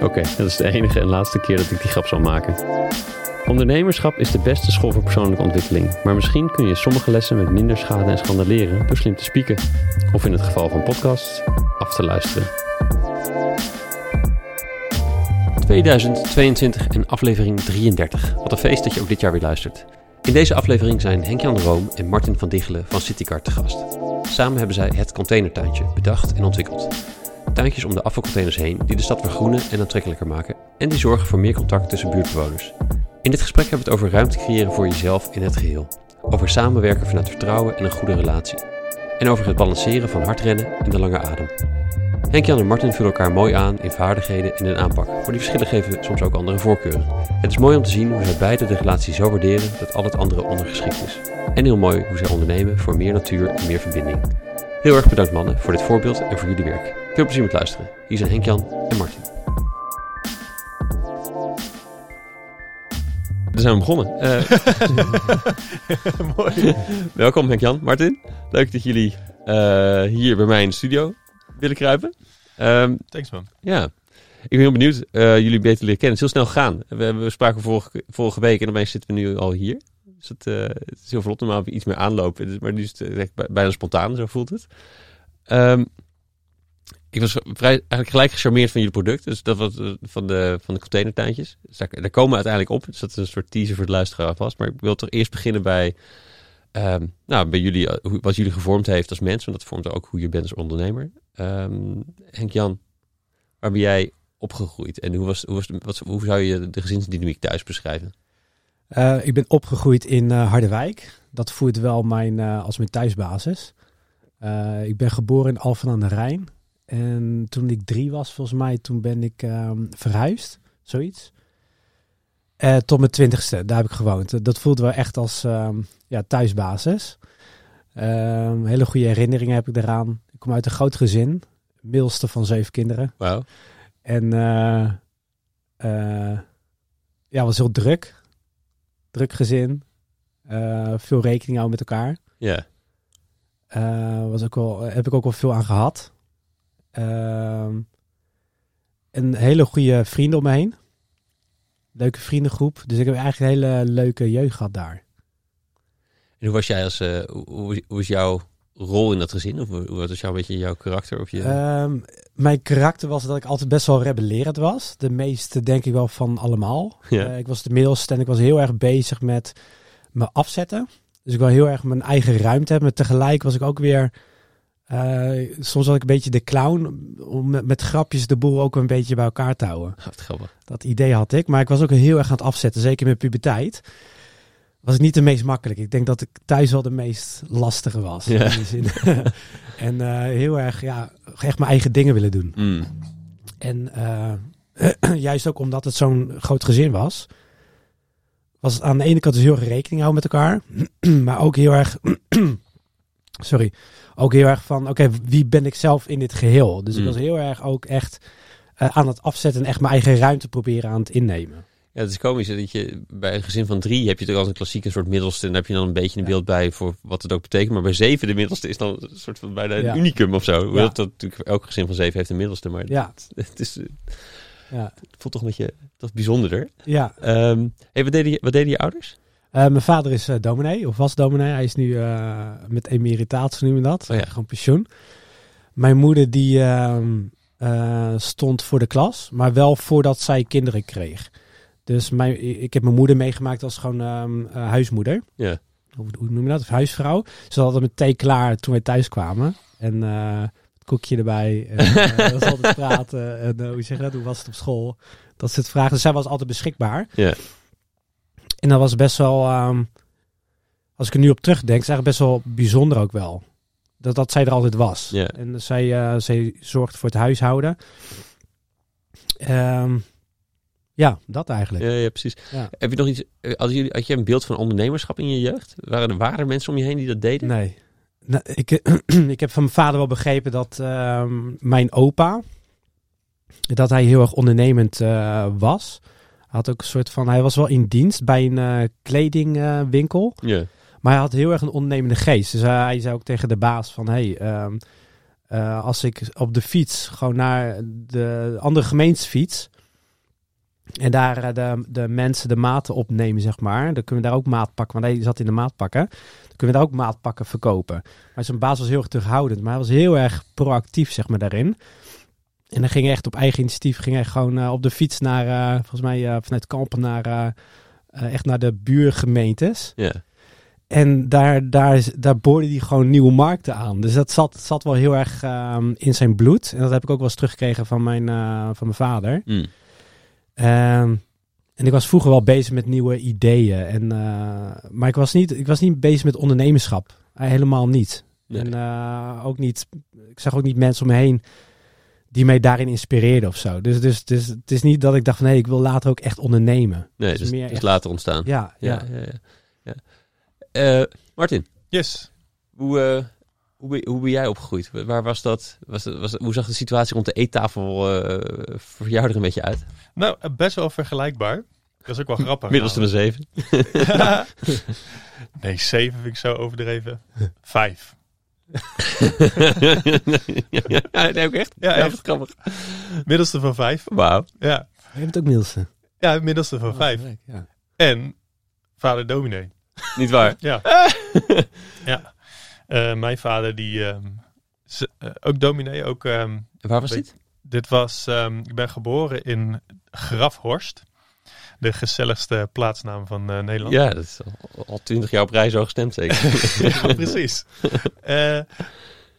Oké, dat is de enige en laatste keer dat ik die grap zal maken. Ondernemerschap is de beste school voor persoonlijke ontwikkeling, maar misschien kun je sommige lessen met minder schade en schande leren door slim te spieken. Of in het geval van podcasts, af te luisteren. 2022 en aflevering 33. Wat een feest dat je ook dit jaar weer luistert. In deze aflevering zijn Henk-Jan Room en Martin van Diggelen van Citycard te gast. Samen hebben zij het containertuintje bedacht en ontwikkeld. Tuintjes om de afvalcontainers heen die de stad vergroenen en aantrekkelijker maken en die zorgen voor meer contact tussen buurtbewoners. In dit gesprek hebben we het over ruimte creëren voor jezelf in het geheel. Over samenwerken vanuit vertrouwen en een goede relatie. En over het balanceren van hardrennen en de lange adem. Henk-Jan en Martin vullen elkaar mooi aan in vaardigheden en in aanpak, maar die verschillen geven soms ook andere voorkeuren. Het is mooi om te zien hoe zij beide de relatie zo waarderen dat al het andere ondergeschikt is. En heel mooi hoe zij ondernemen voor meer natuur en meer verbinding. Heel erg bedankt mannen voor dit voorbeeld en voor jullie werk. Veel plezier met luisteren. Hier zijn Henk-Jan en Martin. We zijn we begonnen. Uh, Mooi. welkom Henk-Jan, Martin. Leuk dat jullie uh, hier bij mij in de studio willen kruipen. Um, Thanks man. ja, ik ben heel benieuwd uh, jullie beter leren kennen. Het is heel snel gegaan. We, we spraken vorige, vorige week en opeens zitten we nu al hier. Dus het, het is heel vlot. Normaal iets meer aanlopen. Maar nu is het echt bijna spontaan, zo voelt het. Um, ik was vrij, eigenlijk gelijk gecharmeerd van jullie product. Dus dat was van de, van de containertuintjes. Dus daar, komen we uiteindelijk op. Dus dat is een soort teaser voor het luisteraar vast. Maar ik wil toch eerst beginnen bij, um, nou, bij jullie, wat jullie gevormd heeft als mens. Want dat vormt ook hoe je bent als ondernemer. Um, Henk-Jan, waar ben jij opgegroeid? En hoe, was, hoe, was de, wat, hoe zou je de gezinsdynamiek thuis beschrijven? Uh, ik ben opgegroeid in Harderwijk. Dat voert wel mijn, als mijn thuisbasis. ik ben geboren in Alphen aan de Rijn. En toen ik drie was, volgens mij, toen ben ik um, verhuisd, zoiets. Uh, tot mijn twintigste, daar heb ik gewoond. Dat voelde wel echt als um, ja, thuisbasis. Um, hele goede herinneringen heb ik eraan. Ik kom uit een groot gezin, middelste van zeven kinderen. Wauw. En uh, uh, ja, was heel druk. Druk gezin. veel rekening houden met elkaar. Ja. Yeah. was ook wel, heb ik ook wel veel aan gehad. Uh, een hele goede vrienden om me heen. Leuke vriendengroep. Dus ik heb eigenlijk een hele leuke jeugd gehad daar. En hoe was jij als, uh, hoe, hoe is jouw rol in dat gezin? Of hoe was jouw beetje jouw karakter? Of je... Um, mijn karakter was dat ik altijd best wel rebellerend was. De meeste denk ik wel van allemaal. Ja. Uh, ik was de middelste en ik was heel erg bezig met me afzetten. Dus ik wil heel erg mijn eigen ruimte hebben. Maar tegelijk was ik ook weer uh, soms had ik een beetje de clown om met, met, grapjes de boel ook een beetje bij elkaar te houden. Dat idee had ik, maar ik was ook heel erg aan het afzetten, zeker met puberteit. Was ik niet de meest makkelijk. Ik denk dat ik thuis wel de meest lastige was. Ja. In die zin. en uh, heel erg, ja, echt mijn eigen dingen willen doen. Mm. En uh, juist ook omdat het zo'n groot gezin was, was het aan de ene kant dus heel erg rekening houden met elkaar, maar ook heel erg, sorry, ook heel erg van, oké, okay, wie ben ik zelf in dit geheel? Dus Mm. ik was heel erg ook echt uh, aan het afzetten en echt mijn eigen ruimte proberen aan het innemen. Ja, het is komisch dat je bij een gezin van drie heb je toch als een klassieke soort middelste en daar heb je dan een beetje een beeld bij voor wat het ook betekent. Maar bij zeven de middelste is dan een soort van bijna een Ja. unicum of zo. Ja. Dat, dat natuurlijk elk gezin van zeven heeft een middelste, maar Ja. het, het is, het Ja, voelt toch een beetje toch bijzonderder. ja. Ehm hey, wat, deden je, wat deden je ouders? Uh, mijn vader is uh, dominee, of was dominee. Hij is nu uh, met emeritatie, noemen we dat. Oh ja. Gewoon pensioen. Mijn moeder die ehm, stond voor de klas, maar wel voordat zij kinderen kreeg. Dus mijn, ik heb mijn moeder meegemaakt als gewoon um, huismoeder. Ja. Hoe, hoe noem je dat? Of huisvrouw. Ze hadden met thee klaar toen wij thuis kwamen. En het koekje erbij. En, dat was altijd praten. En hoe zeg je dat? Hoe was het op school? Dat soort vragen. Dus zij was altijd beschikbaar. Ja. En dat was best wel, um, als ik er nu op terugdenk, is eigenlijk best wel bijzonder ook wel. Dat, dat zij er altijd was. En zij, uh, zij zorgde voor het huishouden. Um, Ja, dat eigenlijk. Ja, ja precies. Ja. Heb je nog iets, had, jullie, had je een beeld van ondernemerschap in je jeugd? Waren er, waren er mensen om je heen die dat deden? Nee. Nou, ik, ik heb van mijn vader wel begrepen dat ehm, mijn opa, dat hij heel erg ondernemend eh, was. Hij had ook een soort van, hij was wel in dienst bij een eh, kledingwinkel. Maar hij had heel erg een ondernemende geest. Dus hij, zei ook tegen de baas van... Hey, ehm, eh, als ik op de fiets gewoon naar de andere gemeentes fiets... en daar eh, de, de mensen de maten opnemen, zeg maar... dan kunnen we daar ook maat pakken. Want hij zat in de maatpakken. Dan kunnen we daar ook maatpakken verkopen. Maar zijn baas was heel erg terughoudend. Maar hij was heel erg proactief, zeg maar, daarin. En dan ging hij echt op eigen initiatief... ging hij gewoon eh, op de fiets naar... eh, volgens mij eh, vanuit Kampen naar... echt naar de buurgemeentes. Ja. En daar, daar, daar boorde hij gewoon nieuwe markten aan. Dus dat zat, zat wel heel erg ehm, in zijn bloed. En dat heb ik ook wel eens teruggekregen van mijn, van mijn vader. Mm. Ehm, en ik was vroeger wel bezig met nieuwe ideeën. En, maar ik was, niet, ik was niet bezig met ondernemerschap. Helemaal niet. Nee. En ook niet, ik zag ook niet mensen om me heen die mij daarin inspireerden of zo. Dus, dus, dus het is niet dat ik dacht van hé, ik wil later ook echt ondernemen. Nee, Het is dus, meer dus echt- later ontstaan. Ja, ja. ja, ja. ja, ja. Eh, Martin, Yes. hoe, eh, hoe, ben, hoe ben jij opgegroeid? Waar was dat? Was, het- was, hoe zag de situatie rond de eettafel eh, voor jou er een beetje uit? Nou, best wel vergelijkbaar. Dat is ook wel grappig. Middelste van zeven. namelijk. nee, zeven vind ik zo overdreven. Vijf. Ja, nee, ook echt? Ja, echt. grappig. Middelste van vijf. Wauw. Ja. Je hebt ook Nielsen. Ja, middelste van vijf. Ja. En vader dominee. Niet waar? Ja. ja. Eh, mijn vader die... ehm, eh, ook dominee, ook... ehm, Waar was Weet- dit? dit was... ehm, ik ben geboren in Grafhorst. De gezelligste plaatsnaam van eh, Nederland. Ja, dat is al- twintig jaar op rij zo gestemd zeker. ja, precies. Eh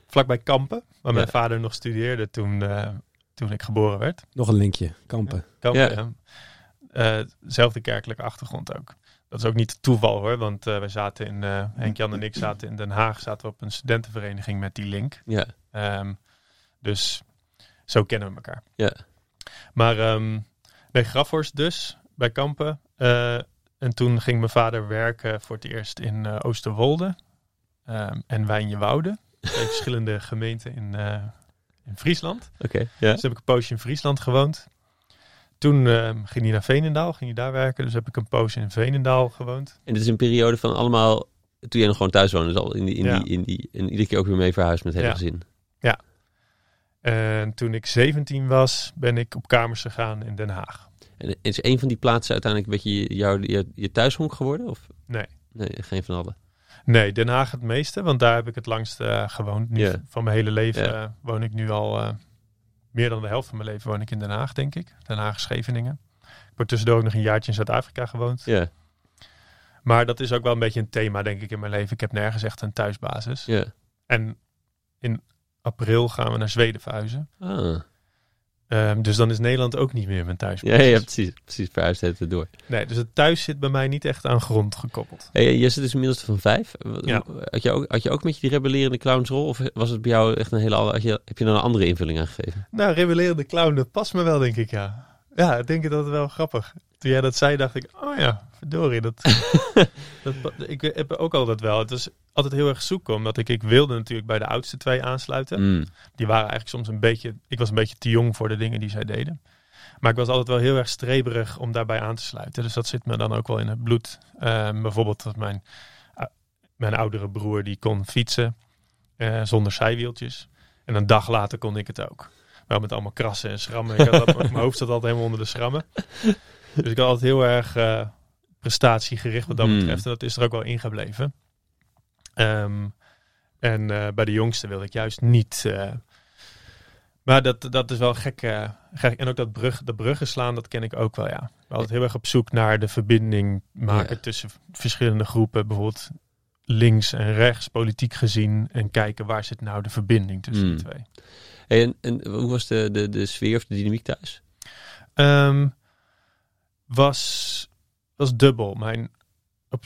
vlakbij Kampen, waar mijn Ja. vader nog studeerde toen, eh, toen ik geboren werd. Nog een linkje, Kampen. Kampen, Ja. zelfde kerkelijke achtergrond ook. Dat is ook niet toeval hoor, want eh wij zaten in, eh Henk-Jan en ik zaten in Den Haag, zaten we op een studentenvereniging met die link. ja, Ehm, dus zo kennen we elkaar. ja. Maar ehm bij Grafhorst dus, bij Kampen. Eh, en toen ging mijn vader werken voor het eerst in eh, Oosterwolde ehm, en Wijnjewoude. Twee verschillende gemeenten in, in Friesland. Oké. Ja. Dus heb ik een poosje in Friesland gewoond. Toen ehm, ging hij naar Veenendaal, ging hij daar werken. Dus heb ik een poosje in Veenendaal gewoond. En dit is een periode van allemaal, toen jij nog gewoon thuis woonde, dus al in die, in Ja. die, in die, en iedere keer ook weer mee verhuisd met het hele Ja. gezin. En toen ik 17 was, ben ik op kamers gegaan in Den Haag. En is een van die plaatsen uiteindelijk een beetje je- jouw, je, je thuishonk geworden? Of? Nee. Nee, geen van alle. Nee, Den Haag het meeste, want daar heb ik het langst eh, gewoond. Nu. Van mijn hele leven eh, woon ik nu al eh, meer dan de helft van mijn leven woon ik in Den Haag, denk ik. Den Haag, Scheveningen. Ik heb tussendoor ook nog een jaartje in Zuid-Afrika gewoond. Ja, Maar dat is ook wel een beetje een thema, denk ik, in mijn leven. Ik heb nergens echt een thuisbasis. ja. En in april gaan we naar Zweden verhuizen. Ah. Ehm, dus dan is Nederland ook niet meer mijn Ja, thuisbasis. ja, precies. Precies, verhuisd het door. Nee, dus het thuis zit bij mij niet echt aan grond gekoppeld. Hey, je zit dus inmiddels van vijf. Ja. Had, je ook, had je ook met je die rebellerende clownsrol? Of was het bij jou echt een hele andere... had je- Heb je dan een andere invulling aangegeven? Nou, rebellerende clown, dat past me wel, denk ik, ja. Ja, ik denk dat het wel grappig. Toen jij dat zei, dacht ik, oh ja, verdorie. Dat, dat, ik heb ook altijd wel. Het was altijd heel erg zoeken, omdat ik, ik wilde natuurlijk bij de oudste twee aansluiten. Mm. Die waren eigenlijk soms een beetje, ik was een beetje te jong voor de dingen die zij deden. Maar ik was altijd wel heel erg streberig om daarbij aan te sluiten. Dus dat zit me dan ook wel in het bloed. Ehm, bijvoorbeeld dat mijn, uh, mijn oudere broer, die kon fietsen eh, zonder zijwieltjes. En een dag later kon ik het ook. Wel met allemaal krassen en schrammen. Ik had, altijd- mijn hoofd zat altijd helemaal onder de schrammen. Dus ik had altijd heel erg eh, prestatiegericht wat dat Hmm. betreft. En dat is er ook wel ingebleven. Ehm, en eh, bij de jongste wilde ik juist niet. eh, maar dat, dat is wel gek, gek. En ook dat, brug, dat bruggen slaan, dat ken ik ook wel, ja. Ik ben altijd heel erg op zoek naar de verbinding maken Ja. tussen verschillende groepen. Bijvoorbeeld links en rechts, politiek gezien. En kijken waar zit nou de verbinding tussen Hmm. die twee. En, en hoe was de, de, de sfeer of de dynamiek thuis? Ehm, was, was dubbel. Mijn, op,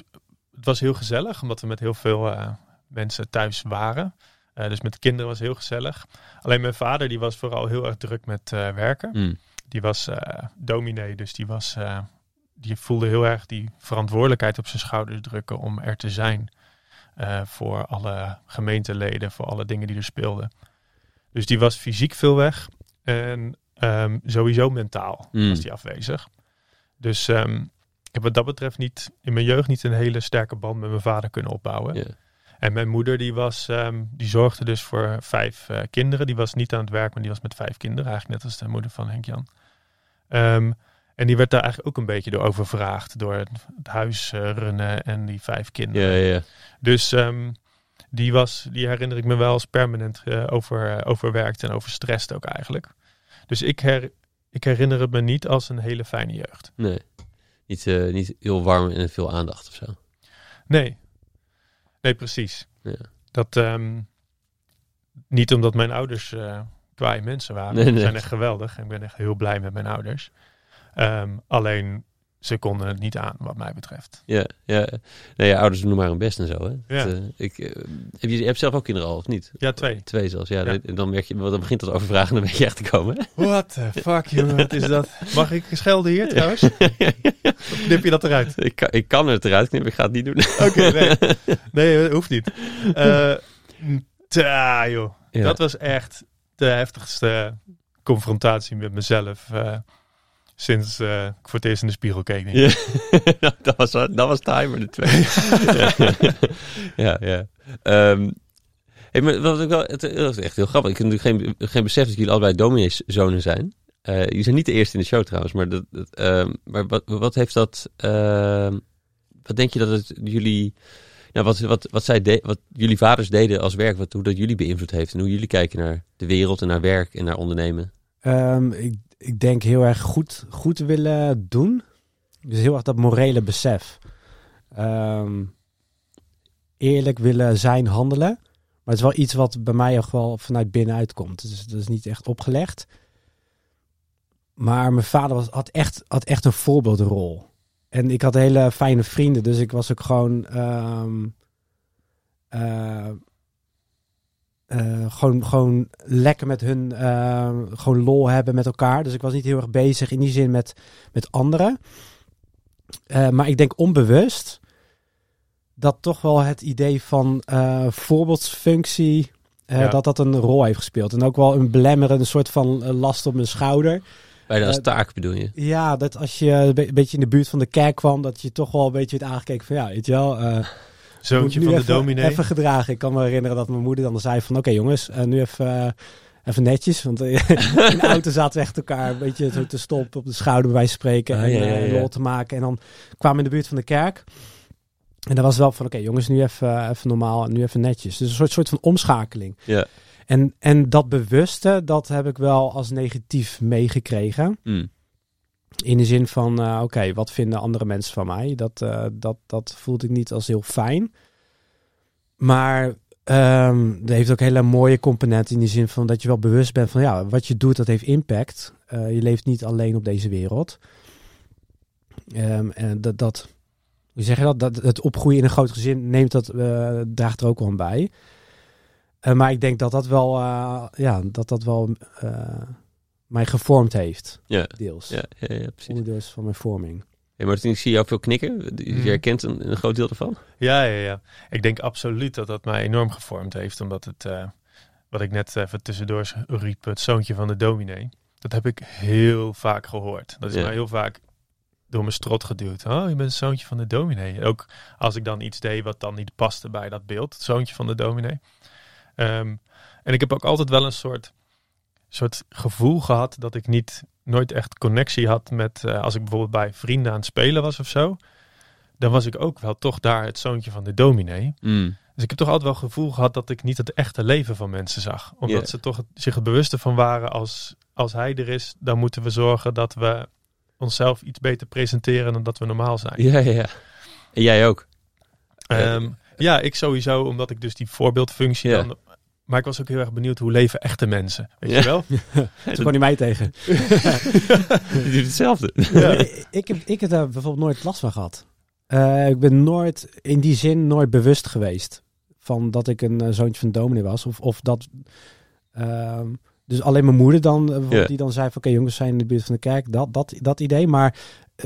het was heel gezellig, omdat we met heel veel eh, mensen thuis waren. Eh, dus met de kinderen was heel gezellig. Alleen mijn vader die was vooral heel erg druk met eh, werken. Mm. die was dominee, dus die, was, die voelde heel erg die verantwoordelijkheid op zijn schouders drukken om er te zijn voor alle gemeenteleden, voor alle dingen die er speelden. Dus die was fysiek veel weg en ehm, sowieso mentaal Mm. was die afwezig. Dus ehm, ik heb wat dat betreft niet in mijn jeugd niet een hele sterke band met mijn vader kunnen opbouwen. En mijn moeder die was, ehm, die zorgde dus voor vijf eh, kinderen. Die was niet aan het werk, maar die was met vijf kinderen. Eigenlijk net als de moeder van Henk Jan. En die werd daar eigenlijk ook een beetje door overvraagd. Door het het huis eh, runnen en die vijf kinderen. Ja, ja. Dus die, was, die herinner ik me wel als permanent eh, over, eh, overwerkt en overstrest ook eigenlijk. Dus ik, her, ik herinner het me niet als een hele fijne jeugd. Nee. Niet, eh, niet heel warm en veel aandacht of zo. Nee. Nee, precies. Ja. Dat, ehm, niet omdat mijn ouders eh kwaaie mensen waren. Ze nee. zijn echt geweldig. En ik ben echt heel blij met mijn ouders. Ehm, alleen, ze konden het niet aan, wat mij betreft. Ja, ja. Nee, je ouders doen maar hun best en zo, hè. Ja. Het, eh, ik, eh, heb je, je hebt zelf ook kinderen al, of niet? Ja, twee. Twee zelfs, ja. Ja. Dan merk je, dan begint dat overvragen een beetje echt te komen. What the fuck, jongen. Wat is dat? Mag ik schelden hier trouwens? Of knip je dat eruit? ik, kan, ik kan het eruit knippen, ik ga het niet doen. Oké, nee. Nee, dat hoeft niet. Eh ta, joh. Ja. Dat was echt de heftigste confrontatie met mezelf. Eh, sinds eh, ik voor het eerst in de spiegel keek. denk ik. Ja. dat, was, dat was timer, de twee. ja, ja. Ehm, hey, maar wat ik wel, het, dat is echt heel grappig. Ik heb natuurlijk geen, geen besef dat jullie allebei domineeszonen zijn. Eh jullie zijn niet de eerste in de show trouwens, maar, dat, dat, ehm, maar wat, wat heeft dat... ehm, wat denk je dat het jullie... Nou, wat, wat, wat, zij de, wat jullie vaders deden als werk, wat, hoe dat jullie beïnvloed heeft en hoe jullie kijken naar de wereld en naar werk en naar ondernemen. Ehm, ik, ik denk heel erg goed, goed willen doen. Dus heel erg dat morele besef. Ehm, eerlijk willen zijn, handelen. Maar het is wel iets wat bij mij echt wel vanuit binnenuit komt. Dus dat is niet echt opgelegd. Maar mijn vader was, had, echt, had echt een voorbeeldrol. En ik had hele fijne vrienden. Dus ik was ook gewoon... ehm, eh, eh, gewoon, gewoon lekker met hun eh, gewoon lol hebben met elkaar. Dus ik was niet heel erg bezig in die zin met, met anderen. Eh, maar ik denk onbewust dat toch wel het idee van eh, voorbeeldsfunctie, eh, Ja. dat dat een rol heeft gespeeld. En ook wel een belemmerende soort van last op mijn schouder. Bijna als taak bedoel je? Ja, dat als je een be- beetje in de buurt van de kerk kwam, dat je toch wel een beetje werd aangekeken van ja, weet je wel. Zoontje van nu de even, dominee. Even gedragen. Ik kan me herinneren dat mijn moeder dan zei van... Oké jongens, eh, nu even, eh, even netjes. Want eh, in de auto zaten we echt elkaar een beetje zo te stoppen op de schouder bij wijze van spreken. Ah, en ja, ja, ja. lol te maken. En dan kwamen we in de buurt van de kerk. En dan was wel van... Oké jongens, nu even, even normaal en nu even netjes. Dus een soort, soort van omschakeling. Ja. En, en dat bewuste, dat heb ik wel als negatief meegekregen. Hm. In de zin van, eh, oké, wat vinden andere mensen van mij? Dat, eh, dat, dat voelde ik niet als heel fijn. Maar ehm er heeft ook hele mooie componenten in die zin van dat je wel bewust bent van, ja, wat je doet, dat heeft impact. Eh, je leeft niet alleen op deze wereld. Ehm, en dat, dat, hoe zeg je dat? dat? Het opgroeien in een groot gezin neemt dat, draagt er ook wel aan bij. Maar ik denk dat dat wel, ja, dat dat wel mij gevormd heeft, Ja, deels. ja, ja, ja, precies. Onderdeel is van mijn vorming. Hey Martin, ik zie jou veel knikken. Je Mhm. herkent een, een groot deel ervan. Ja, ja, ja. Ik denk absoluut dat dat mij enorm gevormd heeft. Omdat het, eh, wat ik net even tussendoor riep, het zoontje van de dominee. Dat heb ik heel vaak gehoord. Dat is Ja. mij heel vaak door mijn strot geduwd. Oh, je bent het zoontje van de dominee. Ook als ik dan iets deed wat dan niet paste bij dat beeld. Het zoontje van de dominee. Ehm, en ik heb ook altijd wel een soort, soort gevoel gehad dat ik niet nooit echt connectie had met eh, als ik bijvoorbeeld bij vrienden aan het spelen was of zo. Dan was ik ook wel toch daar het zoontje van de dominee. Mm. Dus ik heb toch altijd wel het gevoel gehad dat ik niet het echte leven van mensen zag. Omdat ze toch het- zich het bewuste van waren als, als hij er is, dan moeten we zorgen dat we onszelf iets beter presenteren dan dat we normaal zijn. Ja, ja, ja. En jij ook. Ehm, ja, ik sowieso, omdat ik dus die voorbeeldfunctie Ja. dan... Maar ik was ook heel erg benieuwd hoe leven echte mensen. Weet Ja. je wel? Zo kwam hij mij tegen. Je doet hetzelfde. ik, ik heb, ik heb daar bijvoorbeeld nooit last van gehad. Eh, ik ben nooit, in die zin, nooit bewust geweest van dat ik een eh, zoontje van dominee was. Of, of dat, ehm, Dus alleen mijn moeder dan, eh, bijvoorbeeld, Ja. die dan zei van oké jongens zijn in de buurt van de kerk, dat, dat, dat idee. Maar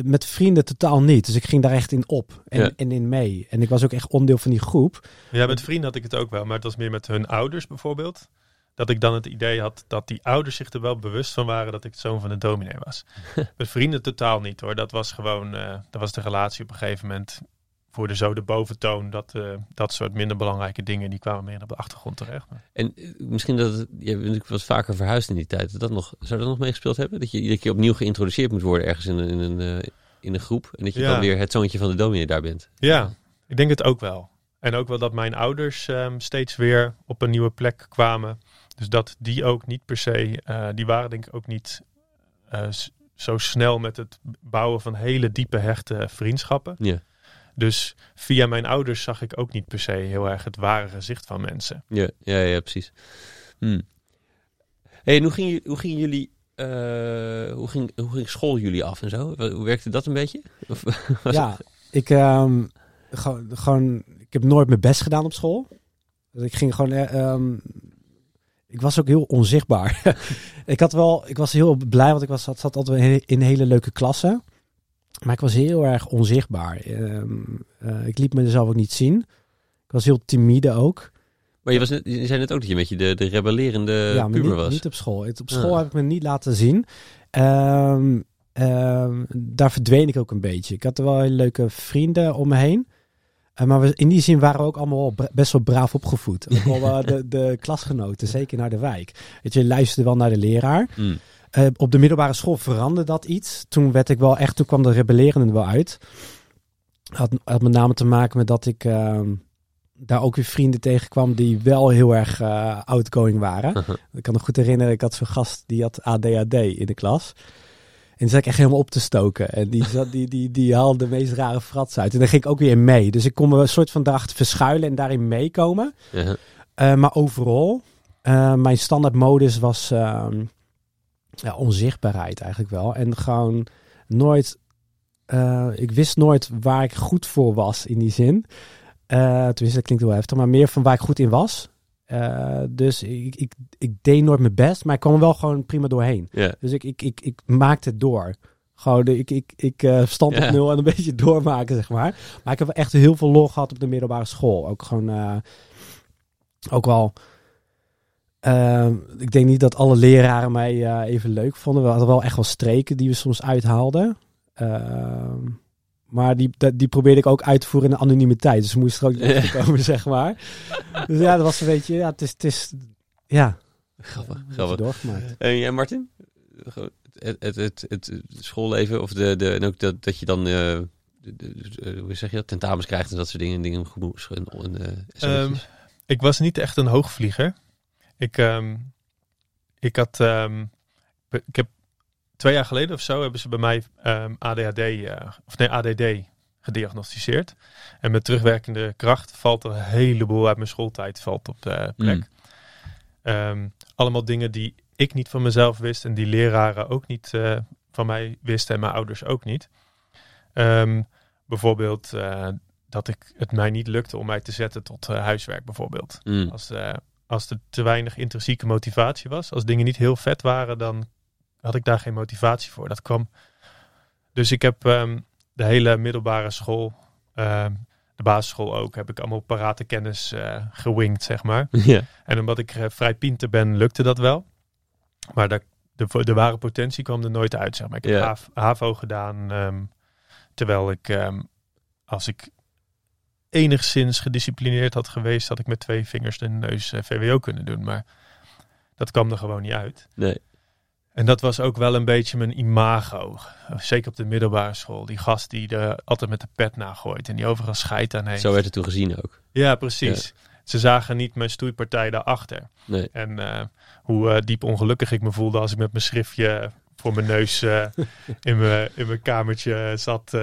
met vrienden totaal niet. Dus ik ging daar echt in op en, Ja. en in mee. En ik was ook echt onderdeel van die groep. Ja, met vrienden had ik het ook wel, maar het was meer met hun ouders bijvoorbeeld. Dat ik dan het idee had dat die ouders zich er wel bewust van waren dat ik de zoon van de dominee was. met vrienden totaal niet hoor. Dat was gewoon, eh, dat was de relatie op een gegeven moment. Voerde zo de boventoon dat eh, dat soort minder belangrijke dingen, die kwamen meer op de achtergrond terecht. En eh, misschien dat het, je wat vaker verhuisd in die tijd. Dat dat nog, zou dat nog meegespeeld hebben? Dat je iedere keer opnieuw geïntroduceerd moet worden ergens in, een- in, een, eh, in een groep. En dat je Ja. dan weer het zoontje van de dominee daar bent. Ja, ik denk het ook wel. En ook wel dat mijn ouders ehm, steeds weer op een nieuwe plek kwamen. Dus dat die ook niet per se, die waren denk ik ook niet zo snel met het bouwen van hele diepe hechte vriendschappen. Ja. Dus via mijn ouders zag ik ook niet per se heel erg het ware gezicht van mensen. Ja, ja, ja precies. Hm. Hey, en hoe, ging, hoe gingen jullie... eh, hoe, ging, hoe ging school jullie af en zo? Hoe werkte dat een beetje? Of, ja, ik, ehm, gewoon, gewoon, ik heb nooit mijn best gedaan op school. Dus ik ging gewoon, eh, ehm, ik was ook heel onzichtbaar. ik had wel, ik was heel blij, want ik was, zat, zat altijd in in hele leuke klassen. Maar ik was heel erg onzichtbaar. Ehm, eh, ik liet mezelf ook niet zien. Ik was heel timide ook. Maar je, was net, je zei net ook dat je een beetje de, de rebellerende ja, puber niet, was. niet op school. Op school Ah. heb ik me niet laten zien. Ehm, ehm, daar verdween ik ook een beetje. Ik had er wel hele leuke vrienden om me heen. Eh, maar we, in die zin waren we ook allemaal best wel braaf opgevoed. Ook wel eh, de, de klasgenoten, zeker naar de wijk. Weet je, je luisterde wel naar de leraar. Hm. Eh, op de middelbare school veranderde dat iets. Toen werd ik wel echt, toen kwam de rebellerende er wel uit. Had, had met name te maken met dat ik ehm, daar ook weer vrienden tegenkwam die wel heel erg eh outgoing waren. Ik kan me goed herinneren, ik had zo'n gast die had ADHD in de klas. En die zat ik echt helemaal op te stoken. En die, zat, die, die, die haalde de meest rare frats uit. En daar ging ik ook weer in mee. Dus ik kon me een soort van daarachter verschuilen en daarin meekomen. Ja. Eh, maar overal, mijn standaardmodus was ehm, ja, onzichtbaarheid eigenlijk wel. En gewoon nooit, eh, ik wist nooit waar ik goed voor was in die zin. Eh tenminste, dat klinkt heel heftig, maar meer van waar ik goed in was. Eh, dus ik, ik, ik deed nooit mijn best, maar ik kwam wel gewoon prima doorheen. Dus ik, ik, ik, ik maakte het door. Gewoon, ik, ik, ik eh, stand op nul en een beetje doormaken, zeg maar. Maar ik heb echt heel veel lol gehad op de middelbare school. Ook gewoon, ook wel... eh, ik denk niet dat alle leraren mij eh, even leuk vonden. We hadden wel echt wel streken die we soms uithaalden. Ehm, maar die, die probeerde ik ook uit te voeren in de anonimiteit. Dus we moesten er ook niet Ja. komen, zeg maar. Dus ja, dat was een beetje... Ja, het is... Het is ja, Grappig, grappig. doorgemaakt. En jij, Martin? Het, het, het, het, schoolleven of de, de, en ook dat, dat je dan, eh, de- hoe zeg je dat, tentamens krijgt en dat soort dingen. dingen goed, en, en, eh, SMS'jes. Ik was niet echt een hoogvlieger. Ik, ehm, ik had, ehm, ik heb twee jaar geleden of zo hebben ze bij mij ehm, ADHD, eh, of nee, ADD gediagnosticeerd. En met terugwerkende kracht valt er een heleboel uit mijn schooltijd valt op de plek. Mm. Ehm, allemaal dingen die ik niet van mezelf wist en die leraren ook niet eh, van mij wisten en mijn ouders ook niet. Bijvoorbeeld eh, dat ik het mij niet lukte om mij te zetten tot huiswerk bijvoorbeeld. Mm. Als, als er te weinig intrinsieke motivatie was, als dingen niet heel vet waren, dan had ik daar geen motivatie voor. Dat kwam. Dus ik heb ehm, de hele middelbare school, ehm, de basisschool ook, heb ik allemaal parate kennis eh gewingd, zeg maar. ja. En omdat ik eh, vrij pinter ben, lukte dat wel. Maar de, de, de ware potentie kwam er nooit uit, zeg maar. Ik heb. HAV HAVO gedaan, ehm, terwijl ik, als ik enigszins gedisciplineerd had geweest, had ik met twee vingers de neus eh, VWO kunnen doen. Maar dat kwam er gewoon niet uit. Nee. En dat was ook wel een beetje mijn imago. Zeker op de middelbare school. Die gast die er altijd met de pet nagooit en die overal scheid aan heeft. Zo werd het toen gezien ook. Ja, precies. Ze zagen niet mijn stoeipartij daarachter. Nee. En eh, hoe eh, diep ongelukkig ik me voelde als ik met mijn schriftje voor mijn neus in, mijn, in mijn kamertje zat.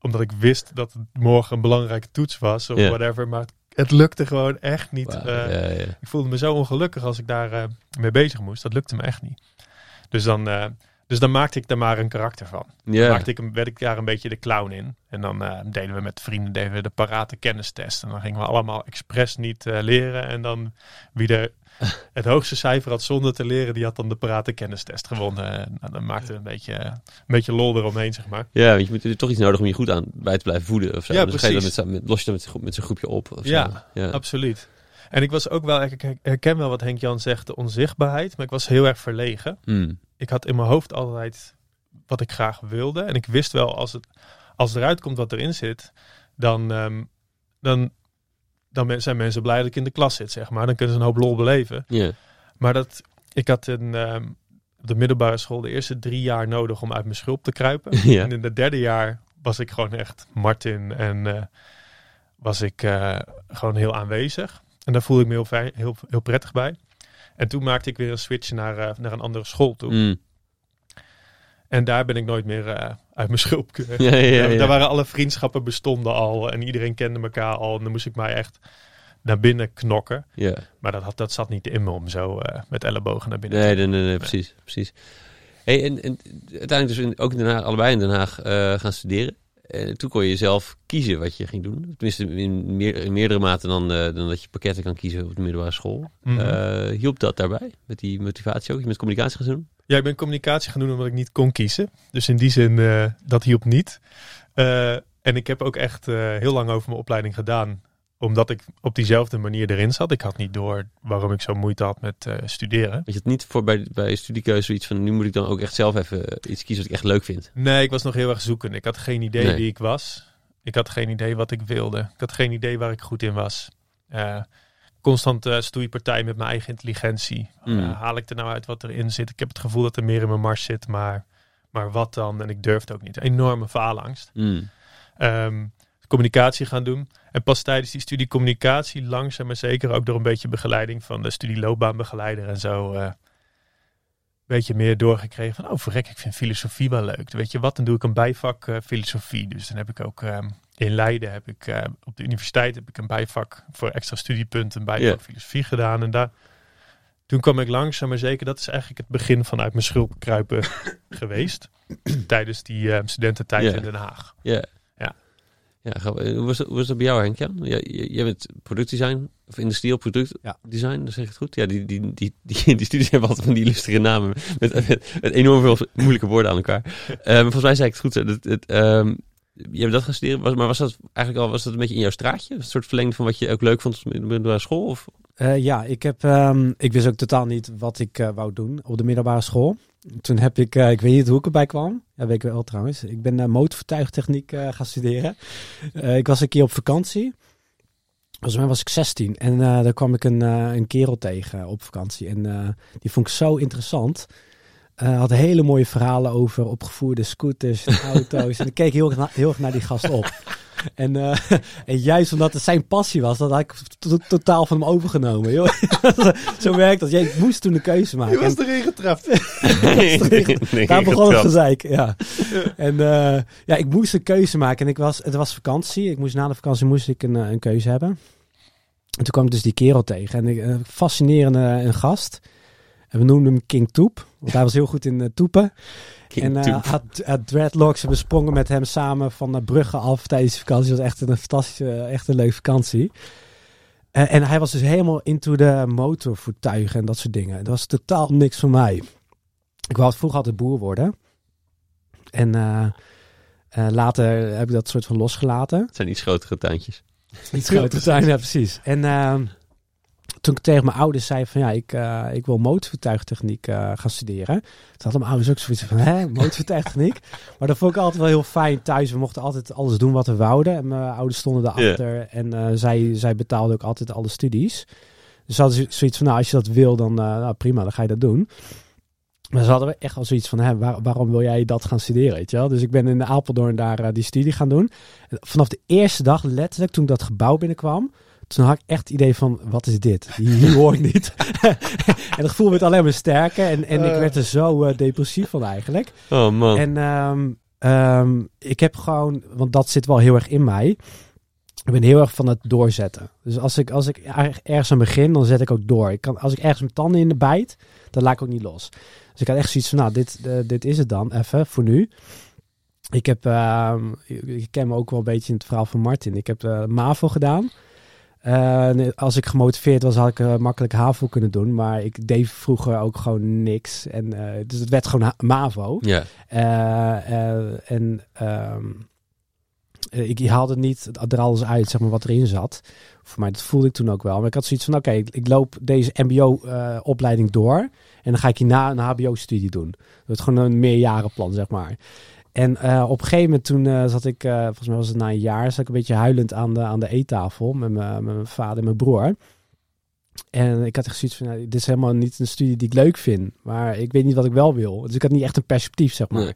Omdat ik wist dat het morgen een belangrijke toets was of whatever. Maar het, lukte gewoon echt niet. Eh, ja, ja. Ik voelde me zo ongelukkig als ik daar eh, mee bezig moest. Dat lukte me echt niet. Dus dan, eh, Dus dan maakte ik daar maar een karakter van. Ja. Maakte ik, werd ik daar een beetje de clown in. En dan deden we met vrienden deden we de parate kennistest. En dan gingen we allemaal expres niet leren. En dan wie er het hoogste cijfer had zonder te leren, die had dan de parate kennistest gewonnen. En nou, dan maakte een beetje, een beetje lol eromheen, zeg maar. Ja, want je moet er toch iets nodig om je goed aan bij te blijven voeden of zo. Ja, dus ga je dan met, precies. los je dan met, zo'n groepje op. Of Ja, zo. ja. Absoluut. En ik was ook wel, ik ik herken wel wat Henk Jan zegt, de onzichtbaarheid. Maar ik was heel erg verlegen. Hmm. ik had in mijn hoofd altijd wat ik graag wilde. En ik wist wel, als het als eruit komt wat erin zit, dan, ehm, dan, dan zijn mensen blij dat ik in de klas zit, zeg maar. Dan kunnen ze een hoop lol beleven. Maar dat, ik had een, ehm, op de middelbare school de eerste drie jaar nodig om uit mijn schulp te kruipen. En in het derde jaar was ik gewoon echt Martin en eh, was ik eh, gewoon heel aanwezig. En daar voelde ik me heel, fijn, heel, heel prettig bij. En toen maakte ik weer een switch naar, eh, naar een andere school toe. Hmm. En daar ben ik nooit meer uit mijn schulp. Ja, ja, ja, Daar, ja. daar waren alle vriendschappen bestonden al. En iedereen kende elkaar al. En dan moest ik mij echt naar binnen knokken. Ja. Maar dat, had, dat zat niet in me om zo eh, met ellebogen naar binnen Nee, te nee, nee, nee, precies. precies. Hey, en, en uiteindelijk dus in, ook in Den Haag, allebei in Den Haag eh, gaan studeren. En toen kon je zelf kiezen wat je ging doen. Tenminste, in, meer, in meerdere mate dan, eh, dan dat je pakketten kan kiezen op de middelbare school. Eh, hielp dat daarbij? Met die motivatie ook? Je met communicatie gaan doen? Ja, ik ben communicatie gaan doen omdat ik niet kon kiezen. Dus in die zin, eh, dat hielp niet. Eh, en ik heb ook echt eh, heel lang over mijn opleiding gedaan. Omdat ik op diezelfde manier erin zat. Ik had niet door waarom ik zo moeite had met studeren. Weet je het niet voor bij, bij studiekeuze zoiets van... nu moet ik dan ook echt zelf even iets kiezen wat ik echt leuk vind. Nee, ik was nog heel erg zoekend. Ik had geen idee Nee. wie ik was. Ik had geen idee wat ik wilde. Ik had geen idee waar ik goed in was. Constant eh stoeipartij met mijn eigen intelligentie. Mm. Eh, haal ik er nou uit wat erin zit? Ik heb het gevoel dat er meer in mijn mars zit, maar, maar wat dan? En ik durfde ook niet. Enorme faalangst. Hmm. Ehm, communicatie gaan doen. En pas tijdens die studie communicatie, langzaam maar zeker ook door een beetje begeleiding van de studieloopbaanbegeleider en zo, eh, een beetje meer doorgekregen van, oh verrek, ik vind filosofie wel leuk. Weet je wat, dan doe ik een bijvak filosofie. Dus dan heb ik ook ehm, in Leiden, heb ik eh, op de universiteit, heb ik een bijvak voor extra studiepunten, een bijvak Ja. filosofie gedaan. En daar, toen kwam ik langzaam maar zeker, dat is eigenlijk het begin van uit mijn schulp kruipen geweest. tijdens die eh, studententijd Ja. in Den Haag. Ja. Ja. Ja. Eh, hoe was, dat, hoe was dat bij jou, Henk? Jan? Ja, je- jij bent productdesign, of industrieel productdesign, dat zeg ik het goed? Ja, die, die, die, die, die studies hebben altijd van die illustere namen met, met, met enorm veel moeilijke woorden aan elkaar. Ehm, volgens mij zei ik het goed. Het, het, ehm, je hebt dat gaan studeren, maar was dat eigenlijk al was dat een beetje in jouw straatje? Een soort verlenging van wat je ook leuk vond de middelbare school? Of? Eh, ja, ik, heb, ehm, ik wist ook totaal niet wat ik eh, wou doen op de middelbare school. Toen heb ik, eh, ik weet niet hoe ik erbij kwam. Ja, weet ik wel trouwens. Ik ben motorvertuigtechniek eh, gaan studeren. Ik was een keer op vakantie. Volgens mij was ik 16. En daar kwam ik een, een kerel tegen op vakantie. En die vond ik zo interessant. Eh had hele mooie verhalen over opgevoerde scooters, en auto's. en ik keek heel, heel erg naar die gast op. En, eh, en juist omdat het zijn passie was, dat had ik to- totaal van hem overgenomen. Joh. Zo werkt dat. Jij ik moest toen een keuze maken. En erin getrapt. Nee, daar begon het geteld. gezeik, ja. En eh, ja, ik moest een keuze maken. En ik was, het was vakantie. Ik moest na de vakantie moest ik een, een keuze hebben. En toen kwam ik dus die kerel tegen. En een fascinerende een gast. En we noemden hem King Toep. Want hij was heel goed in eh, toepen. King en eh, had, had dreadlocks. En we sprongen met hem samen van uh, Brugge af tijdens de vakantie. Het was echt een fantastische, echt een leuke vakantie. Eh, en hij was dus helemaal into de motorvoertuigen en dat soort dingen. Dat was totaal niks voor mij. Ik wou vroeger altijd boer worden. En eh, eh, later heb ik dat soort van losgelaten. Het zijn iets grotere tuintjes. Iets groter zijn, ja precies. En ehm, toen ik tegen mijn ouders zei van ja, ik, eh, ik wil motorvoertuigtechniek eh, gaan studeren. Toen hadden mijn ouders ook zoiets van, hè, motorvoertuigtechniek? maar dat vond ik altijd wel heel fijn thuis. We mochten altijd alles doen wat we wouden. En mijn ouders stonden daarachter. En eh, zij, zij betaalden ook altijd alle studies. Dus ze hadden zoiets van, nou als je dat wil, dan nou, prima, dan ga je dat doen. Maar ze hadden echt al zoiets van, hè, waar- waarom wil jij dat gaan studeren, weet je wel? Dus ik ben in Apeldoorn daar die studie gaan doen. En vanaf de eerste dag, letterlijk, toen ik dat gebouw binnenkwam, toen had ik echt het idee van, wat is dit? Hier, hoor ik niet. en het gevoel werd alleen maar sterker. En, en ik Eh. werd er zo eh, depressief van eigenlijk. Oh man. En ehm, ehm, ik heb gewoon, want dat zit wel heel erg in mij. ik ben heel erg van het doorzetten. Dus als ik, als ik er- ergens aan begin, dan zet ik ook door. Ik kan, als ik ergens mijn tanden in de bijt, dan laat ik ook niet los. Dus ik had echt zoiets van, nou, dit, eh, dit is het dan even voor nu. Ik heb, ehm, je kent me ook wel een beetje in het verhaal van Martin. Ik heb MAVO gedaan. Eh, als ik gemotiveerd was, had ik eh, makkelijk HAVO kunnen doen. Maar ik deed vroeger ook gewoon niks. En, eh, dus het werd gewoon MAVO. Ja. En ehm, eh, ik haalde niet er alles uit, zeg maar, wat erin zat. Voor mij, dat voelde ik toen ook wel. Maar ik had zoiets van, oké, ik, ik loop deze mbo-opleiding door. En dan ga ik hierna een hbo-studie doen. Dat is gewoon een meerjarenplan, zeg maar. En eh, op een gegeven moment toen eh, zat ik, eh, volgens mij was het na een jaar, zat ik een beetje huilend aan de, aan de eettafel met, mijn- vader en mijn broer. En ik had echt zoiets van, nou, dit is helemaal niet een studie die ik leuk vind. Maar ik weet niet wat ik wel wil. Dus ik had niet echt een perspectief, zeg maar. Nee.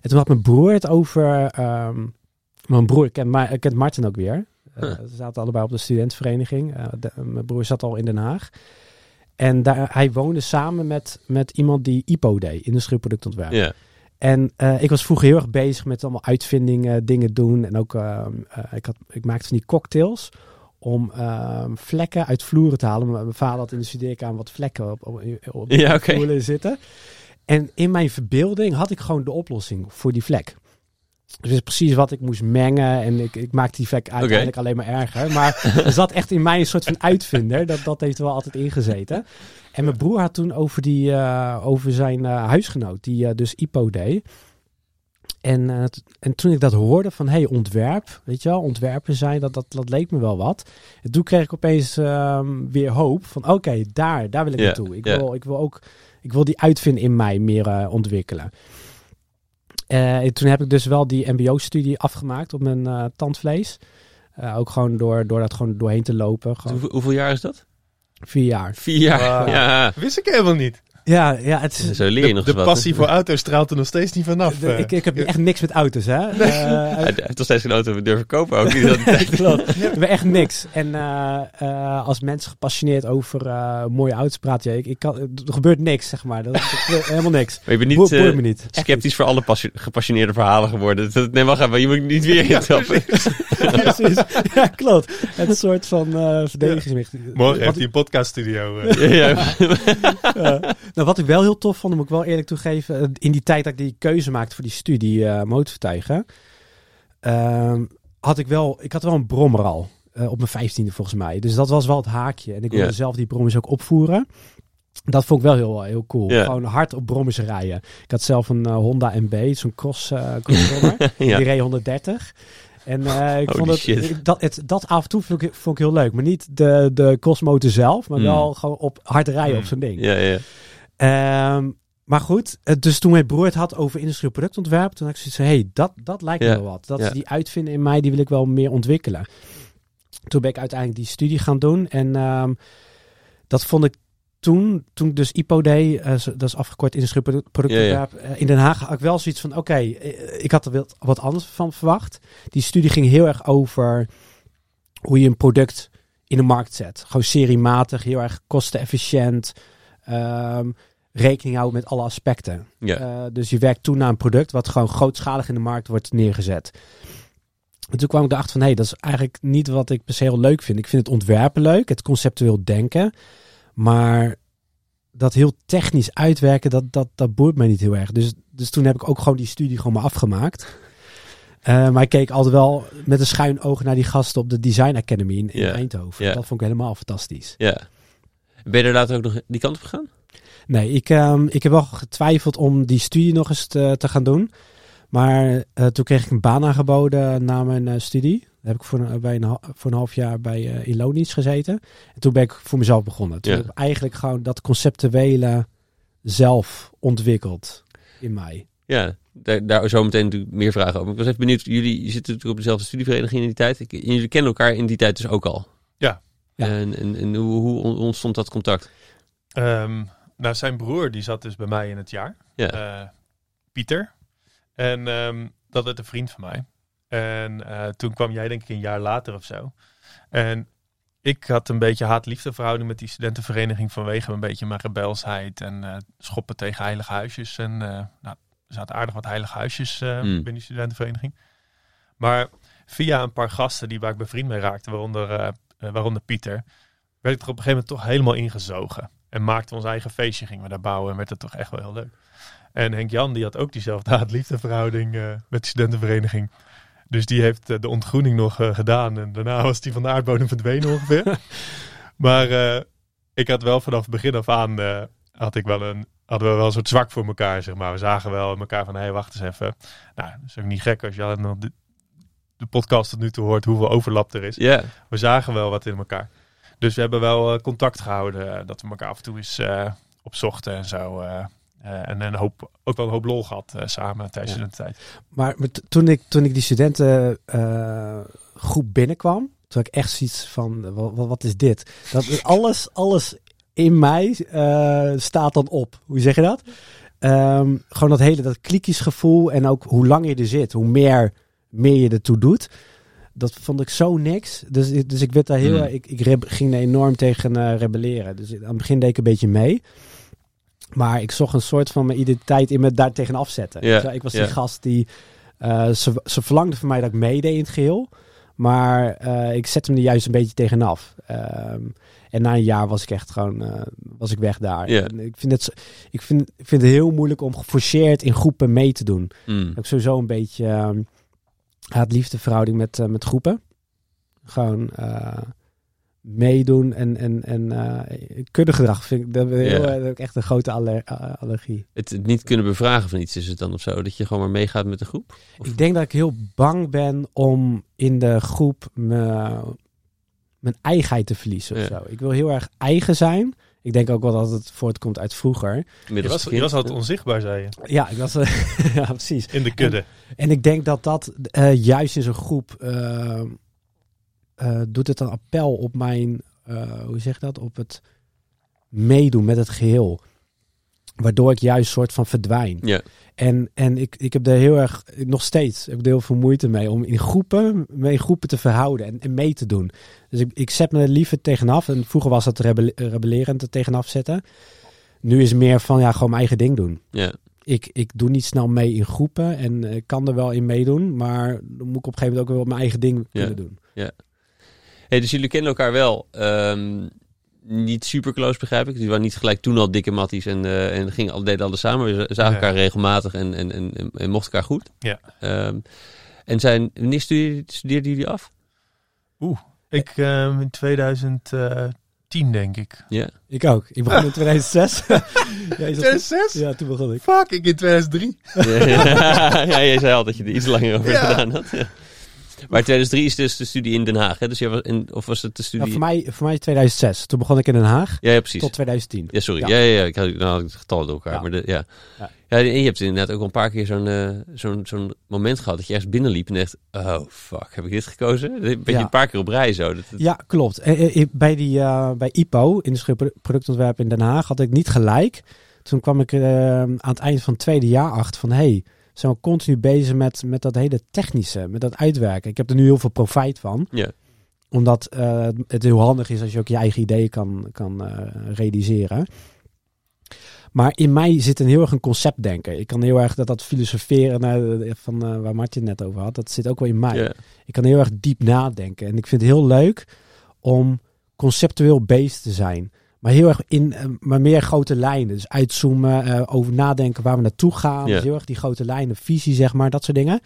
En toen had mijn broer het over. ehm, mijn broer kent, Ma- kent Martin ook weer. Huh. Ze zaten allebei op de studentenvereniging. De- mijn broer zat al in Den Haag. En daar, hij woonde samen met, met iemand die IPO deed, industrieel productontwerp. Ja. En eh, ik was vroeger heel erg bezig met allemaal uitvindingen, dingen doen. En ook, eh, ik, had, ik maakte van die cocktails om ehm, vlekken uit vloeren te halen. Mijn vader had in de studeerkamer wat vlekken op, op, op Ja, zitten. En in mijn verbeelding had ik gewoon de oplossing voor die vlek. Dus precies wat ik moest mengen. En ik, ik maakte die vlek uiteindelijk alleen maar erger. Maar er zat echt in mij een soort van uitvinder. Dat, dat heeft er wel altijd ingezeten. En mijn broer had toen over, die, eh, over zijn eh, huisgenoot, die eh, dus IPO deed. En, en toen ik dat hoorde van, hey, ontwerp, weet je wel, ontwerpen zijn, dat, dat, dat leek me wel wat. En toen kreeg ik opeens ehm, weer hoop van, oké, daar, daar wil ik naartoe. Ik, wil, ik wil ook, ik wil die uitvinden in mij meer ontwikkelen. Eh, en toen heb ik dus wel die mbo-studie afgemaakt op mijn eh, tandvlees. Eh, ook gewoon door, door dat gewoon doorheen te lopen. Gewoon Hoeveel, hoeveel jaar is dat? vier jaar. Vier jaar. Ja. Wist ik helemaal niet. Ja, ja het is, Zo leer je De, nog de eens wat. hè? passie voor auto's straalt er nog steeds niet vanaf. de- eh. ik, ik heb echt niks met auto's, hè. Eh, Hij hij heeft nog steeds geen auto durven kopen ook. niet. Dat- Klopt. Ik ben echt niks. En eh, eh, als mensen gepassioneerd over eh, mooie auto's praten, ja, ik, ik kan, er gebeurt niks, zeg maar. Dat, dat- helemaal niks. Maar je bent niet eh, me niet. Sceptisch voor alle gepassioneerde verhalen geworden. Dat, nee, wacht even. Je moet niet weer intrappen. niet. Precies. Ja, klopt. Het soort van eh verdedigingsmechanisme. Morgen heeft hij een podcaststudio. eh. Ja, ja. Ja. Nou, wat ik wel heel tof vond, moet ik wel eerlijk toegeven. eh, In die tijd dat ik die keuze maakte voor die studie eh motorvertuigen. ehm, had ik wel, ik had wel een brommer al. eh, op mijn vijftiende volgens mij. Dus dat was wel het haakje. En ik wilde zelf die brommers ook opvoeren. Dat vond ik wel heel, heel cool. Gewoon hard op brommers rijden. Ik had zelf een Honda MB, zo'n cross, eh crossbrommer. Ja. Die reed 130. En ik Holy vond het, dat, het, dat af en toe vond ik, vond ik heel leuk. Maar niet de, de crossmotor zelf, maar Mm. wel gewoon op hard rijden Mm. op zo'n ding. Ja, ja. Ehm, maar goed, dus toen mijn broer het had over industrieel productontwerp, toen had ik zoiets van, hey, dat, dat lijkt me wel wat. Dat ja. is die uitvinden in mij, die wil ik wel meer ontwikkelen. Toen ben ik uiteindelijk die studie gaan doen en ehm, dat vond ik toen, toen ik dus IPO deed, eh, dat is afgekort industrieel produ- productontwerp, eh, in Den Haag had ik wel zoiets van, oké, eh, ik had er wat, wat anders van verwacht. Die studie ging heel erg over hoe je een product in de markt zet. Gewoon seriematig, heel erg kostenefficiënt. ehm, rekening houden met alle aspecten. Ja. Eh, dus je werkt toe naar een product wat gewoon grootschalig in de markt wordt neergezet. En toen kwam ik erachter van, hé, hey, dat is eigenlijk niet wat ik per se heel leuk vind. Ik vind het ontwerpen leuk, het conceptueel denken. Maar dat heel technisch uitwerken, dat, dat, dat boeit mij niet heel erg. Dus, dus toen heb ik ook gewoon die studie gewoon maar afgemaakt. Eh, maar ik keek altijd wel met een schuin oog naar die gasten op de Design Academy in, Eindhoven. Dat vond ik helemaal fantastisch. ja. Ben je er later ook nog die kant op gegaan? Nee, ik, ehm, ik heb wel getwijfeld om die studie nog eens te, te gaan doen. Maar eh, toen kreeg ik een baan aangeboden na mijn eh, studie. Daar heb ik voor een, bij een, voor een half jaar bij uh, Ilonisch gezeten. En toen ben ik voor mezelf begonnen. Toen Ja. heb ik eigenlijk gewoon dat conceptuele zelf ontwikkeld in mij. Ja, daar, daar zo meteen natuurlijk meer vragen over. Ik was even benieuwd, jullie zitten natuurlijk op dezelfde studievereniging in die tijd. Ik, jullie kennen elkaar in die tijd dus ook al. Ja. Ja. En, en, en hoe, hoe ontstond dat contact? Ehm, nou, zijn broer die zat dus bij mij in het jaar. Ja. Eh, Pieter. En ehm, dat werd een vriend van mij. En eh, toen kwam jij denk ik een jaar later of zo. En ik had een beetje haat-liefde verhouding met die studentenvereniging vanwege een beetje mijn rebelsheid en eh, schoppen tegen heilige huisjes. En nou, er zaten aardig wat heilige huisjes eh, Mm. binnen die studentenvereniging. Maar via een paar gasten die waar ik bevriend mee raakte, waaronder, waaronder Pieter, werd ik er op een gegeven moment toch helemaal ingezogen. En maakte ons eigen feestje, gingen we daar bouwen en werd het toch echt wel heel leuk. En Henk Jan, die had ook diezelfde haat-liefdeverhouding eh, met de studentenvereniging. Dus die heeft eh, de ontgroening nog eh, gedaan. En daarna was die van de aardbodem verdwenen ongeveer. maar ik had wel vanaf het begin af aan, had ik wel een, hadden we wel een soort zwak voor elkaar, zeg maar. We zagen wel in elkaar van, hé, hey, wacht eens even. Nou, dat is ook niet gek als je al de, de podcast tot nu toe hoort hoeveel overlap er is. We zagen wel wat in elkaar. Dus we hebben wel eh, contact gehouden. eh, dat we elkaar af en toe eens eh, opzochten en zo. en een hoop, ook wel een hoop lol gehad eh, samen tijdens Ja. de tijd. Maar, toen, ik, toen ik die studentengroep binnenkwam, toen had ik echt zoiets van, wat, wat is dit? Dat, alles, alles in mij staat dan op. Hoe zeg je dat? Ehm, gewoon dat hele dat klikjesgevoel en ook hoe langer je er zit, hoe meer, meer je ertoe doet. Dat vond ik zo niks. Dus, dus ik werd daar heel Hmm. ik, ik ging er enorm tegen eh, rebelleren. Dus aan het begin deed ik een beetje mee. Maar ik zocht een soort van mijn identiteit in me daar tegen afzetten. Dus ik was die gast die... eh, ze, ze verlangde van mij dat ik meedeed in het geheel. Maar eh, ik zette hem er juist een beetje tegenaf. Ehm, en na een jaar was ik echt gewoon was ik weg daar. En ik, vind het, ik, vind, ik vind het heel moeilijk om geforceerd in groepen mee te doen. Mm. Ook sowieso een beetje ehm haat-liefde verhouding met, eh, met groepen. Gewoon eh, meedoen en, en, en eh kuddegedrag vind ik, dat, heel, Ja. dat echt een grote aller- allergie. Het, het niet kunnen bevragen van iets is het dan of zo? Dat je gewoon maar meegaat met de groep? Of- Ik denk dat ik heel bang ben om in de groep me, mijn eigenheid te verliezen of Ja. zo. Ik wil heel erg eigen zijn. Ik denk ook wel dat het voortkomt uit vroeger. Je Inmiddels was, je was altijd onzichtbaar, zei je. Ja, ik was, ja precies. In de kudde. En ik denk dat dat eh, juist in zo'n groep eh, eh, doet het een appel op mijn, hoe zeg je dat, op het meedoen met het geheel. Waardoor ik juist soort van verdwijn. Ja. En, en ik, ik heb er heel erg, nog steeds, heb ik er heel veel moeite mee om in groepen, me in groepen te verhouden en, en mee te doen. Dus ik, ik zet me er liever tegenaf. En vroeger was dat rebelle- rebellerend er tegenaf zetten. Nu is het meer van, ja, gewoon mijn eigen ding doen Ja. ik, ik doe niet snel mee in groepen en ik kan er wel in meedoen, maar dan moet ik op een gegeven moment ook wel mijn eigen ding Ja. kunnen doen. Hey, dus jullie kennen elkaar wel. ehm, niet super close, begrijp ik. Jullie waren niet gelijk toen al dikke matties en, eh, en gingen al, deden alles samen. We zagen Ja. elkaar regelmatig en, en, en, en, en mochten elkaar goed. Ja. Ehm, en zijn, wanneer studeerden, studeerden jullie af? Ik ehm, in 2010, denk ik. Ja. Ik ook. Ik begon in 2006. ja, is dat goed? 2006? ja, toen begon ik. Fuck, ik in 2003. ja, ja, jij zei al dat je er iets langer over Ja. gedaan had. Maar 2003 is dus de studie in Den Haag, hè? Dus jij was in, of was het de Ja, studie... voor, mij, voor mij 2006. Toen begon ik in Den Haag Ja, ja, precies. tot 2010. Ja, sorry. Ja. Ja, ja. Ik had, nou had het getal door elkaar. Ja. Maar de, ja. Ja. Je hebt inderdaad ook een paar keer zo'n eh, zo'n zo'n moment gehad dat je ergens binnenliep en dacht, oh fuck, heb ik dit gekozen? Ben je een paar keer op rij zo. Dat, dat- Ja, klopt. Eh, eh, bij, die, bij IPO, Industrie Pro- Productontwerp in Den Haag, had ik niet gelijk. Toen kwam ik aan het eind van het tweede jaar achter van... hey, zijn we continu bezig met, met dat hele technische, met dat uitwerken. Ik heb er nu heel veel profijt van. Ja. Omdat eh, het heel handig is als je ook je eigen ideeën kan, kan eh, realiseren. Maar in mij zit een heel erg een conceptdenken. Ik kan heel erg dat, dat filosoferen eh, van waar Martin het net over had. Dat zit ook wel in mij. Ik kan heel erg diep nadenken. En ik vind het heel leuk om conceptueel bezig te zijn. Maar heel erg in, eh, maar meer grote lijnen. Dus uitzoomen, eh, over nadenken waar we naartoe gaan. Dus heel erg die grote lijnen, visie zeg maar, dat soort dingen.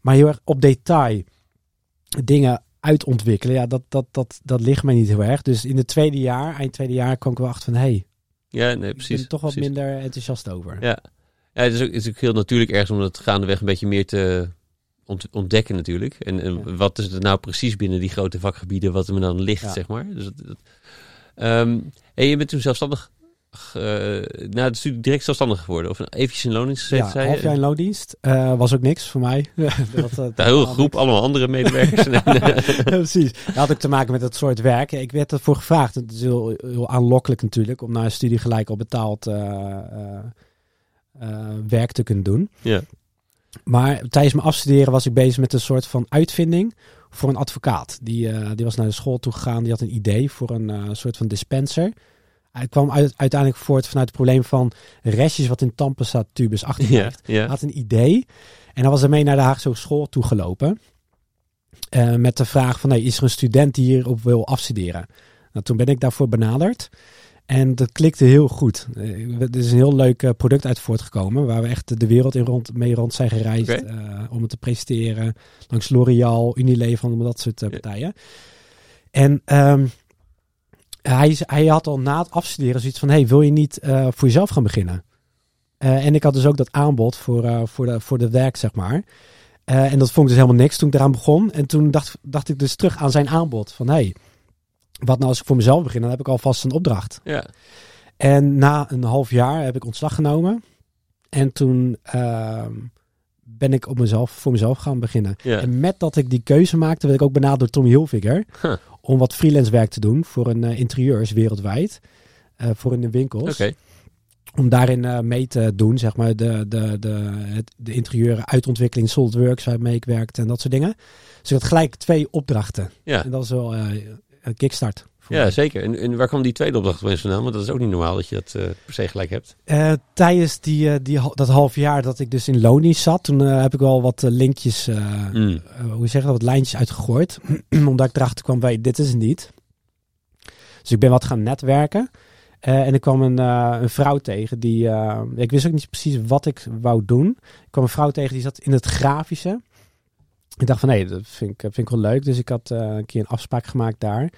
Maar heel erg op detail dingen uitontwikkelen. Ja, dat, dat, dat, dat ligt mij niet heel erg. Dus in het tweede jaar, eind tweede jaar, kwam ik wel achter van... hé, hey, ja, nee, ik ben precies. er toch wat precies. minder enthousiast over. Ja. ja, het is ook, het is ook heel natuurlijk ergens om het gaandeweg een beetje meer te ont- ontdekken natuurlijk. En, en Ja. wat is er nou precies binnen die grote vakgebieden wat er me dan ligt, Ja. zeg maar. Dus dat, dat, En je bent toen zelfstandig, ge- na de studie direct zelfstandig geworden? Of eventjes in loondienst gezeten, Ja, zei half jaar in loondienst. Eh, was ook niks voor mij. dat, eh, De hele groep, allemaal andere medewerkers. Ja, precies. Dat had ook te maken met het soort werk. Ik werd ervoor gevraagd. Het is heel, heel aanlokkelijk natuurlijk om na een studie gelijk al betaald werk te kunnen doen. ja. Maar tijdens mijn afstuderen was ik bezig met een soort van uitvinding voor een advocaat. Die, eh, die was naar de school toe gegaan. Die had een idee voor een eh, soort van dispenser. Hij kwam uit, uiteindelijk voort vanuit het probleem van restjes wat in ja, achterblijft. Hij ja. had een idee en hij was ermee naar de Haagse School toe gelopen. Eh, met de vraag van, hey, is er een student die hierop wil afstuderen? Nou, toen ben ik daarvoor benaderd. En dat klikte heel goed. Er is een heel leuk uh, product uit voortgekomen. Waar we echt de wereld in rond, mee rond zijn gereisd. Uh, om het te presenteren. Langs L'Oréal, Unilever, allemaal dat soort uh, partijen. En ehm, hij, hij had al na het afstuderen zoiets van... Hey, wil je niet uh, voor jezelf gaan beginnen? En ik had dus ook dat aanbod voor, voor, de, voor de werk, zeg maar. En dat vond ik dus helemaal niks toen ik eraan begon. En toen dacht, dacht ik dus terug aan zijn aanbod. Van, hey, wat nou als ik voor mezelf begin? Dan heb ik alvast een opdracht. Ja. En na een half jaar heb ik ontslag genomen. En toen ehm, ben ik op mezelf, voor mezelf gaan beginnen. Ja. En met dat ik die keuze maakte, werd ik ook benaderd door Tommy Hilfiger. Huh. Om wat freelance werk te doen voor een uh, interieurs wereldwijd. Uh, voor in de winkels. Okay. Om daarin uh, mee te doen, zeg maar, de, de, de, het, de interieuren uitontwikkeling, SolidWorks, waarmee ik werkte en dat soort dingen. Dus ik had gelijk twee opdrachten. Ja. En dat is wel kickstart. Ja, zeker. En, en, waar kwam die tweede opdracht opeens vandaan? Want dat is ook niet normaal dat je dat uh, per se gelijk hebt. Uh, tijdens die, uh, die, dat half jaar dat ik dus in Lonies zat, toen heb ik wel wat linkjes, mm. hoe zeg je dat, wat lijntjes uitgegooid. omdat ik erachter kwam, bij dit is het niet. Dus ik ben wat gaan netwerken. en ik kwam een, een vrouw tegen die, ik wist ook niet precies wat ik wou doen. Ik kwam een vrouw tegen die zat in het grafische. Ik dacht van nee, dat vind ik, vind ik wel leuk. Dus ik had een keer een afspraak gemaakt daar.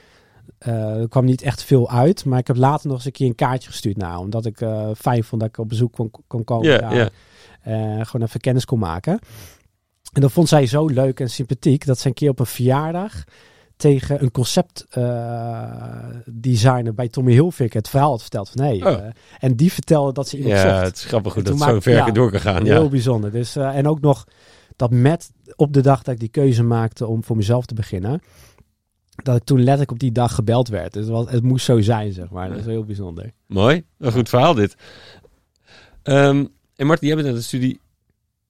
Uh, er kwam niet echt veel uit, maar ik heb later nog eens een keer een kaartje gestuurd naar omdat ik uh, fijn vond dat ik op bezoek kon, kon komen. Yeah, daar, yeah. Uh, gewoon even kennis kon maken. En dat vond zij zo leuk en sympathiek dat ze een keer op een verjaardag tegen een concept designer bij Tommy Hilfiger het verhaal had verteld van hey, oh. en die vertelde dat ze iemand ja, zocht. het is grappig hoe dat zo ver ja, door kan gaan. Heel ja. bijzonder. Dus, en ook nog dat met op de dag dat ik die keuze maakte om voor mezelf te beginnen, dat ik toen letterlijk op die dag gebeld werd. Dus het, was, het moest zo zijn, zeg maar. Dat is heel bijzonder. Mooi, een goed verhaal dit. Um, en Martin, jij bent aan de studie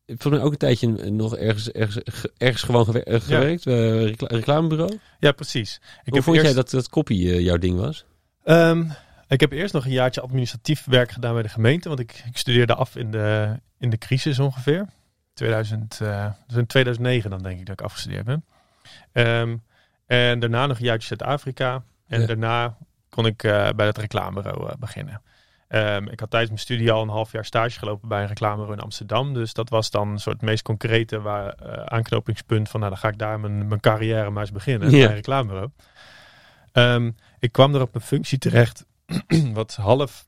volgens mij ook een tijdje nog ergens, ergens, ergens gewoon uh, gewerkt, ja. uh, recla reclamebureau. Ja, precies. Ik Hoe vond eerst... jij dat, dat copy uh, jouw ding was? Um, ik heb eerst nog een jaartje administratief werk gedaan bij de gemeente, want ik, ik studeerde af in de, in de crisis ongeveer. 2000, dus in 2009 dan denk ik dat ik afgestudeerd ben. Um, en daarna nog een jaartje Zuid-Afrika. En ja. daarna kon ik uh, bij het reclamebureau uh, beginnen. Um, ik had tijdens mijn studie al een half jaar stage gelopen bij een reclamebureau in Amsterdam. Dus dat was dan een soort meest concrete waar, aanknopingspunt van... nou, dan ga ik daar mijn, mijn carrière maar eens beginnen ja. bij een reclamebureau. Um, ik kwam er op een functie terecht wat half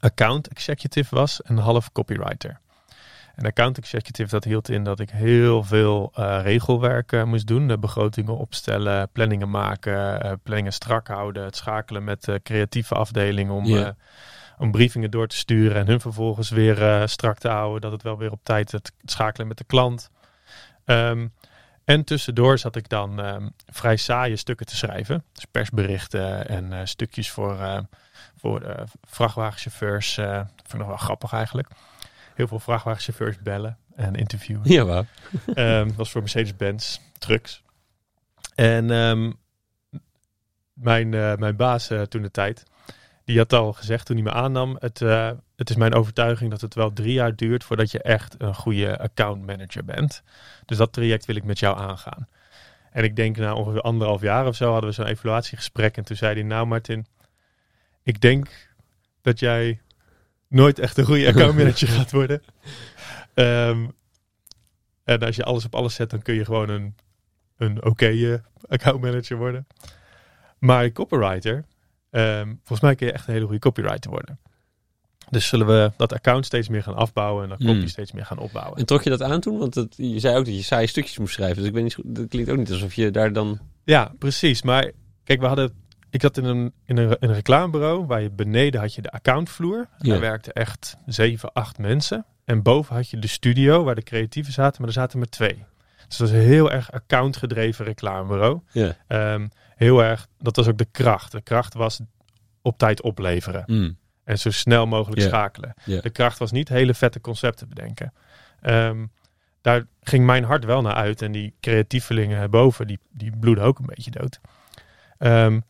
account executive was en half copywriter. En account executive, dat hield in dat ik heel veel uh, regelwerk uh, moest doen. De begrotingen opstellen, planningen maken, uh, planningen strak houden. Het schakelen met de creatieve afdeling om, om briefingen door te sturen. En hun vervolgens weer strak te houden. Dat het wel weer op tijd het, schakelen met de klant. Um, en tussendoor zat ik dan um, vrij saaie stukken te schrijven. Dus persberichten en stukjes voor, voor vrachtwagenchauffeurs. vind ik nog wel grappig eigenlijk heel veel vrachtwagenchauffeurs bellen en interviewen. Ja, waar. um, was voor Mercedes-Benz Trucks. En um, mijn, uh, mijn baas uh, toen de tijd, die had al gezegd toen hij me aannam, het, uh, het is mijn overtuiging dat het wel drie jaar duurt voordat je echt een goede account manager bent. Dus dat traject wil ik met jou aangaan. En ik denk na ongeveer anderhalf jaar of zo hadden we zo'n evaluatiegesprek en toen zei hij, nou Martin, ik denk dat jij nooit echt een goede accountmanager gaat worden. Um, en als je alles op alles zet, dan kun je gewoon een, een oké accountmanager worden. Maar copywriter, um, volgens mij kun je echt een hele goede copywriter worden. Dus zullen we dat account steeds meer gaan afbouwen en dat copy Hmm. steeds meer gaan opbouwen. En trok je dat aan toen? Want het, je zei ook dat je saaie stukjes moest schrijven. Dus ik weet niet, dat klinkt ook niet alsof je daar dan... Ja, precies. Maar kijk, we hadden. Ik zat in een, in een, in een reclamebureau waar je beneden had je de accountvloer. Ja. Daar werkten echt zeven, acht mensen. En boven had je de studio waar de creatieven zaten, maar er zaten maar twee. Dus dat was een heel erg accountgedreven reclamebureau. Ja. Ehm, heel erg, dat was ook de kracht. De kracht was op tijd opleveren. Hmm. En zo snel mogelijk schakelen. De kracht was niet hele vette concepten bedenken. Ehm, daar ging mijn hart wel naar uit. En die creatievelingen boven, die, die bloeden ook een beetje dood. Ehm,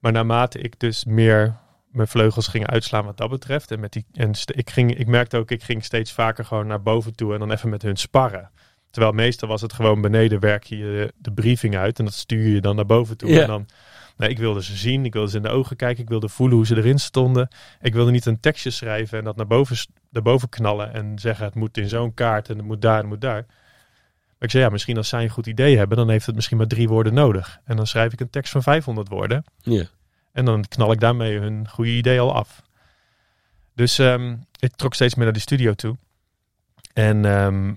maar naarmate ik dus meer mijn vleugels ging uitslaan wat dat betreft. En, met die, en ik, ging, ik merkte ook, ik ging steeds vaker gewoon naar boven toe en dan even met hun sparren. Terwijl meestal was het gewoon beneden werk je de, de briefing uit en dat stuur je dan naar boven toe. En dan, nee, ik wilde ze zien, ik wilde ze in de ogen kijken, ik wilde voelen hoe ze erin stonden. Ik wilde niet een tekstje schrijven en dat naar boven, naar boven knallen en zeggen het moet in zo'n kaart en het moet daar en het moet daar. Ik zei ja, misschien als zij een goed idee hebben, dan heeft het misschien maar drie woorden nodig. En dan schrijf ik een tekst van 500 woorden. Ja. En dan knal ik daarmee hun goede idee al af. Dus ehm, ik trok steeds meer naar die studio toe. En ehm,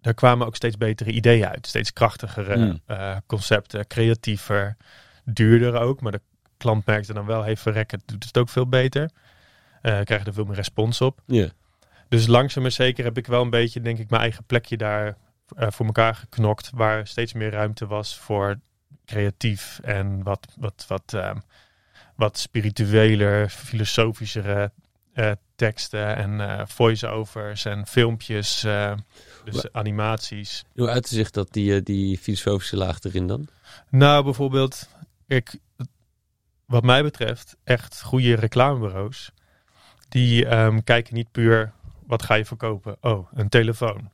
daar kwamen ook steeds betere ideeën uit. Steeds krachtigere Hmm. eh, concepten, creatiever, duurder ook. Maar de klant merkte dan wel, hey verrek, het doet het ook veel beter. Eh krijg er veel meer respons op. Ja. Dus langzaam maar zeker heb ik wel een beetje, denk ik, mijn eigen plekje daar voor elkaar geknokt. Waar steeds meer ruimte was voor creatief en wat, wat, wat, ehm, wat spiritueler, filosofischere eh, teksten en eh voice-overs en filmpjes, eh, dus animaties. Hoe uitte zich dat, die, eh, die filosofische laag erin dan? Nou, bijvoorbeeld, ik, wat mij betreft, echt goede reclamebureaus. Die ehm, kijken niet puur, wat ga je verkopen? Oh, een telefoon.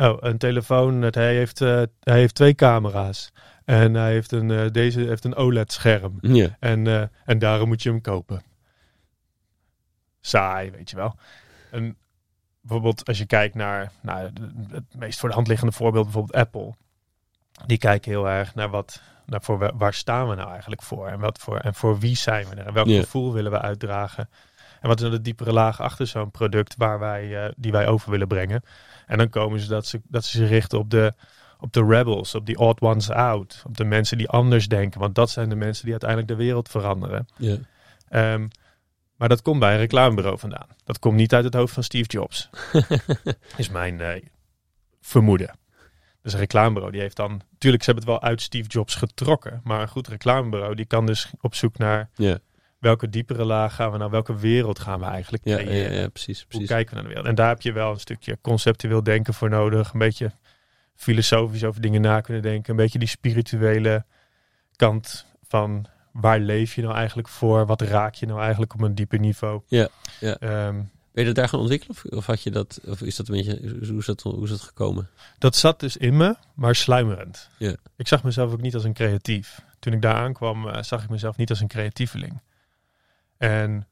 Oh, een telefoon, het, hij, heeft, eh, hij heeft twee camera's. En hij heeft een, eh, deze heeft een OLED-scherm. Ja. En, eh, en daarom moet je hem kopen. Saai, weet je wel. En bijvoorbeeld als je kijkt naar nou, het meest voor de hand liggende voorbeeld, bijvoorbeeld Apple. Die kijken heel erg naar wat, naar voor wa- waar staan we nou eigenlijk voor? En, wat voor, en voor wie zijn we er? En welk Ja. gevoel willen we uitdragen? En wat is nou de diepere laag achter zo'n product waar wij, eh, die wij over willen brengen? En dan komen ze dat ze, dat ze zich richten op de, op de rebels, op die odd ones out. Op de mensen die anders denken. Want dat zijn de mensen die uiteindelijk de wereld veranderen. Ja. Ehm, maar dat komt bij een reclamebureau vandaan. Dat komt niet uit het hoofd van Steve Jobs. is mijn eh, vermoeden. Dus een reclamebureau die heeft dan... Tuurlijk, ze hebben het wel uit Steve Jobs getrokken. Maar een goed reclamebureau die kan dus op zoek naar... Ja. Welke diepere laag gaan we nou? Welke wereld gaan we eigenlijk Ja, ja, creëren? ja, precies. Hoe precies. kijken we naar de wereld? En daar heb je wel een stukje conceptueel denken voor nodig. Een beetje filosofisch over dingen na kunnen denken. Een beetje die spirituele kant van waar leef je nou eigenlijk voor? Wat raak je nou eigenlijk op een dieper niveau? Ja, ja. Ehm, Ben je dat daar gaan ontwikkelen? Of, of had je dat, of is dat een beetje, hoe is dat, hoe is dat gekomen? dat zat dus in me, maar sluimerend. Ja. Ik zag mezelf ook niet als een creatief. Toen ik daar aankwam, eh, zag ik mezelf niet als een creatieveling. En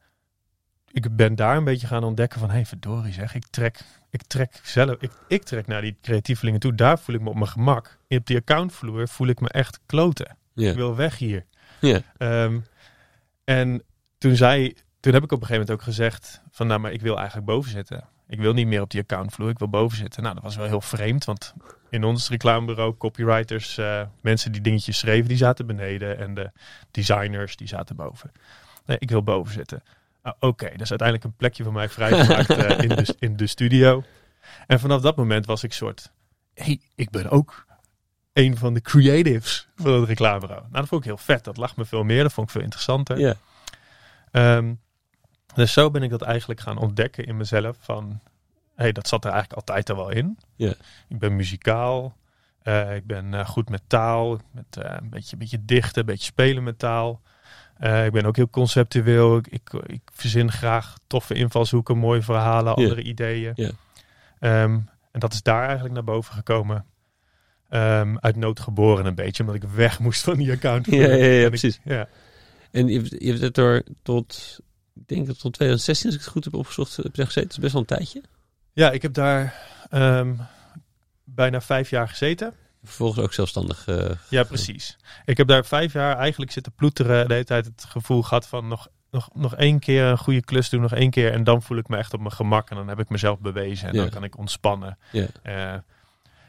ik ben daar een beetje gaan ontdekken van, hé hey, verdorie zeg, ik trek, ik trek zelf, ik, ik trek naar die creatievelingen toe. Daar voel ik me op mijn gemak. Op die accountvloer voel ik me echt kloten. Ik wil weg hier. Ja. Ehm, en toen zei, toen heb ik op een gegeven moment ook gezegd van, nou, maar ik wil eigenlijk boven zitten. Ik wil niet meer op die accountvloer, ik wil boven zitten. Nou, dat was wel heel vreemd, want in ons reclamebureau, copywriters, eh, mensen die dingetjes schreven, die zaten beneden en de designers, die zaten boven. Nee, ik wil boven zitten. Ah, Oké, dus uiteindelijk een plekje voor mij vrijgemaakt eh, in, de, in de studio. En vanaf dat moment was ik soort, hey, ik ben ook een van de creatives van het reclamebureau. Nou, dat vond ik heel vet. Dat lag me veel meer. Dat vond ik veel interessanter. Ja. Ehm, dus zo ben ik dat eigenlijk gaan ontdekken in mezelf. Van, hey, dat zat er eigenlijk altijd al wel in. Ik ben muzikaal. Eh, ik ben eh, goed met taal. Met een beetje, een beetje dichten, een beetje spelen met taal. Eh, ik ben ook heel conceptueel. Ik, ik, ik verzin graag toffe invalshoeken, mooie verhalen, andere ideeën. Ehm, en dat is daar eigenlijk naar boven gekomen. Ehm, uit nood geboren een beetje, omdat ik weg moest van die account. Ja, ja, ja, En ik- precies. ja. En je, hebt- je hebt het er tot, ik denk dat tot 2016, als ik het goed heb opgezocht, heb je gezeten. Dat is best wel een tijdje. ja, ik heb daar ehm, bijna vijf jaar gezeten. Vervolgens ook zelfstandig. eh, Ja, precies. Ik heb daar vijf jaar eigenlijk zitten ploeteren. De hele tijd het gevoel gehad van nog, nog, nog één keer een goede klus doen. Nog één keer. En dan voel ik me echt op mijn gemak. En dan heb ik mezelf bewezen. En Ja. dan kan ik ontspannen. Ja. Eh,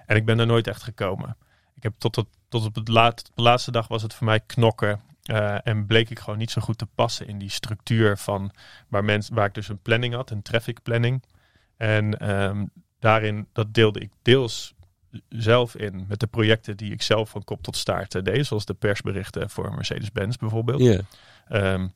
en ik ben er nooit echt gekomen. Ik heb tot, het, tot op het laat, de laatste dag was het voor mij knokken. Eh, en bleek ik gewoon niet zo goed te passen in die structuur van waar, mens, waar ik dus een planning had, een traffic planning. En ehm, daarin, dat deelde ik deels zelf in met de projecten die ik zelf van kop tot staart eh, deed. Zoals de persberichten voor Mercedes-Benz bijvoorbeeld. ja. Ehm,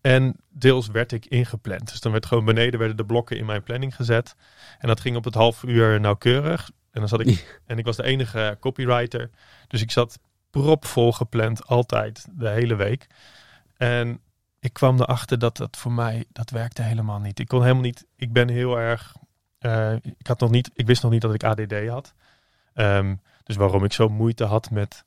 en deels werd ik ingepland. Dus dan werd gewoon beneden werden de blokken in mijn planning gezet. En dat ging op het half uur nauwkeurig. En dan zat ik. en ik was de enige copywriter. Dus ik zat propvol gepland, altijd de hele week. En ik kwam erachter dat dat voor mij, dat werkte helemaal niet. Ik kon helemaal niet, ik ben heel erg eh, ik, had nog niet, ik wist nog niet dat ik ADD had. Ehm, dus waarom ik zo moeite had met,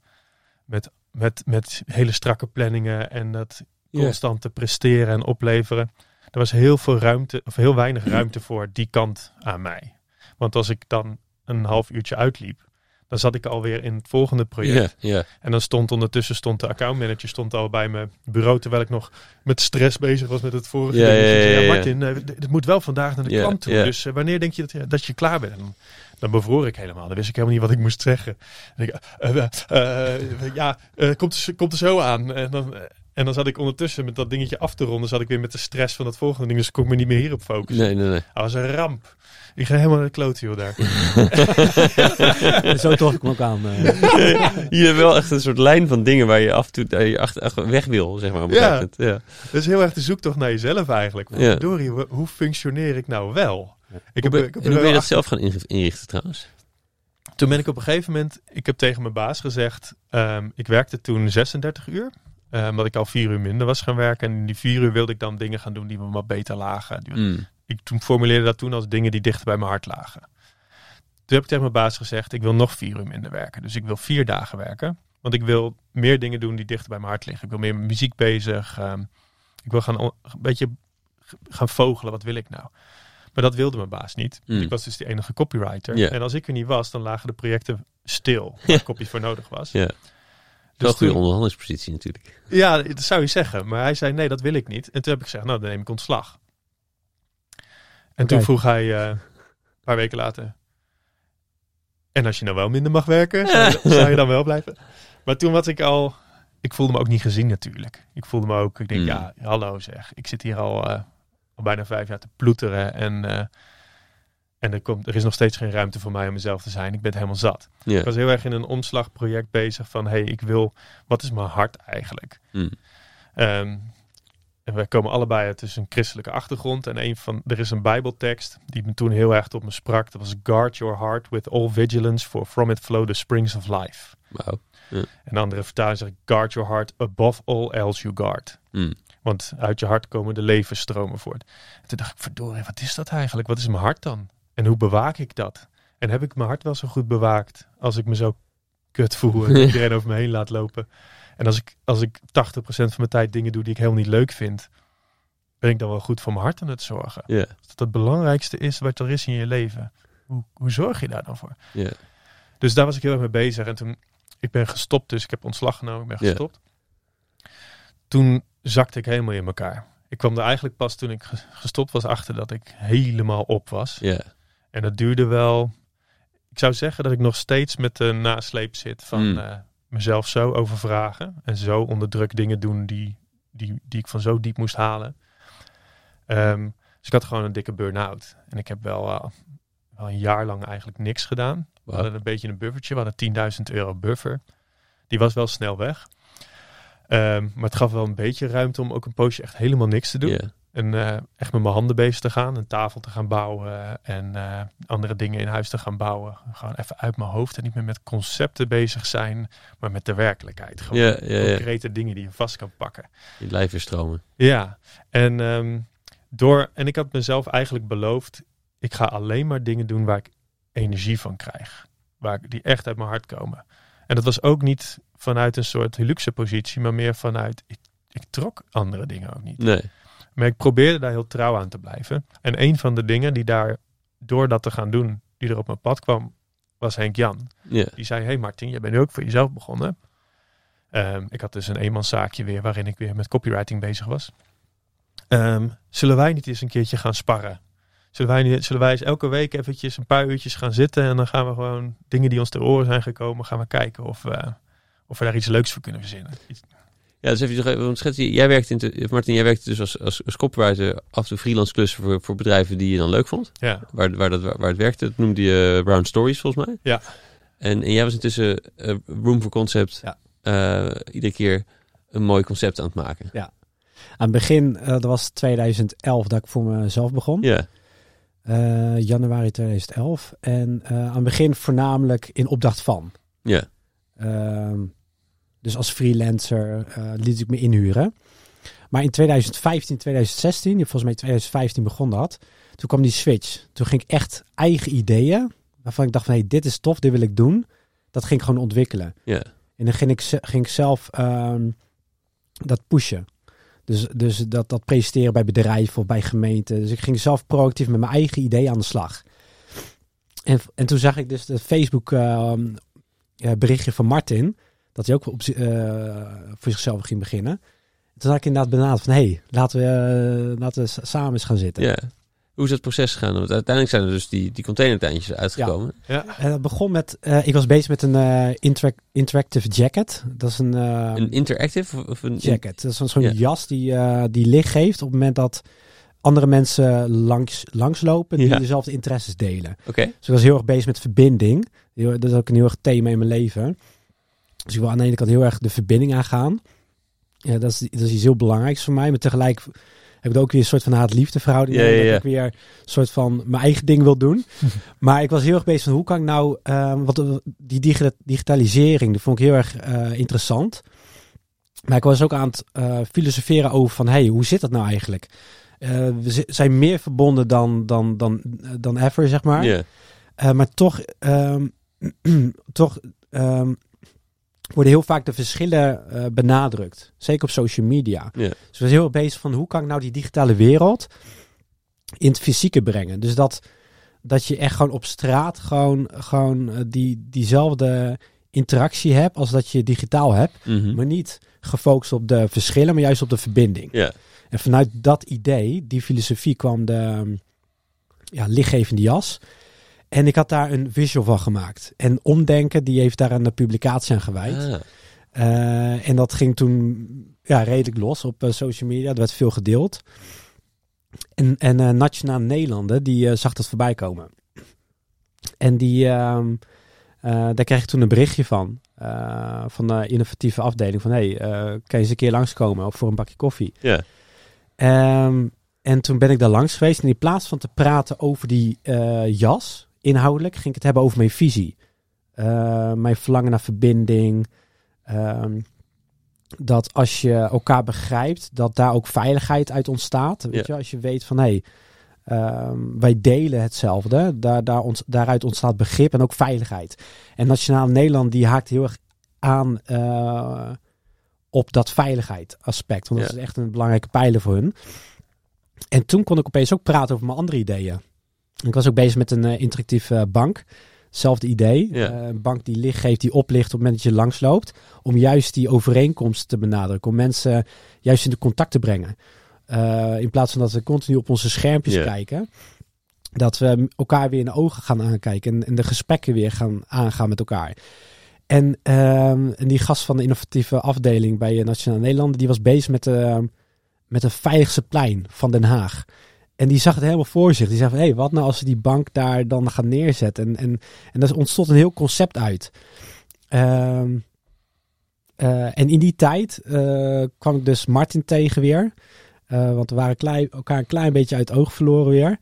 met, met, met hele strakke planningen en dat constant te presteren en opleveren. Er was heel veel ruimte, of heel weinig ruimte voor die kant aan mij. Want als ik dan een half uurtje uitliep, dan zat ik alweer in het volgende project. Ja, ja. En dan stond ondertussen stond de accountmanager stond al bij mijn bureau terwijl ik nog met stress bezig was met het vorige. Ding. ja. Martin, dit dit moet wel vandaag naar de klant toe. Dus eh, wanneer denk je dat, je dat je klaar bent? En dan, bevroor ik helemaal. Dan wist ik helemaal niet wat ik moest zeggen. En ik, eh, eh, ja, komt, er, komt er zo aan. En dan, en dan zat ik ondertussen met dat dingetje af te ronden, zat ik weer met de stress van dat volgende ding. Dus kon ik me niet meer hierop focussen. Nee, nee, nee. Dat was een ramp. Ik ga helemaal naar de klote, joh, daar. Zo toch ik me ook aan. eh. je hebt wel echt een soort lijn van dingen waar je af en toe daar je achter, achter weg wil, zeg maar. Op een Ja. gegeven moment. ja. Dat is heel erg de zoektocht naar jezelf eigenlijk. Ja. Hoe, hoe functioneer ik nou wel? Ik heb, ik heb en hoe ben je dat zelf gaan inri- inrichten trouwens? Toen ben ik op een gegeven moment, ik heb tegen mijn baas gezegd, ehm, ik werkte toen 36 uur. Eh, omdat ik al vier uur minder was gaan werken. En in die vier uur wilde ik dan dingen gaan doen die me wat beter lagen. Mm. Ik toen formuleerde dat toen als dingen die dichter bij mijn hart lagen. Toen heb ik tegen mijn baas gezegd, ik wil nog vier uur minder werken. Dus ik wil vier dagen werken. Want ik wil meer dingen doen die dichter bij mijn hart liggen. Ik wil meer met muziek bezig. ehm, ik wil gaan een beetje gaan vogelen. Wat wil ik nou? Maar dat wilde mijn baas niet. Mm. Ik was dus de enige copywriter. En als ik er niet was, dan lagen de projecten stil. Waar kopjes voor nodig was. Ja. Dus Wel een goede toen- onderhandelingspositie natuurlijk. ja, dat zou je zeggen. Maar hij zei, nee, dat wil ik niet. En toen heb ik gezegd, nou, dan neem ik ontslag. En toen vroeg hij eh, een paar weken later... En als je nou wel minder mag werken, zou je, zou je dan wel blijven? Maar toen was ik al... Ik voelde me ook niet gezien natuurlijk. Ik voelde me ook... Ik denk, Mm. ja, hallo zeg. Ik zit hier al, eh, al bijna vijf jaar te ploeteren. En, eh, en er, komt, er is nog steeds geen ruimte voor mij om mezelf te zijn. Ik ben het helemaal zat. Ik was heel erg in een omslagproject bezig van... hey, ik wil... Wat is mijn hart eigenlijk? Mm. Ehm, en wij komen allebei uit dus een christelijke achtergrond. En een van, er is een bijbeltekst die me toen heel erg tot me sprak. Dat was guard your heart with all vigilance, for from it flow the springs of life. Wauw. En de andere vertaling zegt guard your heart above all else you guard. Mm. Want uit je hart komen de levensstromen voort. En toen dacht ik, verdorie, wat is dat eigenlijk? Wat is mijn hart dan? En hoe bewaak ik dat? En heb ik mijn hart wel zo goed bewaakt als ik me zo kut voel en iedereen over me heen laat lopen? En als ik, als ik 80% van mijn tijd dingen doe die ik helemaal niet leuk vind, ben ik dan wel goed voor mijn hart aan het zorgen? Dat het belangrijkste is wat er is in je leven, hoe, hoe zorg je daar dan voor? Ja. Dus daar was ik heel erg mee bezig. En toen, ik ben gestopt, dus ik heb ontslag genomen, ik ben gestopt. Toen zakte ik helemaal in elkaar. Ik kwam er eigenlijk pas toen ik ge- gestopt was achter dat ik helemaal op was. Ja. En dat duurde wel. Ik zou zeggen dat ik nog steeds met de nasleep zit van Mm. eh, mezelf zo overvragen. En zo onder druk dingen doen die, die, die ik van zo diep moest halen. Ehm, dus ik had gewoon een dikke burn-out. En ik heb wel, eh, wel een jaar lang eigenlijk niks gedaan. We hadden een beetje een buffertje. We hadden 10.000 euro buffer. Die was wel snel weg. Ehm, maar het gaf wel een beetje ruimte om ook een poosje echt helemaal niks te doen. Ja. En eh, echt met mijn handen bezig te gaan. Een tafel te gaan bouwen. En eh, andere dingen in huis te gaan bouwen. Gewoon even uit mijn hoofd. En niet meer met concepten bezig zijn. Maar met de werkelijkheid. Gewoon Ja, ja, ja. concrete dingen die je vast kan pakken. Je lijf weer stromen. Ja. En, ehm, door, en ik had mezelf eigenlijk beloofd. Ik ga alleen maar dingen doen waar ik energie van krijg. Waar ik, die echt uit mijn hart komen. En dat was ook niet vanuit een soort luxe positie. Maar meer vanuit... Ik, ik trok andere dingen ook niet. Nee. Maar ik probeerde daar heel trouw aan te blijven. En een van de dingen die daar, door dat te gaan doen, die er op mijn pad kwam, was Henk Jan. Ja. Die zei, hey Martin, jij bent nu ook voor jezelf begonnen. Ehm, ik had dus een eenmanszaakje weer, waarin ik weer met copywriting bezig was. Ehm, zullen wij niet eens een keertje gaan sparren? Zullen wij, niet, zullen wij eens elke week eventjes een paar uurtjes gaan zitten en dan gaan we gewoon dingen die ons ter oren zijn gekomen, gaan we kijken of we, of we daar iets leuks voor kunnen verzinnen. Iets- Ja, dus even schetsen. Jij werkt in te- Martin, jij werkte dus als, als, als copywriter af en toe freelance klussen voor, voor bedrijven die je dan leuk vond. Ja, Waar, waar, dat, waar het werkte, dat noemde je Brown Stories volgens mij. Ja. En, en jij was intussen eh, Room for Concept Ja. eh, iedere keer een mooi concept aan het maken. Aan het begin, eh, dat was 2011 dat ik voor mezelf begon. Ja, Eh, januari 2011. En eh, aan het begin voornamelijk in opdracht van. ja, Ehm, dus als freelancer eh, liet ik me inhuren. Maar in 2015, 2016, volgens mij 2015 begon dat. Toen kwam die switch. Toen ging ik echt eigen ideeën, waarvan ik dacht van, hey, dit is tof, dit wil ik doen. Dat ging ik gewoon ontwikkelen. Ja. En dan ging ik, ging ik zelf ehm, dat pushen. Dus, dus dat, dat presenteren bij bedrijven of bij gemeenten. Dus ik ging zelf proactief met mijn eigen idee aan de slag. En, en toen zag ik dus de Facebook ehm, ja, berichtje van Martin. Dat hij ook op, eh, voor zichzelf ging beginnen. Toen had ik inderdaad benaderd van... Hé, hey, laten, we, eh, laten we s- samen eens gaan zitten. ja. Hoe is dat proces gegaan? Want uiteindelijk zijn er dus die, die containertuintjes uitgekomen. Ja. En dat begon met... eh, ik was bezig met een interac- interactive jacket. Dat is een... eh, Een interactive of- een... jacket. Dat is zo'n zo'n Ja. jas die, eh, die licht geeft op het moment dat andere mensen langs, langslopen die Ja. dezelfde interesses delen. Oké. Dus ik was heel erg bezig met verbinding. Heel- Dat is ook een heel erg thema in mijn leven. Dus ik wil aan de ene kant heel erg de verbinding aangaan. Ja, dat, is, dat is iets heel belangrijks voor mij. Maar tegelijk heb ik ook weer een soort van haat-liefde verhouding. Ja, mee, ja, Dat ja. ik weer een soort van mijn eigen ding wil doen. maar ik was heel erg bezig van hoe kan ik nou... eh, wat, die digi- digitalisering, dat vond ik heel erg eh, interessant. Maar ik was ook aan het eh, filosoferen over van... hey, hoe zit dat nou eigenlijk? Eh, we zi- zijn meer verbonden dan, dan, dan, dan ever, zeg maar. Ja. Maar toch, ehm, toch ehm, worden heel vaak de verschillen eh, benadrukt. Zeker op social media. Dus we zijn heel bezig van hoe kan ik nou die digitale wereld in het fysieke brengen. Dus dat, dat je echt gewoon op straat gewoon, gewoon eh, die, diezelfde interactie hebt als dat je digitaal hebt. Mhm. Maar niet gefocust op de verschillen, maar juist op de verbinding. En vanuit dat idee, die filosofie, kwam de um, ja, lichtgevende jas. En ik had daar een visual van gemaakt. En Omdenken, die heeft daar een publicatie aan gewijd. Ah. Eh, en dat ging toen ja, redelijk los op eh, social media. Er werd veel gedeeld. En, en eh, Nationaal Nederlanden, die zag dat voorbij komen. En die, ehm, eh, daar kreeg ik toen een berichtje van. van de innovatieve afdeling. Van, hey, kan je eens een keer langskomen voor een bakje koffie? Ja. Ehm, en toen ben ik daar langs geweest. En in plaats van te praten over die jas, inhoudelijk, ging ik het hebben over mijn visie. Eh, mijn verlangen naar verbinding. Ehm, dat als je elkaar begrijpt, dat daar ook veiligheid uit ontstaat. Weet Ja. je, als je weet van hé, hey, ehm, wij delen hetzelfde. Daar, daar ont, daaruit ontstaat begrip en ook veiligheid. En Nationaal Nederland die haakt heel erg aan eh, op dat veiligheid aspect. Want dat Ja. is echt een belangrijke pijler voor hun. En toen kon ik opeens ook praten over mijn andere ideeën. Ik was ook bezig met een eh, interactieve bank. Hetzelfde idee. Ja. Eh, een bank die licht geeft, die oplicht op het moment dat je langsloopt. Om juist die overeenkomsten te benadrukken. Om mensen juist in de contact te brengen. Eh, in plaats van dat we continu op onze schermpjes Ja. kijken. Dat we elkaar weer in de ogen gaan aankijken. En, en de gesprekken weer gaan aangaan met elkaar. En, ehm, en die gast van de innovatieve afdeling bij eh, Nationaal Nederland. Die was bezig met, eh, met een veiligste plein van Den Haag. En die zag het helemaal voor zich. Die zei van, hé, hey, wat nou als we die bank daar dan gaan neerzetten? En, en, en daar ontstond een heel concept uit. Ehm, eh, en in die tijd eh, kwam ik dus Martin tegen weer. Eh, want we waren klein, elkaar een klein beetje uit het oog verloren weer.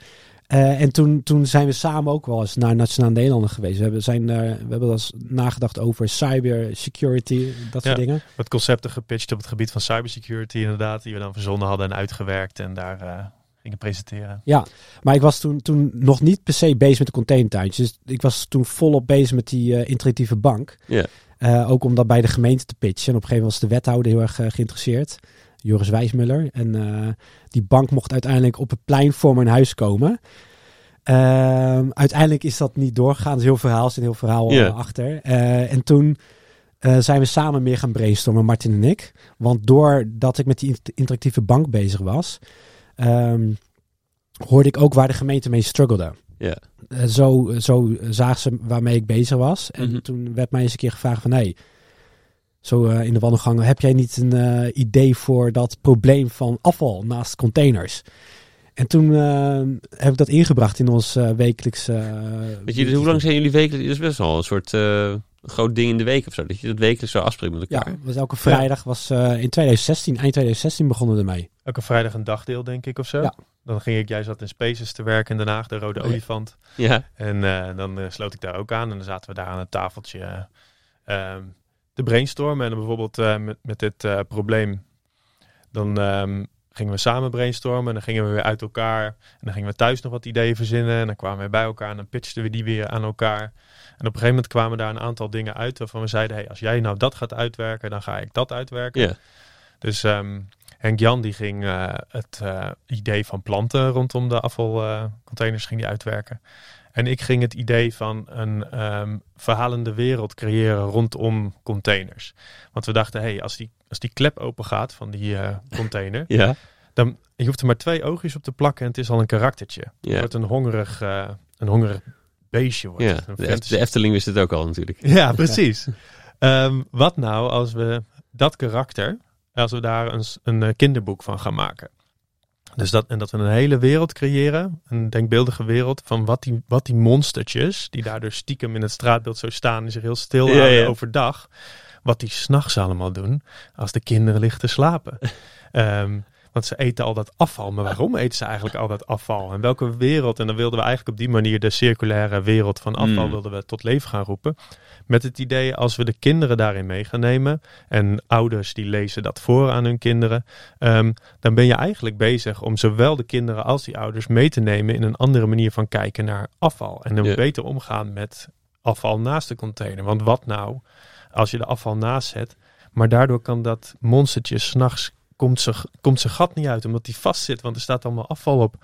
En toen, toen zijn we samen ook wel eens naar Nationaal Nederlanden geweest. We hebben, zijn, we hebben wel eens nagedacht over cyber security, dat soort dingen. Wat concepten gepitcht op het gebied van cybersecurity inderdaad. Die we dan verzonnen hadden en uitgewerkt en daar gingen presenteren. Maar ik was toen, toen nog niet per se bezig met de containertuintjes. Dus ik was toen volop bezig met die eh, interactieve bank. Ja. Eh, ook om dat bij de gemeente te pitchen. En op een gegeven moment was de wethouder heel erg eh, geïnteresseerd. Joris Wijsmuller. En eh, die bank mocht uiteindelijk op het plein voor mijn huis komen. Ehm, uiteindelijk is dat niet doorgegaan. Er is heel verhaal, er zit een heel verhaal Ja. achter. Eh, en toen eh, zijn we samen meer gaan brainstormen, Martin en ik. Want doordat ik met die int- interactieve bank bezig was, ehm, hoorde ik ook waar de gemeente mee struggelde. Ja. Eh, zo, zo zagen ze waarmee ik bezig was. En Mhm. toen werd mij eens een keer gevraagd van... Hey, zo eh, in de wandelgangen, heb jij niet een eh, idee voor dat probleem van afval naast containers? En toen eh, heb ik dat ingebracht in ons wekelijks... eh, Weet je, hoe lang zijn jullie wekelijks? Dat is best wel een soort eh, groot ding in de week of zo. Dat je dat wekelijks zo afspreekt met Ja, elkaar. was elke vrijdag was eh, in 2016, eind 2016 begonnen we ermee. Elke vrijdag een dagdeel, denk ik, of zo. Ja. Dan ging ik juist wat in Spaces te werken in Den Haag, de Rode Oh ja. Olifant. Ja. En eh, dan eh, sloot ik daar ook aan en dan zaten we daar aan het tafeltje eh, ehm, te brainstormen. En dan bijvoorbeeld eh, met, met dit eh, probleem dan ehm, gingen we samen brainstormen. En dan gingen we weer uit elkaar. En dan gingen we thuis nog wat ideeën verzinnen. En dan kwamen we bij elkaar en dan pitchten we die weer aan elkaar. En op een gegeven moment kwamen daar een aantal dingen uit waarvan we zeiden: hey, als jij nou dat gaat uitwerken, dan ga ik dat uitwerken. Dus ehm, Henk Jan die ging eh, het eh, idee van planten rondom de afvalcontainers ging die uitwerken. En ik ging het idee van een ehm, verhalende wereld creëren rondom containers. Want we dachten, hey, als, die, als die klep open gaat van die eh, container, Ja. dan je hoeft er maar twee oogjes op te plakken en het is al een karaktertje. Het Ja. wordt een hongerig, eh, een hongerig beestje. Wordt Ja. De, Eft- fantasy- de Efteling wist het ook al natuurlijk. ja, precies. Ehm, wat nou als we dat karakter, als we daar een, een eh, kinderboek van gaan maken? Dus dat, en dat we een hele wereld creëren, een denkbeeldige wereld, van wat die, wat die monstertjes, die daar dus stiekem in het straatbeeld zo staan en zich heel stil Ja, houden ja. overdag, wat die s'nachts allemaal doen als de kinderen liggen te slapen. Ehm, want ze eten al dat afval. Maar waarom eten ze eigenlijk al dat afval? En welke wereld? En dan wilden we eigenlijk op die manier de circulaire wereld van afval Mm. wilden we tot leven gaan roepen. Met het idee als we de kinderen daarin mee gaan nemen. En ouders die lezen dat voor aan hun kinderen. ehm, dan ben je eigenlijk bezig om zowel de kinderen als die ouders mee te nemen in een andere manier van kijken naar afval. En een beter omgaan met afval naast de container. Want wat nou als je de afval naast zet, maar daardoor kan dat monstertje s'nachts komt zijn komt zijn gat niet uit, omdat die vast zit, want er staat allemaal afval op.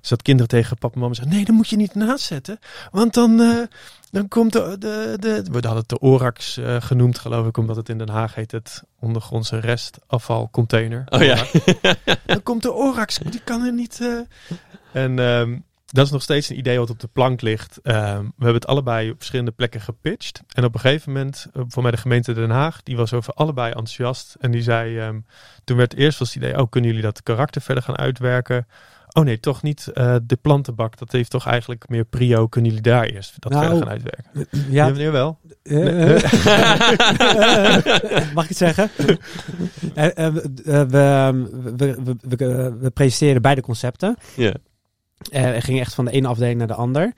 Dus dat kinderen tegen papa en mama zeggen, nee, dat moet je niet naast zetten, want dan, eh, dan komt de, de, de... We hadden het de Orax eh, genoemd, geloof ik, omdat het in Den Haag heet het ondergrondse restafvalcontainer. Oh ja. dan komt de Orax, die kan er niet... eh. En ehm, dat is nog steeds een idee wat op de plank ligt. Ehm, we hebben het allebei op verschillende plekken gepitcht. En op een gegeven moment, eh, voor mij de gemeente Den Haag, die was over allebei enthousiast. En die zei, ehm, toen werd eerst was het idee, oh, kunnen jullie dat karakter verder gaan uitwerken? Oh nee, toch niet. eh, de plantenbak, dat heeft toch eigenlijk meer prio. Kunnen jullie daar eerst dat Nou, verder gaan uitwerken? Ja, Ja, meneer wel. eh, mag ik het zeggen? Eh, eh, we, we, we, we, we, we presenteerden beide concepten. Ja. Eh, er ging echt van de ene afdeling naar de ander.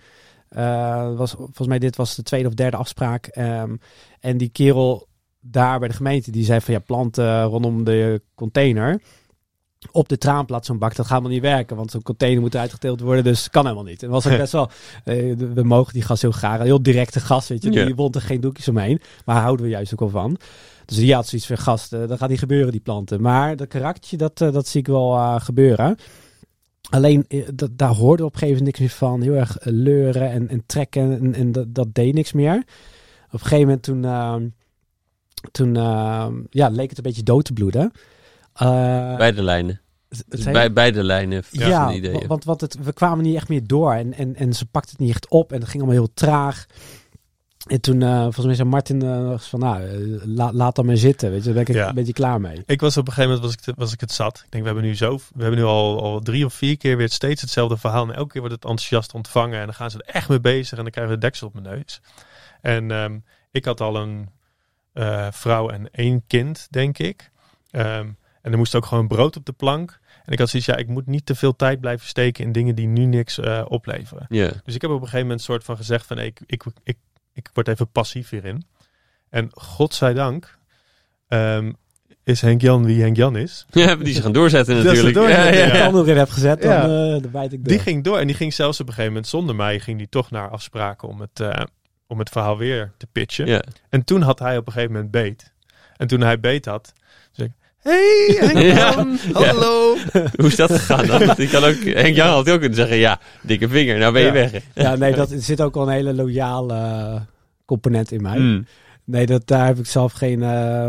Eh, was, volgens mij dit was de tweede of derde afspraak. Ehm, en die kerel daar bij de gemeente, die zei van ja, planten rondom de container. Op de traanplaats zo'n bak, dat gaat helemaal niet werken. Want zo'n container moet uitgeteeld worden, dus kan helemaal niet. En was ook best wel, eh, we mogen die gas heel graag. Heel directe gas, weet je. Ja. Die wond er geen doekjes omheen. Maar houden we juist ook wel van. Dus die had zoiets van gast, eh, dat gaat niet gebeuren, die planten. Maar dat karaktertje, dat, dat zie ik wel gebeuren. Alleen, eh, dat, daar hoorde op een gegeven moment niks meer van. Heel erg eh, leuren en, en trekken en, en dat, dat deed niks meer. Op een gegeven moment toen, ehm, toen ehm, ja, leek het een beetje dood te bloeden. Eh, Beide lijnen. Dus bij, beide lijnen ja, de ideeën. wa- want, want het, we kwamen niet echt meer door en, en, en ze pakte het niet echt op en het ging allemaal heel traag. En toen, eh, volgens mij zei Martin eh, nog eens van, nou, eh, la- laat dan maar zitten, weet je, daar ben ik Ja. een beetje klaar mee. Ik was op een gegeven moment was ik, te- was ik het zat. Ik denk, we hebben nu zo, we hebben nu al, al drie of vier keer weer steeds hetzelfde verhaal. En elke keer wordt het enthousiast ontvangen en dan gaan ze er echt mee bezig en dan krijgen we de deksel op mijn neus. En ehm, ik had al een eh, vrouw en één kind, denk ik. Ehm, en er moest ook gewoon brood op de plank. En ik had zoiets, ja, ik moet niet te veel tijd blijven steken in dingen die nu niks eh, opleveren. Ja. Dus ik heb op een gegeven moment soort van gezegd van ik, ik, ik, ik word even passief hierin. En godzijdank ehm, is Henk Jan wie Henk Jan is. ja, die ze gaan doorzetten Dat ze natuurlijk. doorzetten, ja, Als ja, ik ja. heb gezet, dan, Ja. eh, dan bijt ik door. Die ging door en die ging zelfs op een gegeven moment zonder mij ging die toch naar afspraken om het, eh, om het verhaal weer te pitchen. Ja. En toen had hij op een gegeven moment beet. En toen hij beet had, zei ik, hey Henk. Jan, hallo. Hoe is dat gegaan dan? Want ik kan ook, Henk Jan had ook kunnen zeggen, ja, dikke vinger, nou ben je Ja. weg. Ja, nee, dat er zit ook wel een hele loyale eh, component in mij. Mm. Nee, dat, daar heb ik zelf geen. eh,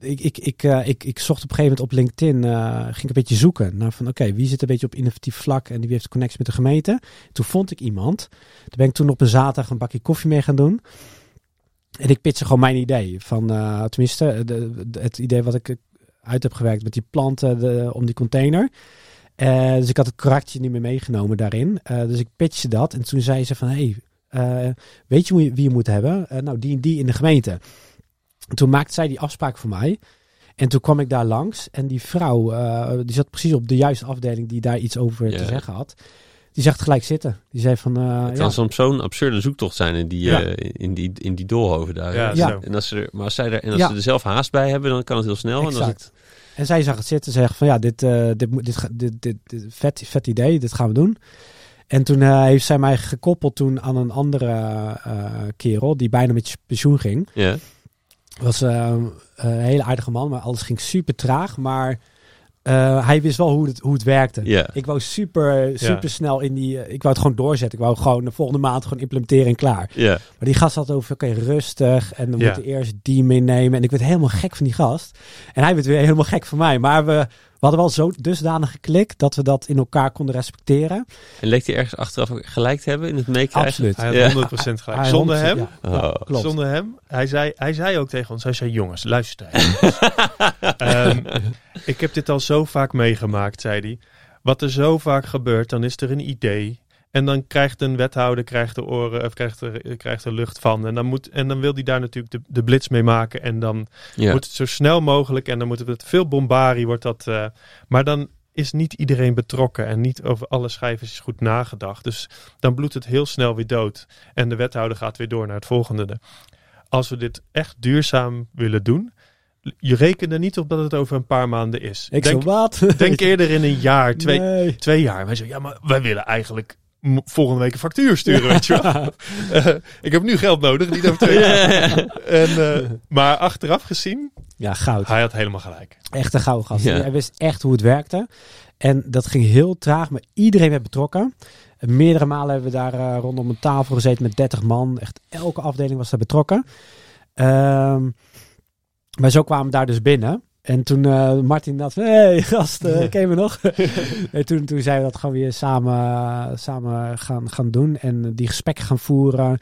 ik, ik, ik, eh, ik, ik zocht op een gegeven moment op LinkedIn, eh, ging ik een beetje zoeken naar van oké, wie zit een beetje op innovatief vlak en wie heeft connectie met de gemeente. Toen vond ik iemand. Toen ben ik toen op een zaterdag een bakje koffie mee gaan doen. En ik pitste gewoon mijn idee. Van, eh, tenminste, de, de- het idee wat ik uit heb gewerkt met die planten de, om die container. Eh, dus ik had het karaktertje niet meer meegenomen daarin. Eh, dus ik pitchte dat. En toen zei ze van, hey, eh, weet je hoe je- wie je moet hebben? Nou, die en die in de gemeente. En toen maakte zij die afspraak voor mij. En toen kwam ik daar langs. En die vrouw, eh, die zat precies op de juiste afdeling die daar iets over te zeggen had. Die zag het gelijk zitten. Die zei van, eh, Het ja, kan soms zo'n absurde zoektocht zijn in die, Ja. eh, in die, in die doolhoven daar. Ja. En als ze er, maar als zij er, en als Ja. ze er zelf haast bij hebben, dan kan het heel snel. En als Exact. het, En zij zag het zitten en zegt van ja, dit, uh, dit, dit, dit, dit, vet, vet idee, dit gaan we doen. En toen uh, heeft zij mij gekoppeld toen aan een andere uh, kerel die bijna met pensioen ging. Ja. Was een hele aardige man, maar alles ging super traag. Maar uh, hij wist wel hoe het, hoe het werkte. Yeah. Ik wou super, super yeah. snel in die. ik wou het gewoon doorzetten. Ik wou gewoon de volgende maand gewoon implementeren en klaar. Yeah. Maar die gast had over: oké, okay, rustig. En dan moet je eerst die meenemen. En ik werd helemaal gek van die gast. En hij werd weer helemaal gek van mij. Maar we hadden wel zo dusdanig geklikt dat we dat in elkaar konden respecteren. En leek hij ergens achteraf gelijk te hebben in het meekrijgen? Absoluut. Hij had 100% gelijk. Hij Zonder 100%, hem, ja. Oh. Klopt. zonder hem, hij zei, hij zei ook tegen ons, hij zei jongens, luister. Ehm, ik heb dit al zo vaak meegemaakt, zei hij. Wat er zo vaak gebeurt, dan is er een idee. En dan krijgt een wethouder krijgt de oren, of krijgt er, krijgt er lucht van. En dan, moet, en dan wil hij daar natuurlijk de, de blitz mee maken. En dan Ja. moet het zo snel mogelijk. En dan moet het veel bombarie wordt dat. eh, maar dan is niet iedereen betrokken. En niet over alle schijven is goed nagedacht. Dus dan bloedt het heel snel weer dood. En de wethouder gaat weer door naar het volgende. Als we dit echt duurzaam willen doen. Je rekent er niet op dat het over een paar maanden is. Ik denk, zo, wat? denk eerder in een jaar, twee, Nee. twee jaar. Wij zeggen, ja, maar wij willen eigenlijk volgende week een factuur sturen, weet je wel. Eh, ik heb nu geld nodig, niet over twee jaar. En, eh, maar achteraf gezien, Ja, goud. hij had helemaal gelijk. Echt een gouden gast. Ja. Hij wist echt hoe het werkte. En dat ging heel traag, maar iedereen werd betrokken. En Meerdere malen hebben we daar eh, rondom een tafel gezeten met 30 man. Echt elke afdeling was daar betrokken. Ehm, maar zo kwamen we daar dus binnen. En toen eh, Martin dat hé hey, gast, eh ken je me nog? en toen, toen zijn we dat gewoon weer samen, samen gaan, gaan doen. En die gesprekken gaan voeren.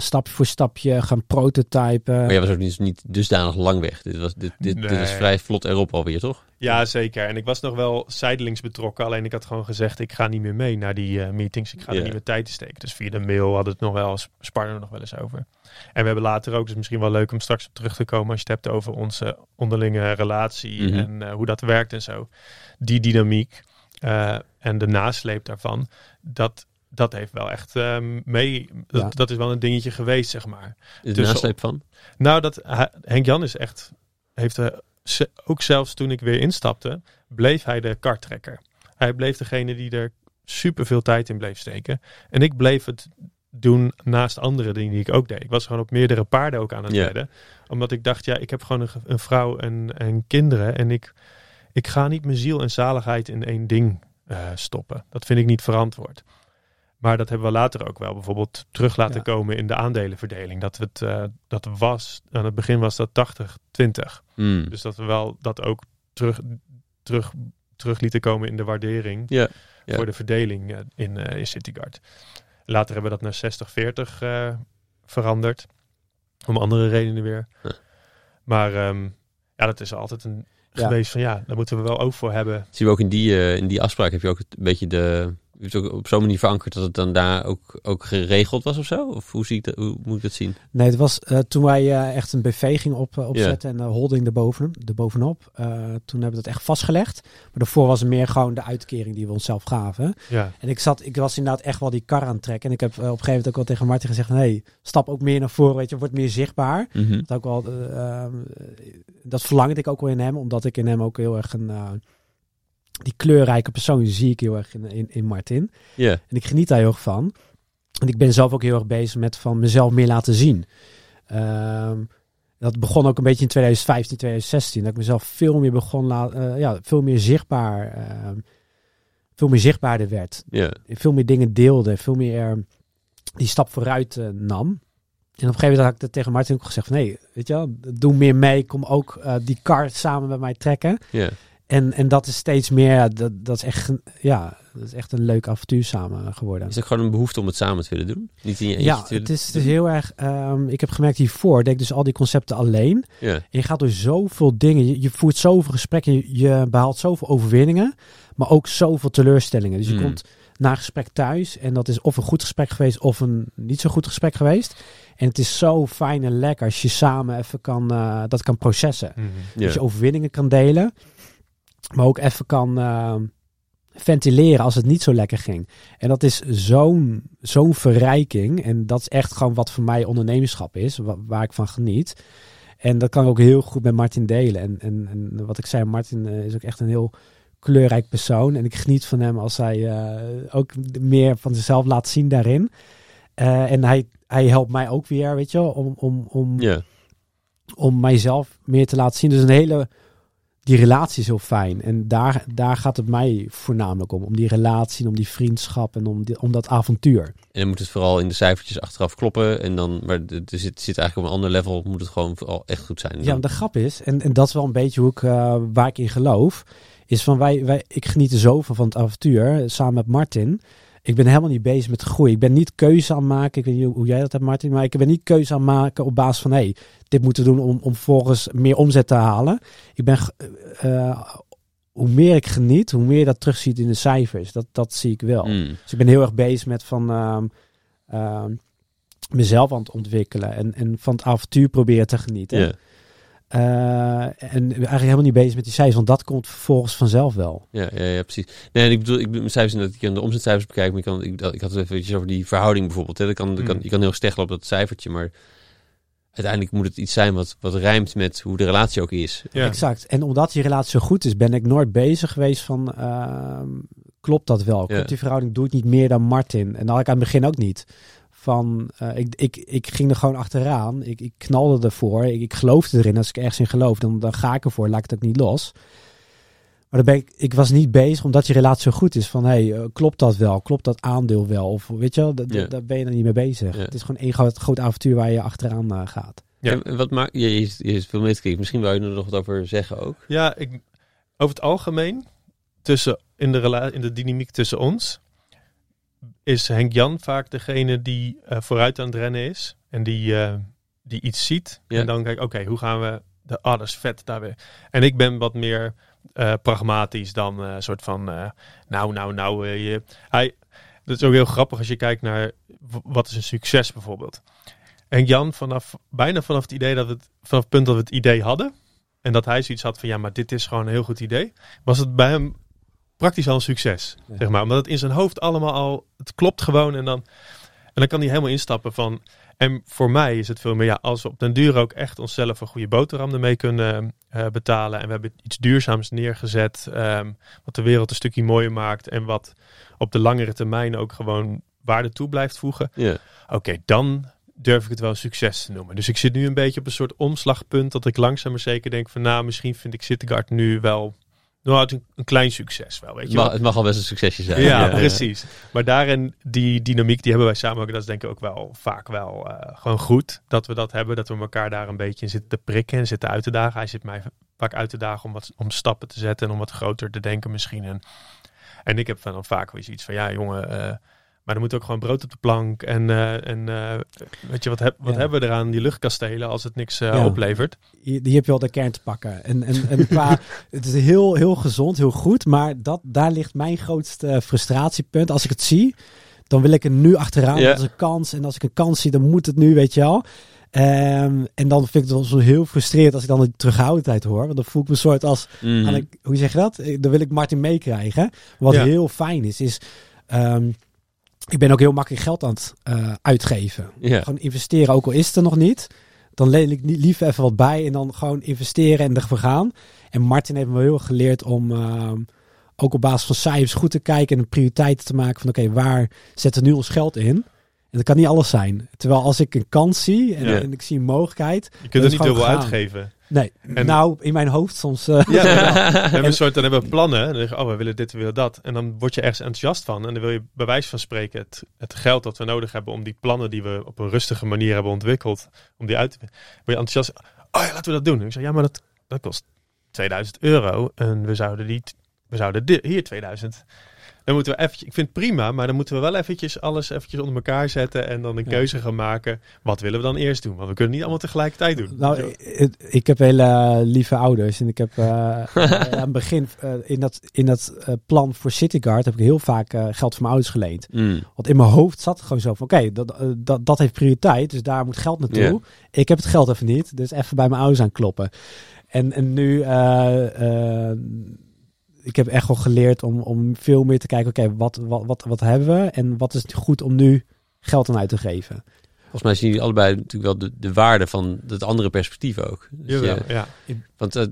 Stapje voor stapje gaan prototypen. Maar jij was ook niet, niet dusdanig lang weg. Dit was, dit, dit, dit was vrij vlot erop alweer, toch? Ja, zeker. En ik was nog wel zijdelings betrokken. Alleen ik had gewoon gezegd, ik ga niet meer mee naar die eh, meetings. Ik ga er niet meer tijd in steken. Dus via de mail hadden het nog wel, eens- sparden we nog wel eens over. En we hebben later ook, dus misschien wel leuk om straks op terug te komen als je het hebt over onze onderlinge relatie Mhm. en eh, hoe dat werkt en zo. Die dynamiek eh, en de nasleep daarvan, dat, dat heeft wel echt eh, mee, dat, Ja. dat is wel een dingetje geweest, zeg maar. De Dus- nasleep van? Nou, dat Henk Jan is echt, heeft ze- ook zelfs toen ik weer instapte, bleef hij de karttrekker. Hij bleef degene die er super veel tijd in bleef steken. En ik bleef het doen naast andere dingen die ik ook deed. Ik was gewoon op meerdere paarden ook aan het wedden. Omdat ik dacht, ja, ik heb gewoon een, ge- een vrouw en, en kinderen. En ik, ik ga niet mijn ziel en zaligheid in één ding eh, stoppen. Dat vind ik niet verantwoord. Maar dat hebben we later ook wel bijvoorbeeld terug laten Ja. komen in de aandelenverdeling. Dat het uh, dat was, aan het begin was dat 80-20. Hmm. Dus dat we wel dat ook terug, terug, terug lieten komen in de waardering Ja. Ja. voor de verdeling eh, in, eh in Cityguard. Later hebben we dat naar 60-40 eh, veranderd. Om andere redenen weer. Huh. Maar ehm, ja, dat is altijd een Ja. geweest van ja, daar moeten we wel oog voor hebben. Zien we ook in die, eh, in die afspraak heb je ook het- een beetje de... Je hebt ook op zo'n manier verankerd dat het dan daar ook, ook geregeld was of zo? Of hoe, zie ik dat, hoe moet ik dat zien? Nee, het was eh, toen wij eh, echt een BV gingen op, eh, opzetten en de holding erboven, erbovenop. eh toen hebben we dat echt vastgelegd. Maar daarvoor was het meer gewoon de uitkering die we onszelf gaven. Ja, En ik, zat, ik was inderdaad echt wel die kar aan het trekken. En ik heb op een gegeven moment ook wel tegen Martin gezegd: hey, stap ook meer naar voren, weet je, word meer zichtbaar. Mhm. Dat, ook wel, dat verlangde ik ook wel in hem, omdat ik in hem ook heel erg een. Die kleurrijke persoon zie ik heel erg in, in, in Martin. Ja. En ik geniet daar heel erg van. En ik ben zelf ook heel erg bezig met van mezelf meer laten zien. Ehm, dat begon ook een beetje in 2015, 2016. Dat ik mezelf veel meer begon laten, ja, veel meer zichtbaar, ehm, veel meer zichtbaarder werd. Ja. Veel meer dingen deelde, veel meer eh, die stap vooruit eh, nam. En op een gegeven moment had ik dat tegen Martin ook gezegd van, nee, weet je wel, doe meer mee, kom ook eh, die kar samen met mij trekken. Ja. En, en dat is steeds meer, ja, dat, dat is echt, een- ja, dat is echt een leuk avontuur samen geworden. Is het gewoon een behoefte om het samen te willen doen? Niet in je eentje Ja, te het is, het is heel erg. ehm, ik heb gemerkt hiervoor, deed ik dus al die concepten alleen. Ja. En je gaat door zoveel dingen. Je, je voert zoveel gesprekken. Je, je behaalt zoveel overwinningen. Maar ook zoveel teleurstellingen. Dus je Hmm. komt na een gesprek thuis. En dat is of een goed gesprek geweest. Of een niet zo goed gesprek geweest. En het is zo fijn en lekker als je samen even kan, eh, dat kan processen. Ja. Dus je overwinningen kan delen. Maar ook even kan eh, ventileren als het niet zo lekker ging. En dat is zo'n zo'n verrijking. En dat is echt gewoon wat voor mij ondernemerschap is. wa- waar ik van geniet. En dat kan ik ook heel goed met Martin delen. En, en, en wat ik zei, Martin eh, is ook echt een heel kleurrijk persoon. En ik geniet van hem als hij eh, ook meer van zichzelf laat zien daarin. Eh, en hij, hij helpt mij ook weer, weet je, wel, om, om, om, om mijzelf meer te laten zien. Dus een hele, die relatie is heel fijn. En daar, daar gaat het mij voornamelijk om. Om die relatie, om die vriendschap en om, die, om dat avontuur. En dan moet het vooral in de cijfertjes achteraf kloppen. En dan, maar er zit, zit eigenlijk op een ander level, moet het gewoon vooral echt goed zijn. Ja, de grap is, en, en dat is wel een beetje hoe ik, eh, waar ik in geloof, is van wij, wij, ik geniet er zoveel van het avontuur, samen met Martin. Ik ben helemaal niet bezig met groei. Ik ben niet keuze aan maken. Ik weet niet hoe jij dat hebt, Martin. Maar ik ben niet keuze aan maken op basis van... hé, hey, dit moeten we doen om, om volgens meer omzet te halen. Ik ben... ge- eh, hoe meer ik geniet, hoe meer je dat terugziet in de cijfers. Dat, dat zie ik wel. Mm. Dus ik ben heel erg bezig met van... ehm, ehm, mezelf aan het ontwikkelen. En, en van het avontuur proberen te genieten. Eh, en eigenlijk helemaal niet bezig met die cijfers, want dat komt vervolgens vanzelf wel. Ja, ja, ja, precies. Nee, en ik bedoel, ik bedoel, mijn cijfers dat ik kan de omzetcijfers bekijken, maar ik, kan, ik, ik had het even over die verhouding bijvoorbeeld. Hè. Dat kan, dat kan, Mm. je kan heel steggelen op dat cijfertje, maar uiteindelijk moet het iets zijn wat, wat rijmt met hoe de relatie ook is. Ja. Exact. En omdat die relatie zo goed is, ben ik nooit bezig geweest van, ehm, klopt dat wel? Klopt Ja. die verhouding? Doe ik niet meer dan Martin? En dat had ik aan het begin ook niet. Van, eh, ik, ik, ik ging er gewoon achteraan. Ik, ik knalde ervoor. Ik, ik geloofde erin. Als ik ergens in geloof, dan, dan ga ik ervoor. Laat ik het ook niet los. Maar dan ben ik, ik was niet bezig omdat die relatie zo goed is. Van, hey, eh, klopt dat wel? Klopt dat aandeel wel? Of weet je daar ben je dan niet mee bezig. Ja. Het is gewoon één groot, groot avontuur waar je achteraan eh, gaat. Ja. En wat maakt je, je, je is veel mee te kijken. Misschien wil je er nog wat over zeggen ook. Ja, ik, over het algemeen, tussen, in, de rela- in de dynamiek tussen ons, is Henk Jan vaak degene die eh, vooruit aan het rennen is. En die, eh, die iets ziet. Ja. En dan kijkt, oké, hoe gaan we de ah, dat is vet daar weer. En ik ben wat meer eh, pragmatisch dan een soort van, nou, nou, nou. je, hij, dat is ook heel grappig als je kijkt naar wat is een succes bijvoorbeeld. En Jan, vanaf, bijna vanaf het idee dat we het, vanaf het punt dat we het idee hadden, en dat hij zoiets had van ja, maar dit is gewoon een heel goed idee. Was het bij hem praktisch al een succes. Ja. Zeg maar. Omdat het in zijn hoofd allemaal al. Het klopt gewoon. En dan, en dan kan hij helemaal instappen van. En voor mij is het veel meer, ja, als we op den duur ook echt onszelf een goede boterham ermee kunnen eh, betalen. En we hebben iets duurzaams neergezet. ehm, wat de wereld een stukje mooier maakt. En wat op de langere termijn ook gewoon waarde toe blijft voegen. Ja. Oké, dan durf ik het wel succes te noemen. Dus ik zit nu een beetje op een soort omslagpunt dat ik langzaam maar zeker denk van nou, misschien vind ik Sittard nu wel nou, het een, een klein succes wel, weet Het je het mag al best een succesje zijn. Ja, precies. Maar daarin, die dynamiek, die hebben wij samen ook. Dat is denk ik ook wel vaak wel eh, gewoon goed dat we dat hebben. Dat we elkaar daar een beetje in zitten te prikken en zitten uit te dagen. Hij zit mij vaak uit te dagen om, wat, om stappen te zetten en om wat groter te denken misschien. En, en ik heb dan vaak weer iets van, ja jongen, eh, maar er moet ook gewoon brood op de plank. En, eh, en eh, weet je, wat, heb, wat Ja. hebben we eraan, die luchtkastelen, als het niks eh, Ja. oplevert? je- die heb je wel de kern te pakken. En, en, en qua, het is heel, heel gezond, heel goed. Maar dat, daar ligt mijn grootste frustratiepunt. Als ik het zie, dan wil ik er nu achteraan. Ja. Dat is een kans. En als ik een kans zie, dan moet het nu, weet je wel. Ehm, en dan vind ik het wel zo heel frustrerend als ik dan de terughoudendheid hoor. Want dan voel ik me soort als... Aan een- hoe zeg je dat? Dan wil ik Martin meekrijgen. Wat heel fijn is, is... ehm, ik ben ook heel makkelijk geld aan het eh, uitgeven. Gewoon investeren, ook al is het er nog niet. Dan leen ik niet liever even wat bij en dan gewoon investeren en ervoor gaan. En Martin heeft me heel erg geleerd om ehm, ook op basis van cijfers goed te kijken en een prioriteit te maken van oké, waar zetten we nu ons geld in? En dat kan niet alles zijn. Terwijl als ik een kans zie en, Ja. en ik zie een mogelijkheid. Je kunt is niet dubbel gaan. uitgeven. Nee, En- nou in mijn hoofd soms. eh, Ja, maar we hebben een soort, dan hebben we plannen. Dan denk je, oh, we willen dit, we willen dat. En dan word je ergens enthousiast van. En dan wil je bij wijze van spreken het, het geld dat we nodig hebben om die plannen die we op een rustige manier hebben ontwikkeld, om die uit te word je enthousiast. Oh ja, laten we dat doen. En ik zeg, ja, maar dat, dat kost 2000 euro. En we zouden die, we zouden hier 2000. Dan moeten we eventjes, ik vind het prima, maar dan moeten we wel eventjes alles eventjes onder elkaar zetten en dan een Ja. keuze gaan maken. Wat willen we dan eerst doen? Want we kunnen niet allemaal tegelijkertijd doen. Nou, ik, ik heb hele lieve ouders. En ik heb eh, eh, aan het begin eh, in dat, in dat eh, plan voor Cityguard heb ik heel vaak eh, geld van mijn ouders geleend. Mm. Want in mijn hoofd zat het gewoon zo van oké, dat, eh, dat, dat heeft prioriteit. Dus daar moet geld naartoe. Ik heb het geld even niet. Dus even bij mijn ouders aankloppen. En, en nu, eh, eh, ik heb echt wel geleerd om, om veel meer te kijken. Oké, wat, wat, wat, wat hebben we? En wat is goed om nu geld aan uit te geven? Volgens mij zien jullie allebei natuurlijk wel de, de waarde van het andere perspectief ook. Dus Jawel, je- ja. want uh,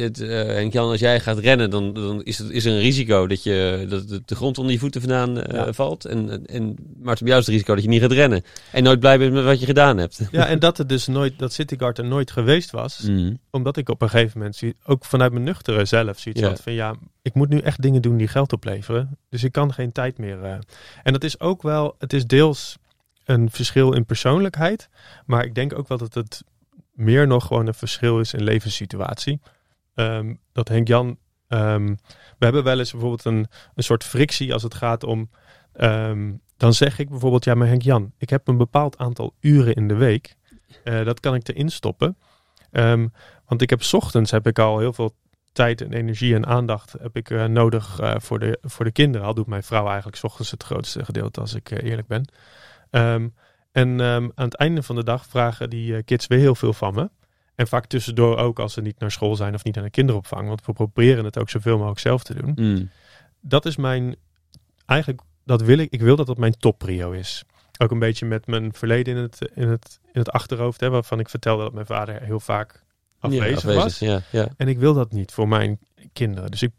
het, uh, Henk-Jan, als jij gaat rennen, dan, dan is, het, is er een risico dat, je, dat de, grond onder je voeten vandaan uh, Ja. valt. En, en, maar bij jou is het risico dat je niet gaat rennen. En nooit blij bent met wat je gedaan hebt. ja, en dat het dus nooit, dat Cityguard er nooit geweest was. Mm. Omdat ik op een gegeven moment, zie- ook vanuit mijn nuchtere zelf, zoiets Ja. had van ja, ik moet nu echt dingen doen die geld opleveren. Dus ik kan geen tijd meer. eh. En dat is ook wel, het is deels een verschil in persoonlijkheid. Maar ik denk ook wel dat het meer nog gewoon een verschil is in levenssituatie. Ehm, dat Henk Jan, ehm, we hebben wel eens bijvoorbeeld een, een soort frictie als het gaat om. ehm, dan zeg ik bijvoorbeeld, ja, maar Henk Jan, ik heb een bepaald aantal uren in de week. Eh, dat kan ik erin stoppen. Want ik heb ochtends heb ik al heel veel tijd en energie en aandacht heb ik eh, nodig eh, voor, de, voor de kinderen. Al doet mijn vrouw eigenlijk ochtends het grootste gedeelte, als ik eerlijk ben. Ehm, en ehm, aan het einde van de dag vragen die eh, kids weer heel veel van me. En vaak tussendoor ook als ze niet naar school zijn of niet naar de kinderopvang. Want we proberen het ook zoveel mogelijk zelf te doen. Mm. Dat is mijn, eigenlijk, dat wil ik, ik wil dat dat mijn topprio is. Ook een beetje met mijn verleden in het, in het, in het achterhoofd. Hè, waarvan ik vertelde dat mijn vader heel vaak afwezig, Ja, was. Ja, ja. En ik wil dat niet voor mijn kinderen. Dus ik,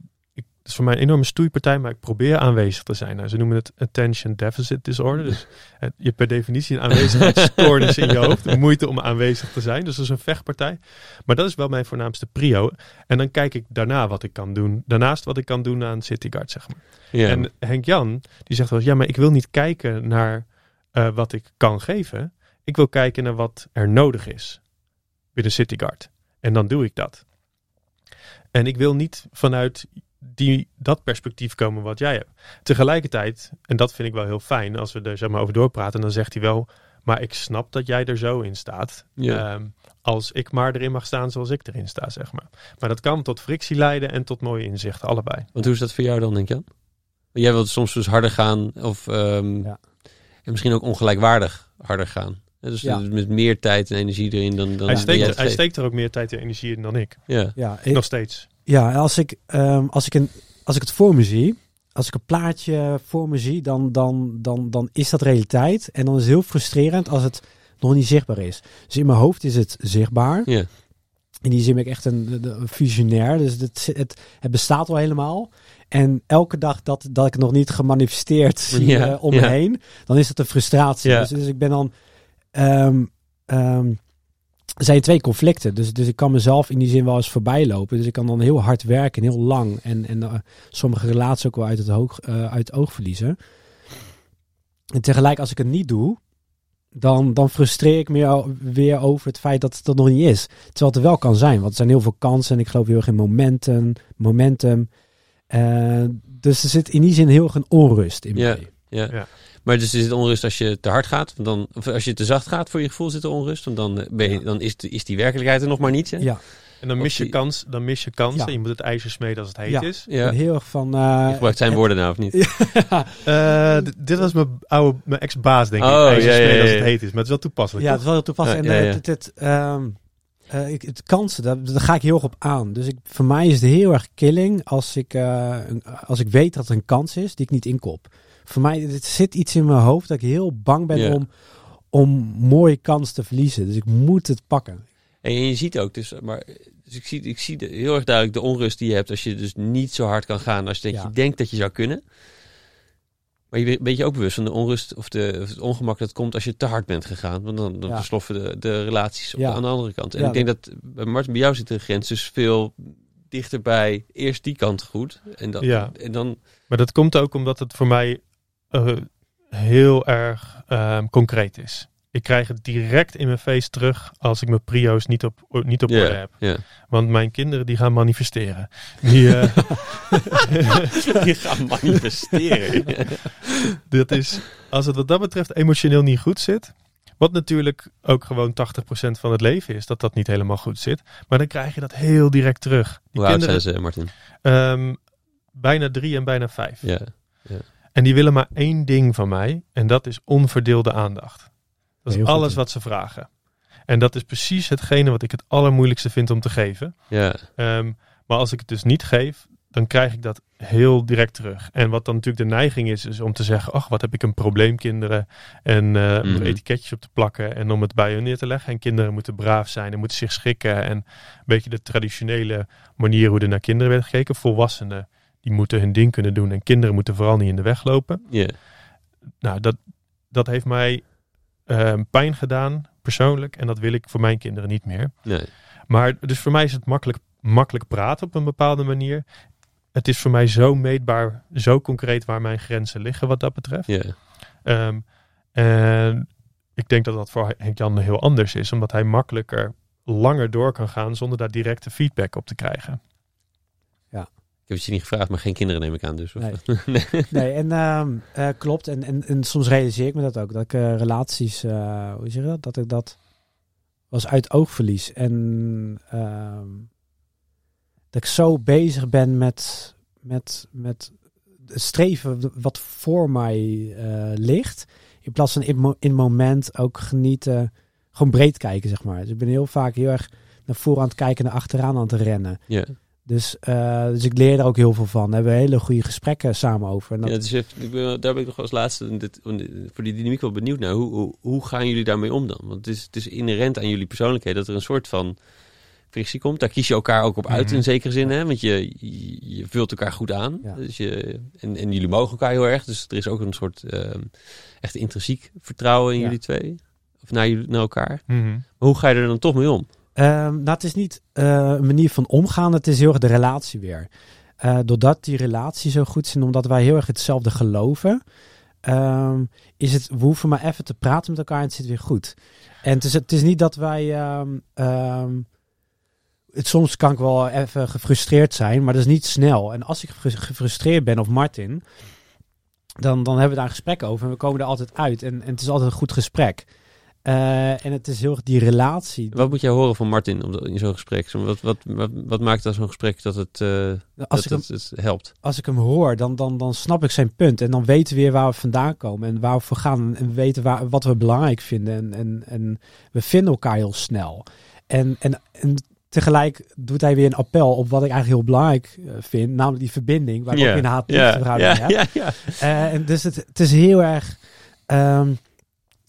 is voor mij een enorme stoeipartij, maar ik probeer aanwezig te zijn. Nou, ze noemen het attention deficit disorder. Dus het, je per definitie een aanwezigheidsstoornis in je hoofd. De moeite om aanwezig te zijn. Dus dat is een vechtpartij. Maar dat is wel mijn voornaamste prio. En dan kijk ik daarna wat ik kan doen. Daarnaast wat ik kan doen aan Cityguard, zeg maar. En Henk Jan, die zegt wel eens, ja, maar ik wil niet kijken naar eh, wat ik kan geven. Ik wil kijken naar wat er nodig is binnen Cityguard. En dan doe ik dat. En ik wil niet vanuit die, dat perspectief komen wat jij hebt. Tegelijkertijd, en dat vind ik wel heel fijn, als we er zeg maar, over doorpraten, dan zegt hij wel, maar ik snap dat jij er zo in staat. Ja. Ehm, als ik maar erin mag staan zoals ik erin sta, zeg maar. Maar dat kan tot frictie leiden en tot mooie inzichten, allebei. Want hoe is dat voor jou dan, denk je? Jij wilt soms dus harder gaan of ehm, Ja. en misschien ook ongelijkwaardig harder gaan. Dus Ja. met meer tijd en energie erin dan, dan Hij, steekt, er- hij steekt er ook meer tijd en energie in dan ik. Ja. Ja, ik- Nog steeds. Ja, als ik, ehm, als, ik een, als ik het voor me zie, als ik een plaatje voor me zie, dan, dan, dan, dan is dat realiteit. En dan is het heel frustrerend als het nog niet zichtbaar is. Dus in mijn hoofd is het zichtbaar. Ja. In die zin ben ik echt een, een visionair. Dus het, het, het bestaat al helemaal. En elke dag dat, dat ik het nog niet gemanifesteerd zie Ja, eh, om ja. me heen, dan is het een frustratie. Ja. Dus, dus ik ben dan... ehm, ehm, zijn twee conflicten. Dus, dus ik kan mezelf in die zin wel eens voorbij lopen. Dus ik kan dan heel hard werken, en heel lang. En, en eh, sommige relaties ook wel uit het, hoog, eh, uit het oog verliezen. En tegelijk, als ik het niet doe, dan, dan frustreer ik me al- weer over het feit dat het er nog niet is. Terwijl het er wel kan zijn. Want er zijn heel veel kansen. En ik geloof heel erg in momentum. momentum. Eh, dus er zit in die zin heel erg een onrust in Ja. mij. Ja. Ja. Maar dus er zit onrust als je te hard gaat. Want dan, of als je te zacht gaat voor je gevoel zit er onrust. Want dan, eh, ben je, Ja. dan is, de- is die werkelijkheid er nog maar niet. Hè? Ja, En dan mis je kans, dan mis je kansen. Ja. Je moet het ijzer smeden als het heet Ja. is. Ja. Heel erg van... Je eh, gebruikt zijn woorden nou of niet? Eh, dit was mijn oude, mijn ex-baas, denk ik. Oh, ijzer ja, ja, smeden als het heet is. Maar het is wel toepasselijk. Ja, het is wel heel toepasselijk. En ja, eh, ja. dit, dit, ehm, eh, ik, het kansen, daar, daar ga ik heel erg op aan. Dus ik, voor mij is het heel erg killing als ik, eh, als ik weet dat er een kans is die ik niet inkop. Voor mij het zit iets in mijn hoofd dat ik heel bang ben Ja. om, om mooie kans te verliezen. Dus ik moet het pakken. En je ziet ook, dus, maar, dus ik zie, ik zie de- heel erg duidelijk de onrust die je hebt als je dus niet zo hard kan gaan als je, Ja. je denkt dat je zou kunnen. Maar je bent- ben je ook bewust van de onrust of, de, of het ongemak dat komt als je te hard bent gegaan. Want dan, dan Ja. versloffen de, de relaties op Ja. de, aan de andere kant. En Ja, ik denk dat bij Martin, bij jou zit de grens dus veel dichterbij. Eerst die kant goed. En dan, Ja. en dan Maar dat komt ook omdat het voor mij eh, heel erg ehm, concreet is. Ik krijg het direct in mijn face terug als ik mijn prio's niet op, niet op orde heb. Want mijn kinderen die gaan manifesteren. Die, eh, die gaan manifesteren. dat is, als het wat dat betreft emotioneel niet goed zit. Wat natuurlijk ook gewoon 80% van het leven is, dat dat niet helemaal goed zit. Maar dan krijg je dat heel direct terug. Die Hoe oud zijn ze, Martin? ehm, bijna drie en bijna vijf. Ja. En die willen maar één ding van mij. En dat is onverdeelde aandacht. Dat is Heel alles wat ze vragen. En dat is precies hetgene wat ik het allermoeilijkste vind om te geven. Ja. Ehm, maar als ik het dus niet geef, dan krijg ik dat heel direct terug. En wat dan natuurlijk de neiging is, is om te zeggen, ach, wat heb ik een probleem, kinderen. En eh, om Mhm. er etiketjes op te plakken en om het bij hun neer te leggen. En kinderen moeten braaf zijn en moeten zich schikken. En een beetje de traditionele manier hoe er naar kinderen werd gekeken. Volwassenen, die moeten hun ding kunnen doen. En kinderen moeten vooral niet in de weg lopen. Ja. Nou, dat, dat heeft mij ehm, pijn gedaan, persoonlijk. En dat wil ik voor mijn kinderen niet meer. Nee. Maar dus voor mij is het makkelijk, makkelijk praten op een bepaalde manier. Het is voor mij zo meetbaar, zo concreet waar mijn grenzen liggen wat dat betreft. Ja. Ehm, en ik denk dat dat voor Henk Jan heel anders is, omdat hij makkelijker langer door kan gaan zonder daar directe feedback op te krijgen. Ik heb het je niet gevraagd, maar geen kinderen neem ik aan dus. of- Nee. nee. En ehm, eh, klopt. En, en, en soms realiseer ik me dat ook. Dat ik eh, relaties, eh, hoe zeg je dat? Dat ik dat was uit het oog verlies. En ehm, dat ik zo bezig ben met, met, met het streven wat voor mij ligt. In plaats van in, mo- in het moment ook genieten. Gewoon breed kijken, zeg maar. Dus ik ben heel vaak heel erg naar voren aan het kijken, naar achteraan aan het rennen. Ja. Dus, eh, dus ik leer daar ook heel veel van. Daar hebben we hele goede gesprekken samen over. En dat, Ja, het is even, ik ben- daar ben ik nog als laatste dit, voor die dynamiek wel benieuwd naar. Hoe, hoe, hoe gaan jullie daarmee om dan? Want het is, het is inherent aan jullie persoonlijkheid dat er een soort van frictie komt. Daar kies je elkaar ook op uit Mhm. in zekere zin, hè? Want je, je, je vult elkaar goed aan. Ja. Dus je, en, en jullie mogen elkaar heel erg. Dus er is ook een soort ehm, echt intrinsiek vertrouwen in Ja. jullie twee. Of naar, jullie, naar elkaar. Mhm. Maar hoe ga je er dan toch mee om? Ehm, nou, het is niet eh, een manier van omgaan, het is heel erg de relatie weer. Eh, doordat die relatie zo goed en omdat wij heel erg hetzelfde geloven, ehm, is het, we hoeven maar even te praten met elkaar en het zit weer goed. En het is, het is niet dat wij, ehm, het, soms kan ik wel even gefrustreerd zijn, maar dat is niet snel. En als ik gefrus- gefrustreerd ben, of Martin, dan, dan hebben we daar een gesprek over en we komen er altijd uit. En, en het is altijd een goed gesprek. Eh, en het is heel erg die relatie. Wat moet jij horen van Martin in zo'n gesprek? Zo, Wat, wat, wat, wat maakt dat zo'n gesprek dat het, eh, Als dat ik, hem, het, het helpt? als ik hem hoor, dan, dan, dan snap ik zijn punt. En dan weten we weer waar we vandaan komen en waar we voor gaan. En we weten waar, wat we belangrijk vinden. En, en, en we vinden elkaar heel snel. En, en, en tegelijk doet hij weer een appel op wat ik eigenlijk heel belangrijk eh, vind. Namelijk die verbinding, waar ik ook in haat verhouding ja, ja, ja. En dus het, het is heel erg. ehm,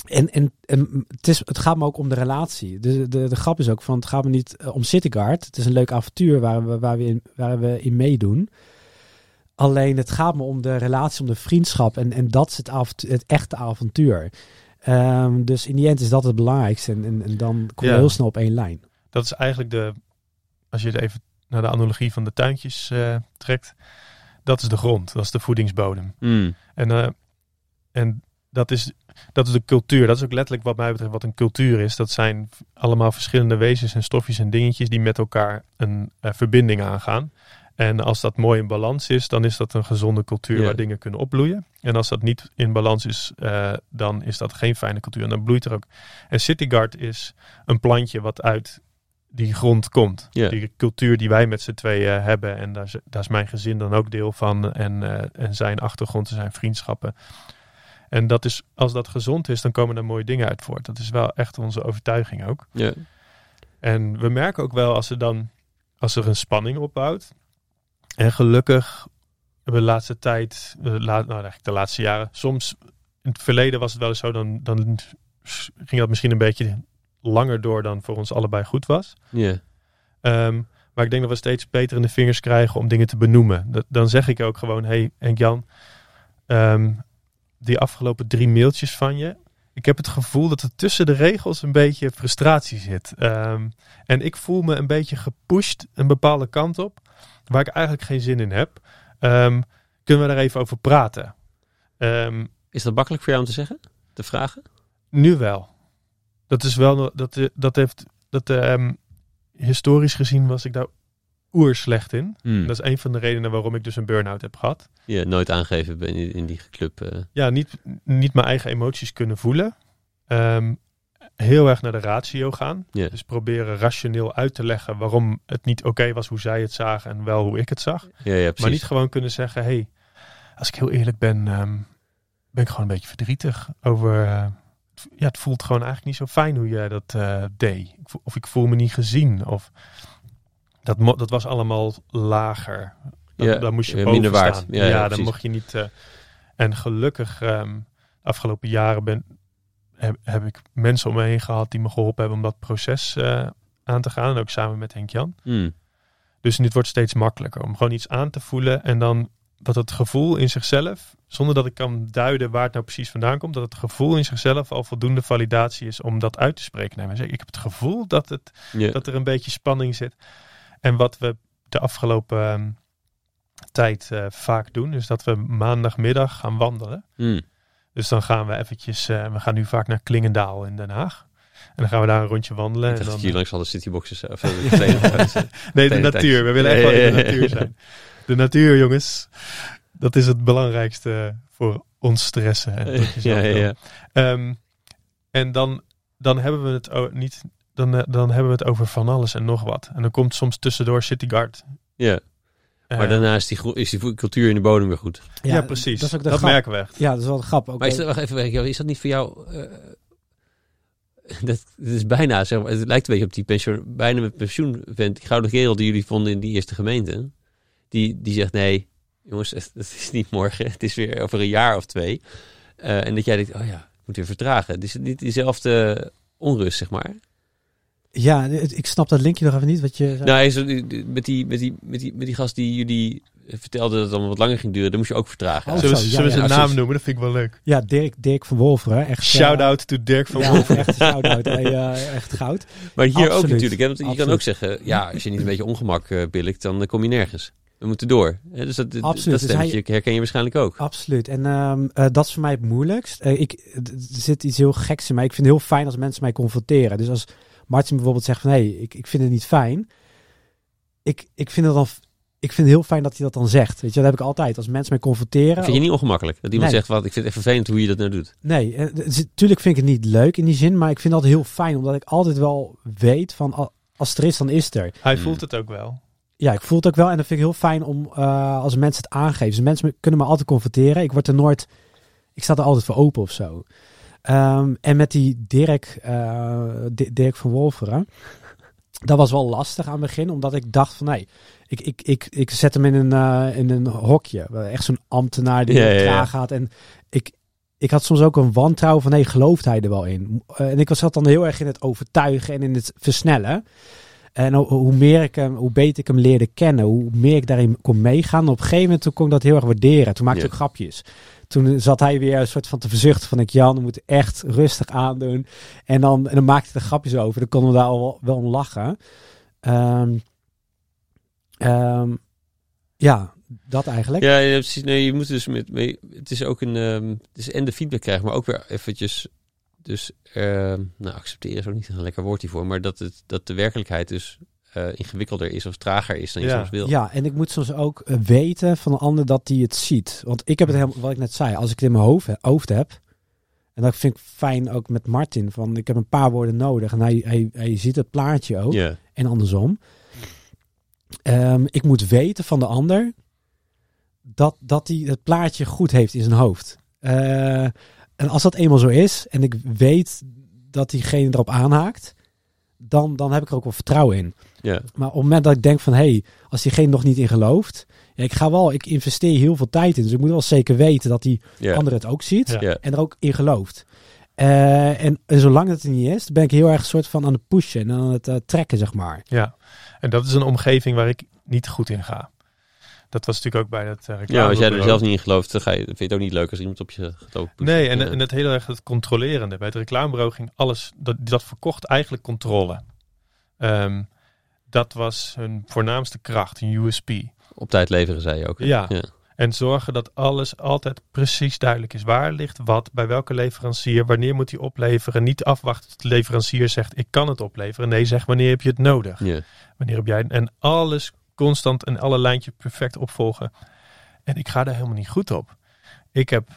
en en, en het, is, het gaat me ook om de relatie. De, de, de grap is ook van: het gaat me niet eh, om Cityguard. Het is een leuk avontuur waar we, waar we, in, waar we in meedoen. Alleen het gaat me om de relatie, om de vriendschap. En, en dat is het, avontuur, het echte avontuur. Ehm, dus in die end is dat het belangrijkste. En, en, en dan kom je Ja. heel snel op één lijn. Dat is eigenlijk de, als je het even naar de analogie van de tuintjes eh, trekt, dat is de grond, dat is de voedingsbodem. Hmm. En, eh, en dat, is, dat is de cultuur. Dat is ook letterlijk wat mij betreft wat een cultuur is. Dat zijn allemaal verschillende wezens en stofjes en dingetjes die met elkaar een eh, verbinding aangaan. En als dat mooi in balans is, dan is dat een gezonde cultuur waar dingen kunnen opbloeien. En als dat niet in balans is, eh, dan is dat geen fijne cultuur. En dan bloeit er ook. En Cityguard is een plantje wat uit die grond komt. Die cultuur die wij met z'n tweeën hebben. En daar is, daar is mijn gezin dan ook deel van. En, eh, en zijn achtergrond zijn vriendschappen. En dat is, als dat gezond is, dan komen er mooie dingen uit voort. Dat is wel echt onze overtuiging ook. Ja. En we merken ook wel als er dan als er een spanning opbouwt. En gelukkig hebben we de laatste tijd, eh, la, nou eigenlijk de laatste jaren, soms in het verleden was het wel eens zo, dan, dan ging dat misschien een beetje langer door dan voor ons allebei goed was. Ja. Ehm, maar ik denk dat we steeds beter in de vingers krijgen om dingen te benoemen. Dat, dan zeg ik ook gewoon, hey Henk-Jan, ehm, die afgelopen drie mailtjes van je. Ik heb het gevoel dat er tussen de regels een beetje frustratie zit. Ehm, en ik voel me een beetje gepusht een bepaalde kant op, waar ik eigenlijk geen zin in heb. Ehm, kunnen we daar even over praten? Ehm, Is dat makkelijk voor jou om te zeggen? Te vragen? nu wel. Dat is wel, dat, eh, dat heeft, dat historisch gezien was ik daar oer slecht in. Hmm. Dat is een van de redenen waarom ik dus een burn-out heb gehad. Je nooit aangeven ben in, in die club. eh. Ja, niet, niet mijn eigen emoties kunnen voelen. Ehm, heel erg naar de ratio gaan. Ja. Dus proberen rationeel uit te leggen waarom het niet oké was hoe zij het zagen en wel hoe ik het zag. ja, ja. Maar niet gewoon kunnen zeggen, hey, als ik heel eerlijk ben, ehm, ben ik gewoon een beetje verdrietig over... eh, het- ja, het voelt gewoon eigenlijk niet zo fijn hoe jij dat eh, deed. Of ik voel me niet gezien. Of dat, mo- dat was allemaal lager. Dan, Ja, dan moest je ja, boven minder waard. staan. Ja, ja, dan mocht je niet... eh, en gelukkig, ehm, de afgelopen jaren ben, heb, heb ik mensen om me heen gehad die me geholpen hebben om dat proces eh, aan te gaan. En ook samen met Henk Jan. Hmm. Dus het wordt steeds makkelijker om gewoon iets aan te voelen en dan dat het gevoel in zichzelf, zonder dat ik kan duiden waar het nou precies vandaan komt, dat het gevoel in zichzelf al voldoende validatie is om dat uit te spreken. naar mij. Ik heb het gevoel dat, het, dat er een beetje spanning zit. En wat we de afgelopen ehm, tijd eh, vaak doen, is dat we maandagmiddag gaan wandelen. Hmm. Dus dan gaan we eventjes, eh, we gaan nu vaak naar Klingendaal in Den Haag. En dan gaan we daar een rondje wandelen. En dan, je langs alle cityboxes eh, of de Nee, de natuur. We willen echt wel in de natuur zijn. De natuur, jongens. Dat is het belangrijkste voor ons stressen. En ja, ja, ja. Ehm, en dan, dan hebben we het niet. Dan, eh, dan hebben we het over van alles en nog wat. En dan komt soms tussendoor Cityguard. Ja. Maar Eh, daarna is die, is die cultuur in de bodem weer goed. Ja, precies. Dat is ook de grap. merken we echt. Ja, dat is wel een grap. Ook Maar is dat, wacht even, is dat niet voor jou... eh, dat, dat is bijna, zeg maar, het lijkt een beetje op die pensioen, bijna met pensioenvent, die gouden kerel die jullie vonden in die eerste gemeente. Die, die zegt, nee, jongens, het, het is niet morgen, het is weer over een jaar of twee. Eh, en dat jij denkt, oh ja, ik moet weer vertragen. Is het niet diezelfde onrust, zeg maar? Ja, ik snap dat linkje nog even niet. Wat je zei. Nou, is met, die, met, die, met, die, met die gast die jullie vertelde dat het allemaal wat langer ging duren, dan moest je ook vertragen. Oh, Zullen we, zo, ja, zullen we ja, zijn naam noemen? Dat vind ik wel leuk. Ja, Dirk, Dirk van Wolferen. Echt, eh, Shout-out to Dirk van ja, Wolf. echt shout-out. Hij, eh, echt goud. Maar hier ook natuurlijk. Hè? Want je kan ook zeggen, ja, als je niet een beetje ongemak eh billigt, dan eh, kom je nergens. We moeten door. Hè? Dus dat, dat- Absoluut. dat Dus stemmetje herken je waarschijnlijk ook. Absoluut. En ehm, eh, dat is voor mij het moeilijkst. Eh, ik, er zit iets heel geks in mij. Ik vind het heel fijn als mensen mij confronteren. Dus als Martin bijvoorbeeld zegt van... hé, hey, ik, ik vind het niet fijn. Ik, ik, vind het dan, ik vind het heel fijn dat hij dat dan zegt. Weet je, dat heb ik altijd. Als mensen mij confronteren... Vind je niet ongemakkelijk? Dat iemand Nee. zegt, wat, ik vind het echt vervelend hoe je dat nou doet. Nee, eh, het is- tuurlijk vind ik het niet leuk in die zin. Maar ik vind dat heel fijn. Omdat ik altijd wel weet van... al- Als het er is, dan is het er. Hij Hmm. voelt het ook wel. Ja, ik voel het ook wel. En dat vind ik heel fijn om uh, als mensen het aangeven. Dus mensen me- kunnen me altijd confronteren. Ik word er nooit... Ik sta er altijd voor open of zo. Um, en met die Dirk, uh, Dirk van Wolferen... Dat was wel lastig aan het begin. Omdat ik dacht van... Nee, ik, ik, ik, ik zet hem in een, uh, in een hokje. Echt zo'n ambtenaar die Ja, graag gaat. En ik, ik had soms ook een wantrouwen van... Nee, gelooft hij er wel in? Uh, en ik was zat dan heel erg in het overtuigen en in het versnellen. En hoe, meer ik hem, hoe beter ik hem leerde kennen, hoe meer ik daarin kon meegaan. En op een gegeven moment kon ik dat heel erg waarderen. Toen maakte ik Ja. grapjes. Toen zat hij weer een soort van te verzuchten van ik Jan, we moeten echt rustig aandoen. En dan, en dan maakte hij er grapjes over. Dan konden we daar al wel, wel om lachen. Ehm, ehm, ja, dat eigenlijk. Ja, precies. Nee, je moet dus met, mee- het is ook een, ehm, het is en de feedback krijgen, maar ook weer eventjes, dus, nou, accepteren is ook niet een lekker woord hiervoor, maar dat, het, dat de werkelijkheid dus eh, ingewikkelder is of trager is dan je Ja. soms wil. Ja, en ik moet soms ook eh, weten van een ander dat hij het ziet. Want ik heb het helemaal, wat ik net zei, als ik het in mijn hoofd, hoofd heb. En dat vind ik fijn ook met Martin. Van ik heb een paar woorden nodig. En hij, hij, hij ziet het plaatje ook. En andersom. Ehm, ik moet weten van de ander dat, dat hij het plaatje goed heeft in zijn hoofd. Eh, en als dat eenmaal zo is en ik weet dat diegene erop aanhaakt, dan, dan heb ik er ook wel vertrouwen in. Ja. Maar op het moment dat ik denk van, hé, hey, als diegene nog niet in gelooft, ja, ik ga wel, ik investeer heel veel tijd in. Dus ik moet wel zeker weten dat die Ja. ander het ook ziet en er ook in gelooft. Eh, en, en zolang het er niet is, ben ik heel erg soort van aan het pushen en aan het eh, trekken, zeg maar. Ja, en dat is een omgeving waar ik niet goed in ga. Dat was natuurlijk ook bij dat uh, Ja, als jij er zelf niet in gelooft, dan ga je, vind je het ook niet leuk als iemand op je gaat pushen. Nee, en, Ja. en het hele erg het controlerende. Bij het reclamebureau ging alles, dat, dat verkocht eigenlijk controle. Ehm, dat was hun voornaamste kracht, een USP. Op tijd leveren, zei je ook. Ja. ja. En zorgen dat alles altijd precies duidelijk is. Waar ligt wat, bij welke leverancier, wanneer moet hij opleveren. Niet afwachten tot de leverancier zegt, ik kan het opleveren. Nee, zeg wanneer heb je het nodig. Ja. Wanneer heb jij... En alles constant en alle lijntjes perfect opvolgen. En ik ga daar helemaal niet goed op. Ik heb,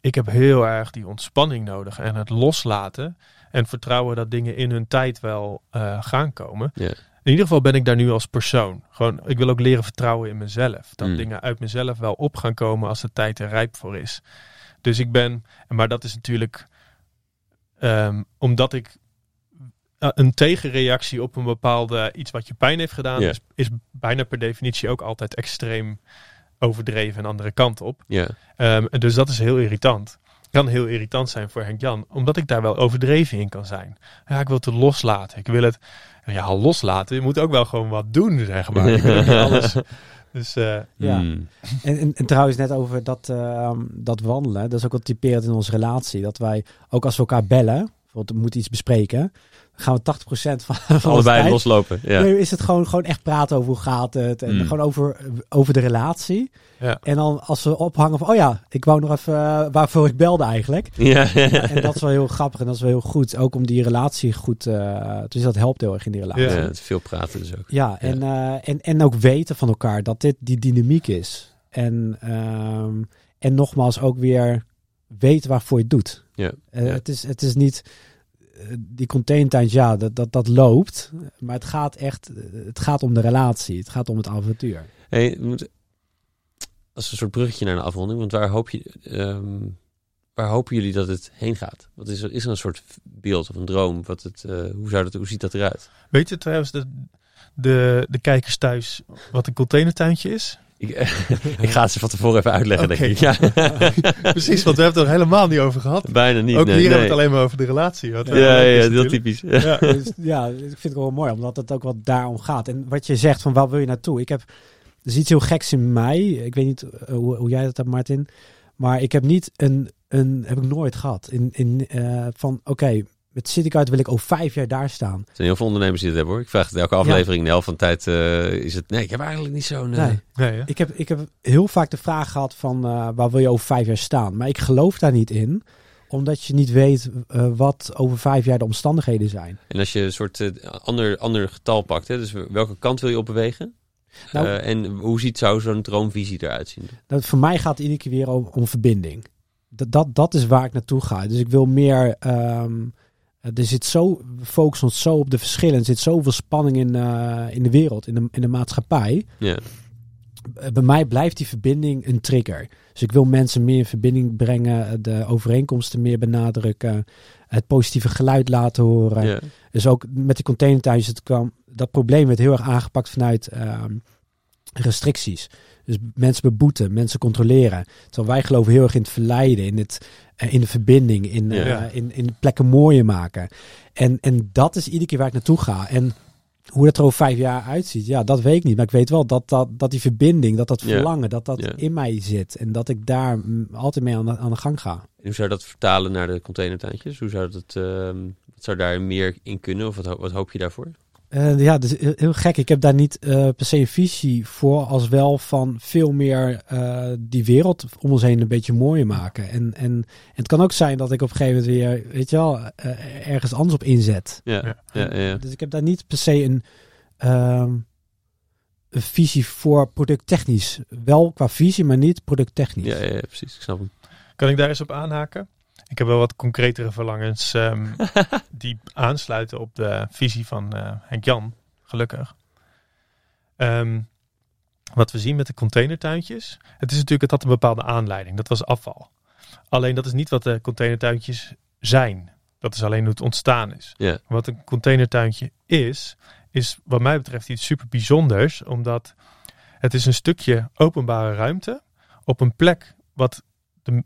ik heb heel erg die ontspanning nodig en het loslaten. En vertrouwen dat dingen in hun tijd wel eh, gaan komen. In ieder geval ben ik daar nu als persoon. Gewoon, ik wil ook leren vertrouwen in mezelf. Dat Mm. dingen uit mezelf wel op gaan komen als de tijd er rijp voor is. Dus ik ben, maar dat is natuurlijk ehm, omdat ik een tegenreactie op een bepaalde iets wat je pijn heeft gedaan, is, is bijna per definitie ook altijd extreem overdreven een andere kant op. Ja. Ehm, dus dat is heel irritant. Kan heel irritant zijn voor Henk Jan, omdat ik daar wel overdreven in kan zijn. Ja, ik wil het loslaten. Ik wil het ja, loslaten. Je moet ook wel gewoon wat doen, zeg maar. Ik wil ook niet alles. Dus eh, Ja. Hmm. En, en, en trouwens, net over dat, ehm, dat wandelen. Dat is ook wat typerend in onze relatie. Dat wij, ook als we elkaar bellen, bijvoorbeeld we moeten iets bespreken, gaan we 80% van, Allebei tijd- loslopen. Ja. Nee, is het gewoon, gewoon echt praten over hoe gaat het. En Mm. gewoon over, over de relatie. Ja. En dan als we ophangen van, oh ja, ik wou nog even eh, waarvoor ik belde eigenlijk. Ja. En dat is wel heel grappig en dat is wel heel goed. Ook om die relatie goed, eh dus dat helpt heel erg in die relatie. Ja, Ja, het veel praten dus ook. en, eh, en, en ook weten van elkaar dat dit die dynamiek is. En, ehm, en nogmaals ook weer weten waarvoor je het doet. Ja. Eh, Ja. het, is, het is niet die containertijd, ja, dat, dat, dat loopt. Maar het gaat echt, eh, het gaat om de relatie. Het gaat om het avontuur. Hey, als een soort bruggetje naar een afronding, want waar hoop je, ehm, waar hopen jullie dat het heen gaat? Wat is er, is er een soort beeld of een droom? Wat het, eh, hoe, zou dat, hoe ziet dat eruit? weet je trouwens de, de, de kijkers thuis wat een containertuintje is? Ik, ik ga het ze van tevoren even uitleggen, denk ik. Ja. Precies, want we hebben het er helemaal niet over gehad. Bijna niet. ook nee, hier hebben we nee. het alleen maar over de relatie. Wat Ja, ja, ja, heel typisch. Ja. Dus, ja, ik vind het wel mooi, omdat het ook wat daarom gaat. En wat je zegt van waar wil je naartoe? Ik heb, er is iets heel geks in mij. Ik weet niet eh, hoe, hoe jij dat hebt, Martin. Maar ik heb niet een, een heb ik nooit gehad. In, in, eh, van oké, met CityCard wil ik over vijf jaar daar staan. Er zijn heel veel ondernemers die dat hebben hoor. Ik vraag het elke aflevering. De helft van de tijd eh, is het... Nee, ik heb eigenlijk niet zo'n... eh, Nee. Nee, hè? Ik heb, ik heb heel vaak de vraag gehad van eh, waar wil je over vijf jaar staan? Maar ik geloof daar niet in, omdat je niet weet eh, wat over vijf jaar de omstandigheden zijn. En als je een soort eh, ander, ander getal pakt, hè, dus welke kant wil je op bewegen? Nou- Eh, en hoe ziet zou zo'n droomvisie eruit zien? Dat, voor mij gaat het iedere keer weer om, om verbinding. Dat, dat, dat is waar ik naartoe ga. Dus ik wil meer. ehm, er zit zo, we focussen ons zo op de verschillen. Er zit zoveel spanning in, eh, in de wereld, in de, in de maatschappij. Ja, Eh, Bij mij blijft die verbinding een trigger. Dus ik wil mensen meer in verbinding brengen, de overeenkomsten meer benadrukken, het positieve geluid laten horen. Dus ook met die containertuintjes, het kwam, dat probleem werd heel erg aangepakt vanuit ehm, restricties. Dus mensen beboeten, mensen controleren. Terwijl wij geloven heel erg in het verleiden, in, het, eh, in de verbinding, in, eh, Ja. in, in plekken mooier maken. En, en dat is iedere keer waar ik naartoe ga. En hoe dat er over vijf jaar uitziet, ja, dat weet ik niet. Maar ik weet wel dat, dat, dat die verbinding, dat dat Ja. verlangen, dat dat Ja. in mij zit. En dat ik daar mm, altijd mee aan de, aan de gang ga. En hoe zou dat vertalen naar de containertuintjes? Hoe zou dat... wat zou daar meer in kunnen? Of wat, wat hoop je daarvoor? Eh, ja, dus heel, heel gek. Ik heb daar niet eh, per se een visie voor, als wel van veel meer eh, die wereld om ons heen een beetje mooier maken. En, en, en het kan ook zijn dat ik op een gegeven moment weer, weet je wel, ergens anders op inzet. Ja, ja. Ja. ja, Dus ik heb daar niet per se een, ehm, een visie voor producttechnisch. Wel qua visie, maar niet producttechnisch. Ja, ja, ja, precies. Ik snap hem. Kan ik daar eens op aanhaken? Ik heb wel wat concretere verlangens ehm, die aansluiten op de visie van eh Henk Jan, gelukkig. Ehm, wat we zien met de containertuintjes, het is natuurlijk, het had een bepaalde aanleiding. Dat was afval. Alleen dat is niet wat de containertuintjes zijn. Dat is alleen hoe het ontstaan is. Wat een containertuintje is, is wat mij betreft iets super bijzonders. Omdat het is een stukje openbare ruimte op een plek wat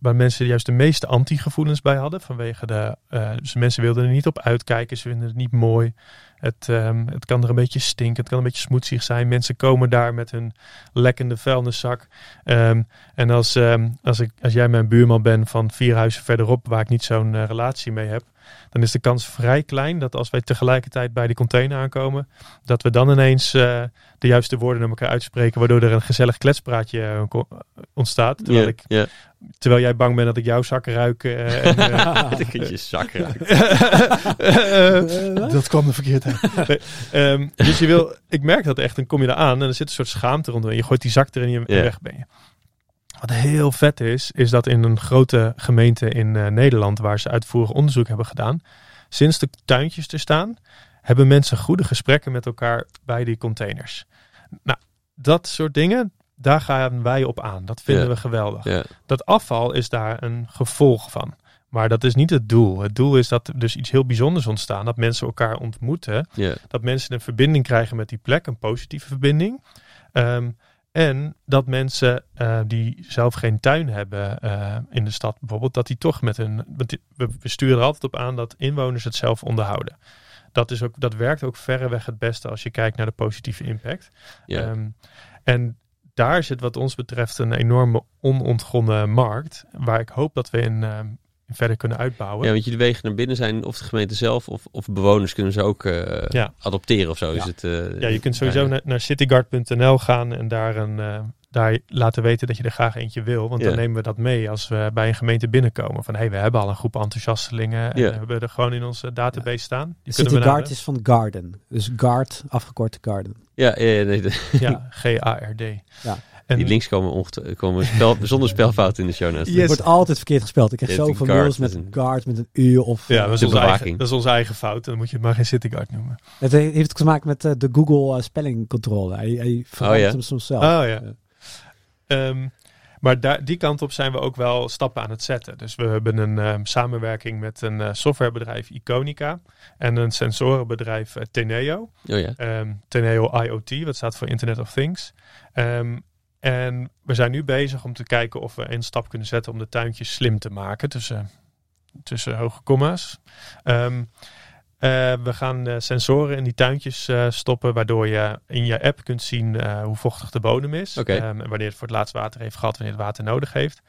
waar mensen juist de meeste antigevoelens bij hadden. Vanwege de. eh, dus mensen wilden er niet op uitkijken. Ze vinden het niet mooi. Het, ehm, het kan er een beetje stinken. Het kan een beetje smoetsig zijn. Mensen komen daar met hun lekkende vuilniszak. Ehm, en als, ehm, als, ik, als jij mijn buurman bent van vier huizen verderop, waar ik niet zo'n eh, relatie mee heb, dan is de kans vrij klein dat als wij tegelijkertijd bij die container aankomen, dat we dan ineens eh, de juiste woorden naar elkaar uitspreken, waardoor er een gezellig kletspraatje eh, ko- ontstaat. Terwijl, ik, terwijl jij bang bent dat ik jouw zak ruik. eh, en, eh, Dat je je zak. Eh, dat kwam er verkeerd uit. Nee, ehm, dus je wil, ik merk dat echt, dan kom je er aan en er zit een soort schaamte rondom. Je gooit die zak erin en je weg ben je. Wat heel vet is, is dat in een grote gemeente in eh, Nederland, waar ze uitvoerig onderzoek hebben gedaan, sinds de tuintjes er staan, hebben mensen goede gesprekken met elkaar bij die containers. Nou, dat soort dingen, daar gaan wij op aan. Dat vinden we geweldig. Dat afval is daar een gevolg van. Maar dat is niet het doel. Het doel is dat er dus iets heel bijzonders ontstaan. Dat mensen elkaar ontmoeten. Dat mensen een verbinding krijgen met die plek. Een positieve verbinding. Ehm, en dat mensen eh, die zelf geen tuin hebben eh, in de stad bijvoorbeeld. Dat die toch met want die- We, sturen er altijd op aan dat inwoners het zelf onderhouden. Dat, is ook, dat werkt ook verreweg het beste als je kijkt naar de positieve impact. Ja. Ehm, en daar zit wat ons betreft een enorme onontgonnen markt. Waar ik hoop dat we in, ehm, in verder kunnen uitbouwen. ja, want jullie wegen naar binnen zijn of de gemeente zelf of, of bewoners kunnen ze ook eh, Ja. adopteren of zo. Is het, eh, Ja, je kunt sowieso ja. naar, naar cityguard.nl gaan en daar, een, eh, daar laten weten dat je er graag eentje wil. Want Ja. dan nemen we dat mee als we bij een gemeente binnenkomen. Van hé, hey, we hebben al een groep enthousiastelingen en we hebben er gewoon in onze database staan. Die City kunnen we Guard naar- is van Garden. Dus Guard, afgekort Garden. Ja, ja, ja, nee, de- Ja, G-A-R-D. Ja. En die links komen, onget- komen spel, zonder spelfout in de show notes. Yes. Het wordt altijd verkeerd gespeeld. Ik krijg zoveel Guard mails met een- Guard met een U of... Ja, dat is, onze eigen, dat is onze eigen fout. Dan moet je het maar geen cityguard noemen. Het he- heeft te maken met eh, de Google eh, spellingcontrole. Hij, hij verandert ja? hem soms zelf. Oh ja. Ja. Ehm, maar daar, die kant op zijn we ook wel stappen aan het zetten. Dus we hebben een ehm, samenwerking met een eh, softwarebedrijf Iconica en een sensorenbedrijf Teneo. Oh ja. Ehm, Teneo IoT, wat staat voor Internet of Things. Ehm, en we zijn nu bezig om te kijken of we een stap kunnen zetten om de tuintjes slim te maken tussen, tussen hoge komma's. Ehm, eh, we gaan eh, sensoren in die tuintjes eh, stoppen, waardoor je in je app kunt zien hoe vochtig de bodem is. Ehm, en wanneer het voor het laatst water heeft gehad, wanneer het water nodig heeft.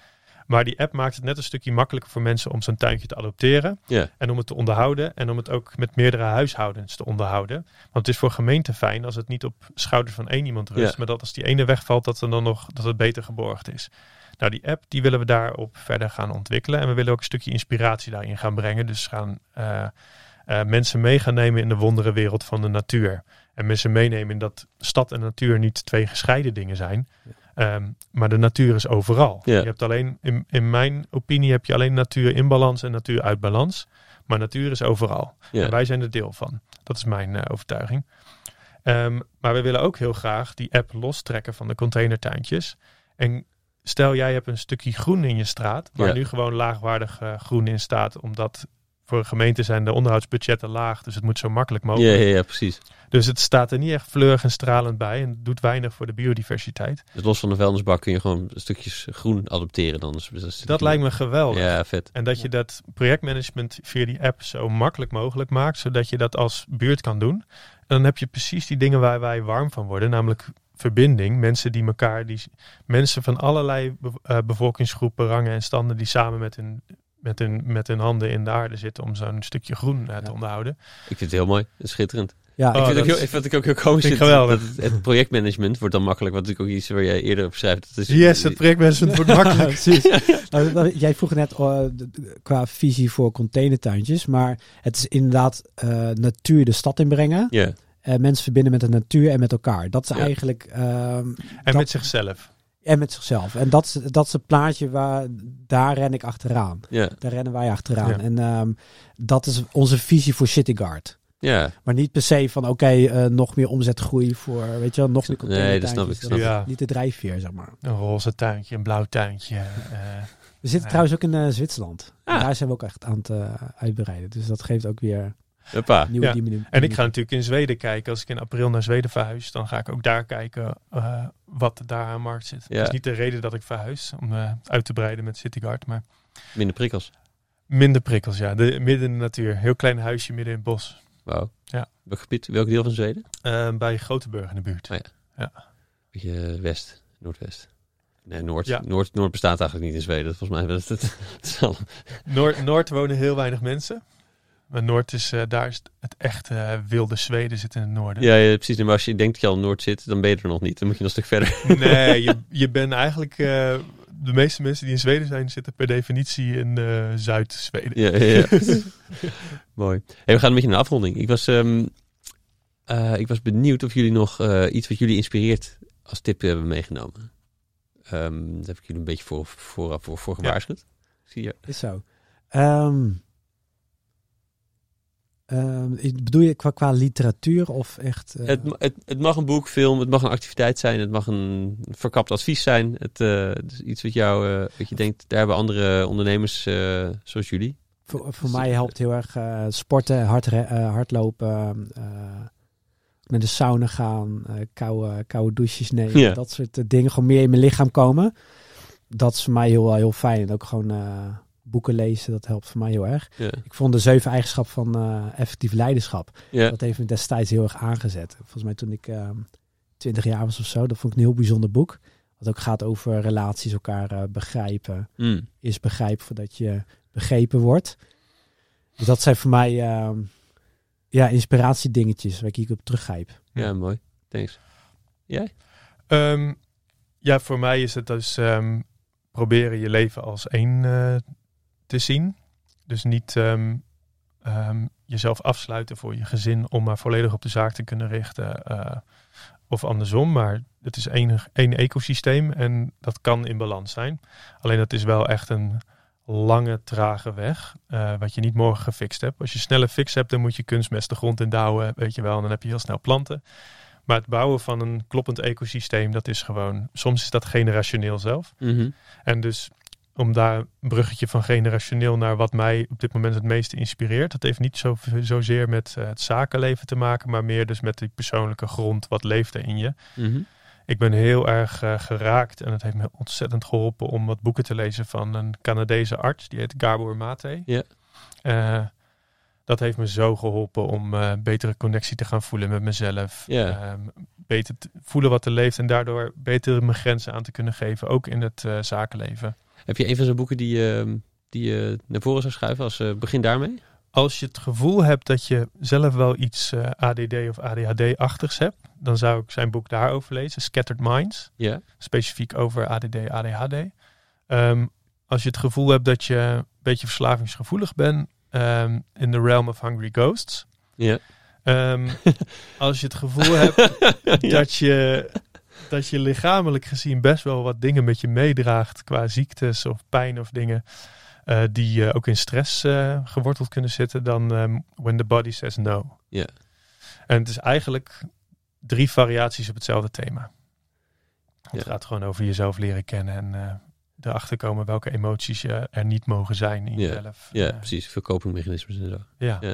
Maar die app maakt het net een stukje makkelijker voor mensen om zo'n tuintje te adopteren. En om het te onderhouden. En om het ook met meerdere huishoudens te onderhouden. Want het is voor gemeenten fijn als het niet op schouders van één iemand rust. Maar dat als die ene wegvalt, dat, er dan nog, dat het beter geborgd is. Nou, die app die willen we daarop verder gaan ontwikkelen. En we willen ook een stukje inspiratie daarin gaan brengen. Dus gaan eh, eh, mensen mee gaan nemen in de wonderenwereld van de natuur. En mensen meenemen in dat stad en natuur niet twee gescheiden dingen zijn. Ehm, maar de natuur is overal. Je hebt alleen, in, in mijn opinie, heb je alleen natuur in balans en natuur uit balans. Maar natuur is overal. En wij zijn er deel van. Dat is mijn eh, overtuiging. Ehm, maar we willen ook heel graag die app lostrekken van de containertuintjes. En stel jij hebt een stukje groen in je straat, waar nu gewoon laagwaardig eh, groen in staat, omdat voor gemeenten zijn de onderhoudsbudgetten laag, dus het moet zo makkelijk Ja, mogelijk. ja, ja, precies. Dus het staat er niet echt fleurig en stralend bij en doet weinig voor de biodiversiteit. Dus los van de vuilnisbak kun je gewoon stukjes groen adopteren dan. Dus, Dat lijkt me geweldig. Ja, vet. En dat je dat projectmanagement via die app zo makkelijk mogelijk maakt, zodat je dat als buurt kan doen. En dan heb je precies die dingen waar wij warm van worden, namelijk verbinding. Mensen die elkaar, die, mensen van allerlei be- eh, bevolkingsgroepen, rangen en standen, die samen met hun, met, hun, met hun handen in de aarde zitten om zo'n stukje groen eh, te Ja. onderhouden. Ik vind het heel mooi. Het schitterend. Ja, Oh, ik, vind dat het ook heel, ik vind het ook heel komisch. vind ik dat- geweldig. dat het, het projectmanagement wordt dan makkelijk. Wat natuurlijk ook iets waar jij eerder op schrijft. Dat is, Yes, het projectmanagement wordt makkelijk. precies. Nou, dat- jij vroeg net d- qua visie voor containertuintjes, maar het is inderdaad eh, natuur de stad inbrengen. Ja, en mensen verbinden met de natuur en met elkaar. Dat is Ja. eigenlijk... ehm, En dat- met zichzelf. En met zichzelf. En dat is, dat is het plaatje waar... Daar ren ik achteraan. ja, Daar rennen wij achteraan. En ehm, dat is onze visie voor Cityguard. ja. Maar niet per se van, oké, eh, nog meer omzetgroei voor, weet je wel, nog meer Nee, dat snap ik, snap. Ja. Niet de drijfveer, zeg maar. Een roze tuintje, een blauw tuintje. eh, We zitten Ja. trouwens ook in eh, Zwitserland. En Ah. Daar zijn we ook echt aan het uitbreiden. Dus dat geeft ook weer Hoppa. nieuwe Ja. En ik ga natuurlijk in Zweden kijken. Als ik in april naar Zweden verhuis, dan ga ik ook daar kijken eh, wat daar aan markt zit. Ja. Dat is niet de reden dat ik verhuis, om eh, uit te breiden met Cityguard, maar Minder prikkels. minder prikkels, ja. De, midden in de natuur. Heel klein huisje midden in het bos. Wauw. Ja. Welk gebied? Welk deel van Zweden? Eh, bij Groteburg in de buurt. Oh Beetje west, noordwest. Nee, noord. Ja. Noord, noord bestaat eigenlijk niet in Zweden. Volgens mij is het, het is al- Noord, Noord wonen heel weinig mensen. Maar Noord is, eh, daar is het echte eh, wilde Zweden zit in het noorden. Ja, ja, precies. Maar als je denkt dat je al in Noord zit, dan ben je er nog niet. Dan moet je nog een stuk verder. Nee, je, je bent eigenlijk... eh, de meeste mensen die in Zweden zijn, zitten per definitie in eh, Zuid-Zweden. Ja, ja, ja. Mooi. Hey, we gaan een beetje naar de afronding. Ik was, ehm, eh, ik was benieuwd of jullie nog eh, iets wat jullie inspireert als tip hebben meegenomen. Ehm daar heb ik jullie een beetje voor, voor, voor, voor gewaarschuwd. Zie je? Is zo. Ehm, Ik- bedoel je qua, qua literatuur of echt... eh, Het, het, het mag een boek, film, het mag een activiteit zijn, het mag een verkapt advies zijn. Het, eh, het is iets wat, jou, eh, wat je denkt, daar hebben andere ondernemers zoals jullie. voor, voor mij helpt heel erg sporten, hard, hardlopen, met de sauna gaan, koude, koude douches nemen. Ja. Dat soort dingen. Gewoon meer in mijn lichaam komen. Dat is voor mij heel, heel fijn. En ook gewoon boeken lezen, dat helpt voor mij heel erg. Ja. Ik vond de zeven eigenschappen van eh, effectief leiderschap. Ja. Dat heeft me destijds heel erg aangezet. Volgens mij toen ik ehm 20 jaar was of zo. Dat vond ik een heel bijzonder boek. Wat ook gaat over relaties, elkaar eh, begrijpen. Mm. Is begrijpen voordat je begrepen wordt. Dus dat zijn voor mij ehm, ja, inspiratiedingetjes waar ik hier op teruggrijp. ja, mooi. Thanks. Jij? Ehm, ja, voor mij is het dus ehm, proberen je leven als één eh, te zien. Dus niet ehm, ehm, jezelf afsluiten voor je gezin om maar volledig op de zaak te kunnen richten. eh, of andersom, maar het is één, één ecosysteem en dat kan in balans zijn. Alleen dat is wel echt een lange, trage weg, eh, wat je niet morgen gefixt hebt. Als je snelle fix hebt, dan moet je kunstmest de grond in douwen, weet je wel, en dan heb je heel snel planten. Maar het bouwen van een kloppend ecosysteem, dat is gewoon, soms is dat generationeel zelf. Mhm. En dus om daar een bruggetje van generationeel naar wat mij op dit moment het meeste inspireert. Dat heeft niet zo, zozeer met eh, het zakenleven te maken, maar meer dus met die persoonlijke grond. Wat leeft er in je? Mhm. Ik ben heel erg eh, geraakt en het heeft me ontzettend geholpen om wat boeken te lezen van een Canadese arts. Die heet Gabor Mate. Ja. Eh, dat heeft me zo geholpen om betere connectie te gaan voelen met mezelf. Ja. Ehm, beter te voelen wat er leeft en daardoor beter mijn grenzen aan te kunnen geven, ook in het zakenleven. Heb je een van zo'n boeken die, je die je naar voren zou schuiven als eh, begin daarmee? Als je het gevoel hebt dat je zelf wel iets eh, ADD of ADHD-achtigs hebt, dan zou ik zijn boek daarover lezen, Scattered Minds. Ja. specifiek over ADD, ADHD. Ehm, als je het gevoel hebt dat je een beetje verslavingsgevoelig bent, ehm, in the realm of hungry ghosts. Ja. Ehm, als je het gevoel hebt dat, je, dat je lichamelijk gezien best wel wat dingen met je meedraagt qua ziektes of pijn of dingen eh, die eh, ook in stress eh, geworteld kunnen zitten, dan ehm, When the Body Says No. Ja. En het is eigenlijk drie variaties op hetzelfde thema. Het gaat gewoon over jezelf leren kennen en erachter komen welke emoties je er niet mogen zijn in jezelf. Ja, precies. Veel copingmechanismes en zo. ja. Ja.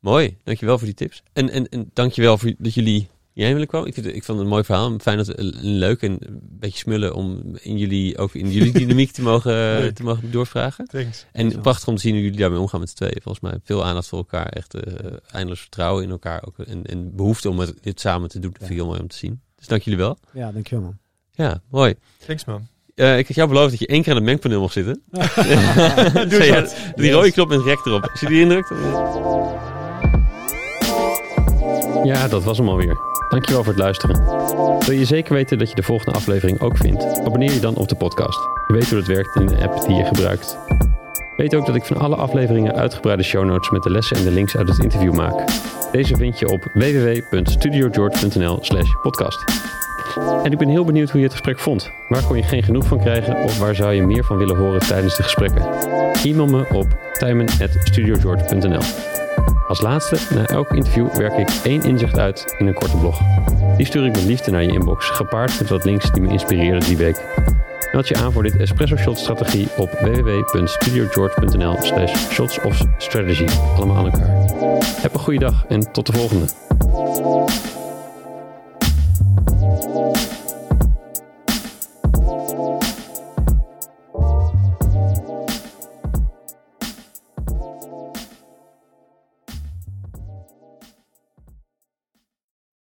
Mooi, dankjewel voor die tips. En, en, en dankjewel voor dat jullie hierheen willen komen. Ik, vind, ik vond het een mooi verhaal. Fijn dat een leuk en een beetje smullen om in jullie, ook in jullie dynamiek te mogen, Leuk. te mogen doorvragen. Thanks. En prachtig om te zien hoe jullie daarmee omgaan met z'n tweeën. Volgens mij veel aandacht voor elkaar, echt eh, eindeloos vertrouwen in elkaar. Ook, en, en behoefte om het, dit samen te doen. Dat Ja. vind ik heel mooi om te zien. Dus dank jullie wel. Ja, dankjewel man. Ja, mooi. Thanks man. Eh, ik had jou beloofd dat je één keer aan het mengpaneel mocht zitten. Doe je, dat. Die rode knop met rek erop. Als je die indrukt. Ja, dat was hem alweer. Dankjewel voor het luisteren. Wil je zeker weten dat je de volgende aflevering ook vindt? Abonneer je dan op de podcast. Je weet hoe dat werkt in de app die je gebruikt. Weet ook dat ik van alle afleveringen uitgebreide show notes met de lessen en de links uit het interview maak. Deze vind je op www.studiogeorge.nl slash podcast. En ik ben heel benieuwd hoe je het gesprek vond. Waar kon je geen genoeg van krijgen of waar zou je meer van willen horen tijdens de gesprekken? E-mail me op tijmen.studiogeorge.nl als laatste, na elk interview werk ik één inzicht uit in een korte blog. Die stuur ik met liefde naar je inbox, gepaard met wat links die me inspireerden die week. Meld je aan voor dit Espresso Shot strategie op www.studiogeorge.nl slash shots of strategy. Allemaal aan elkaar. Heb een goede dag en tot de volgende.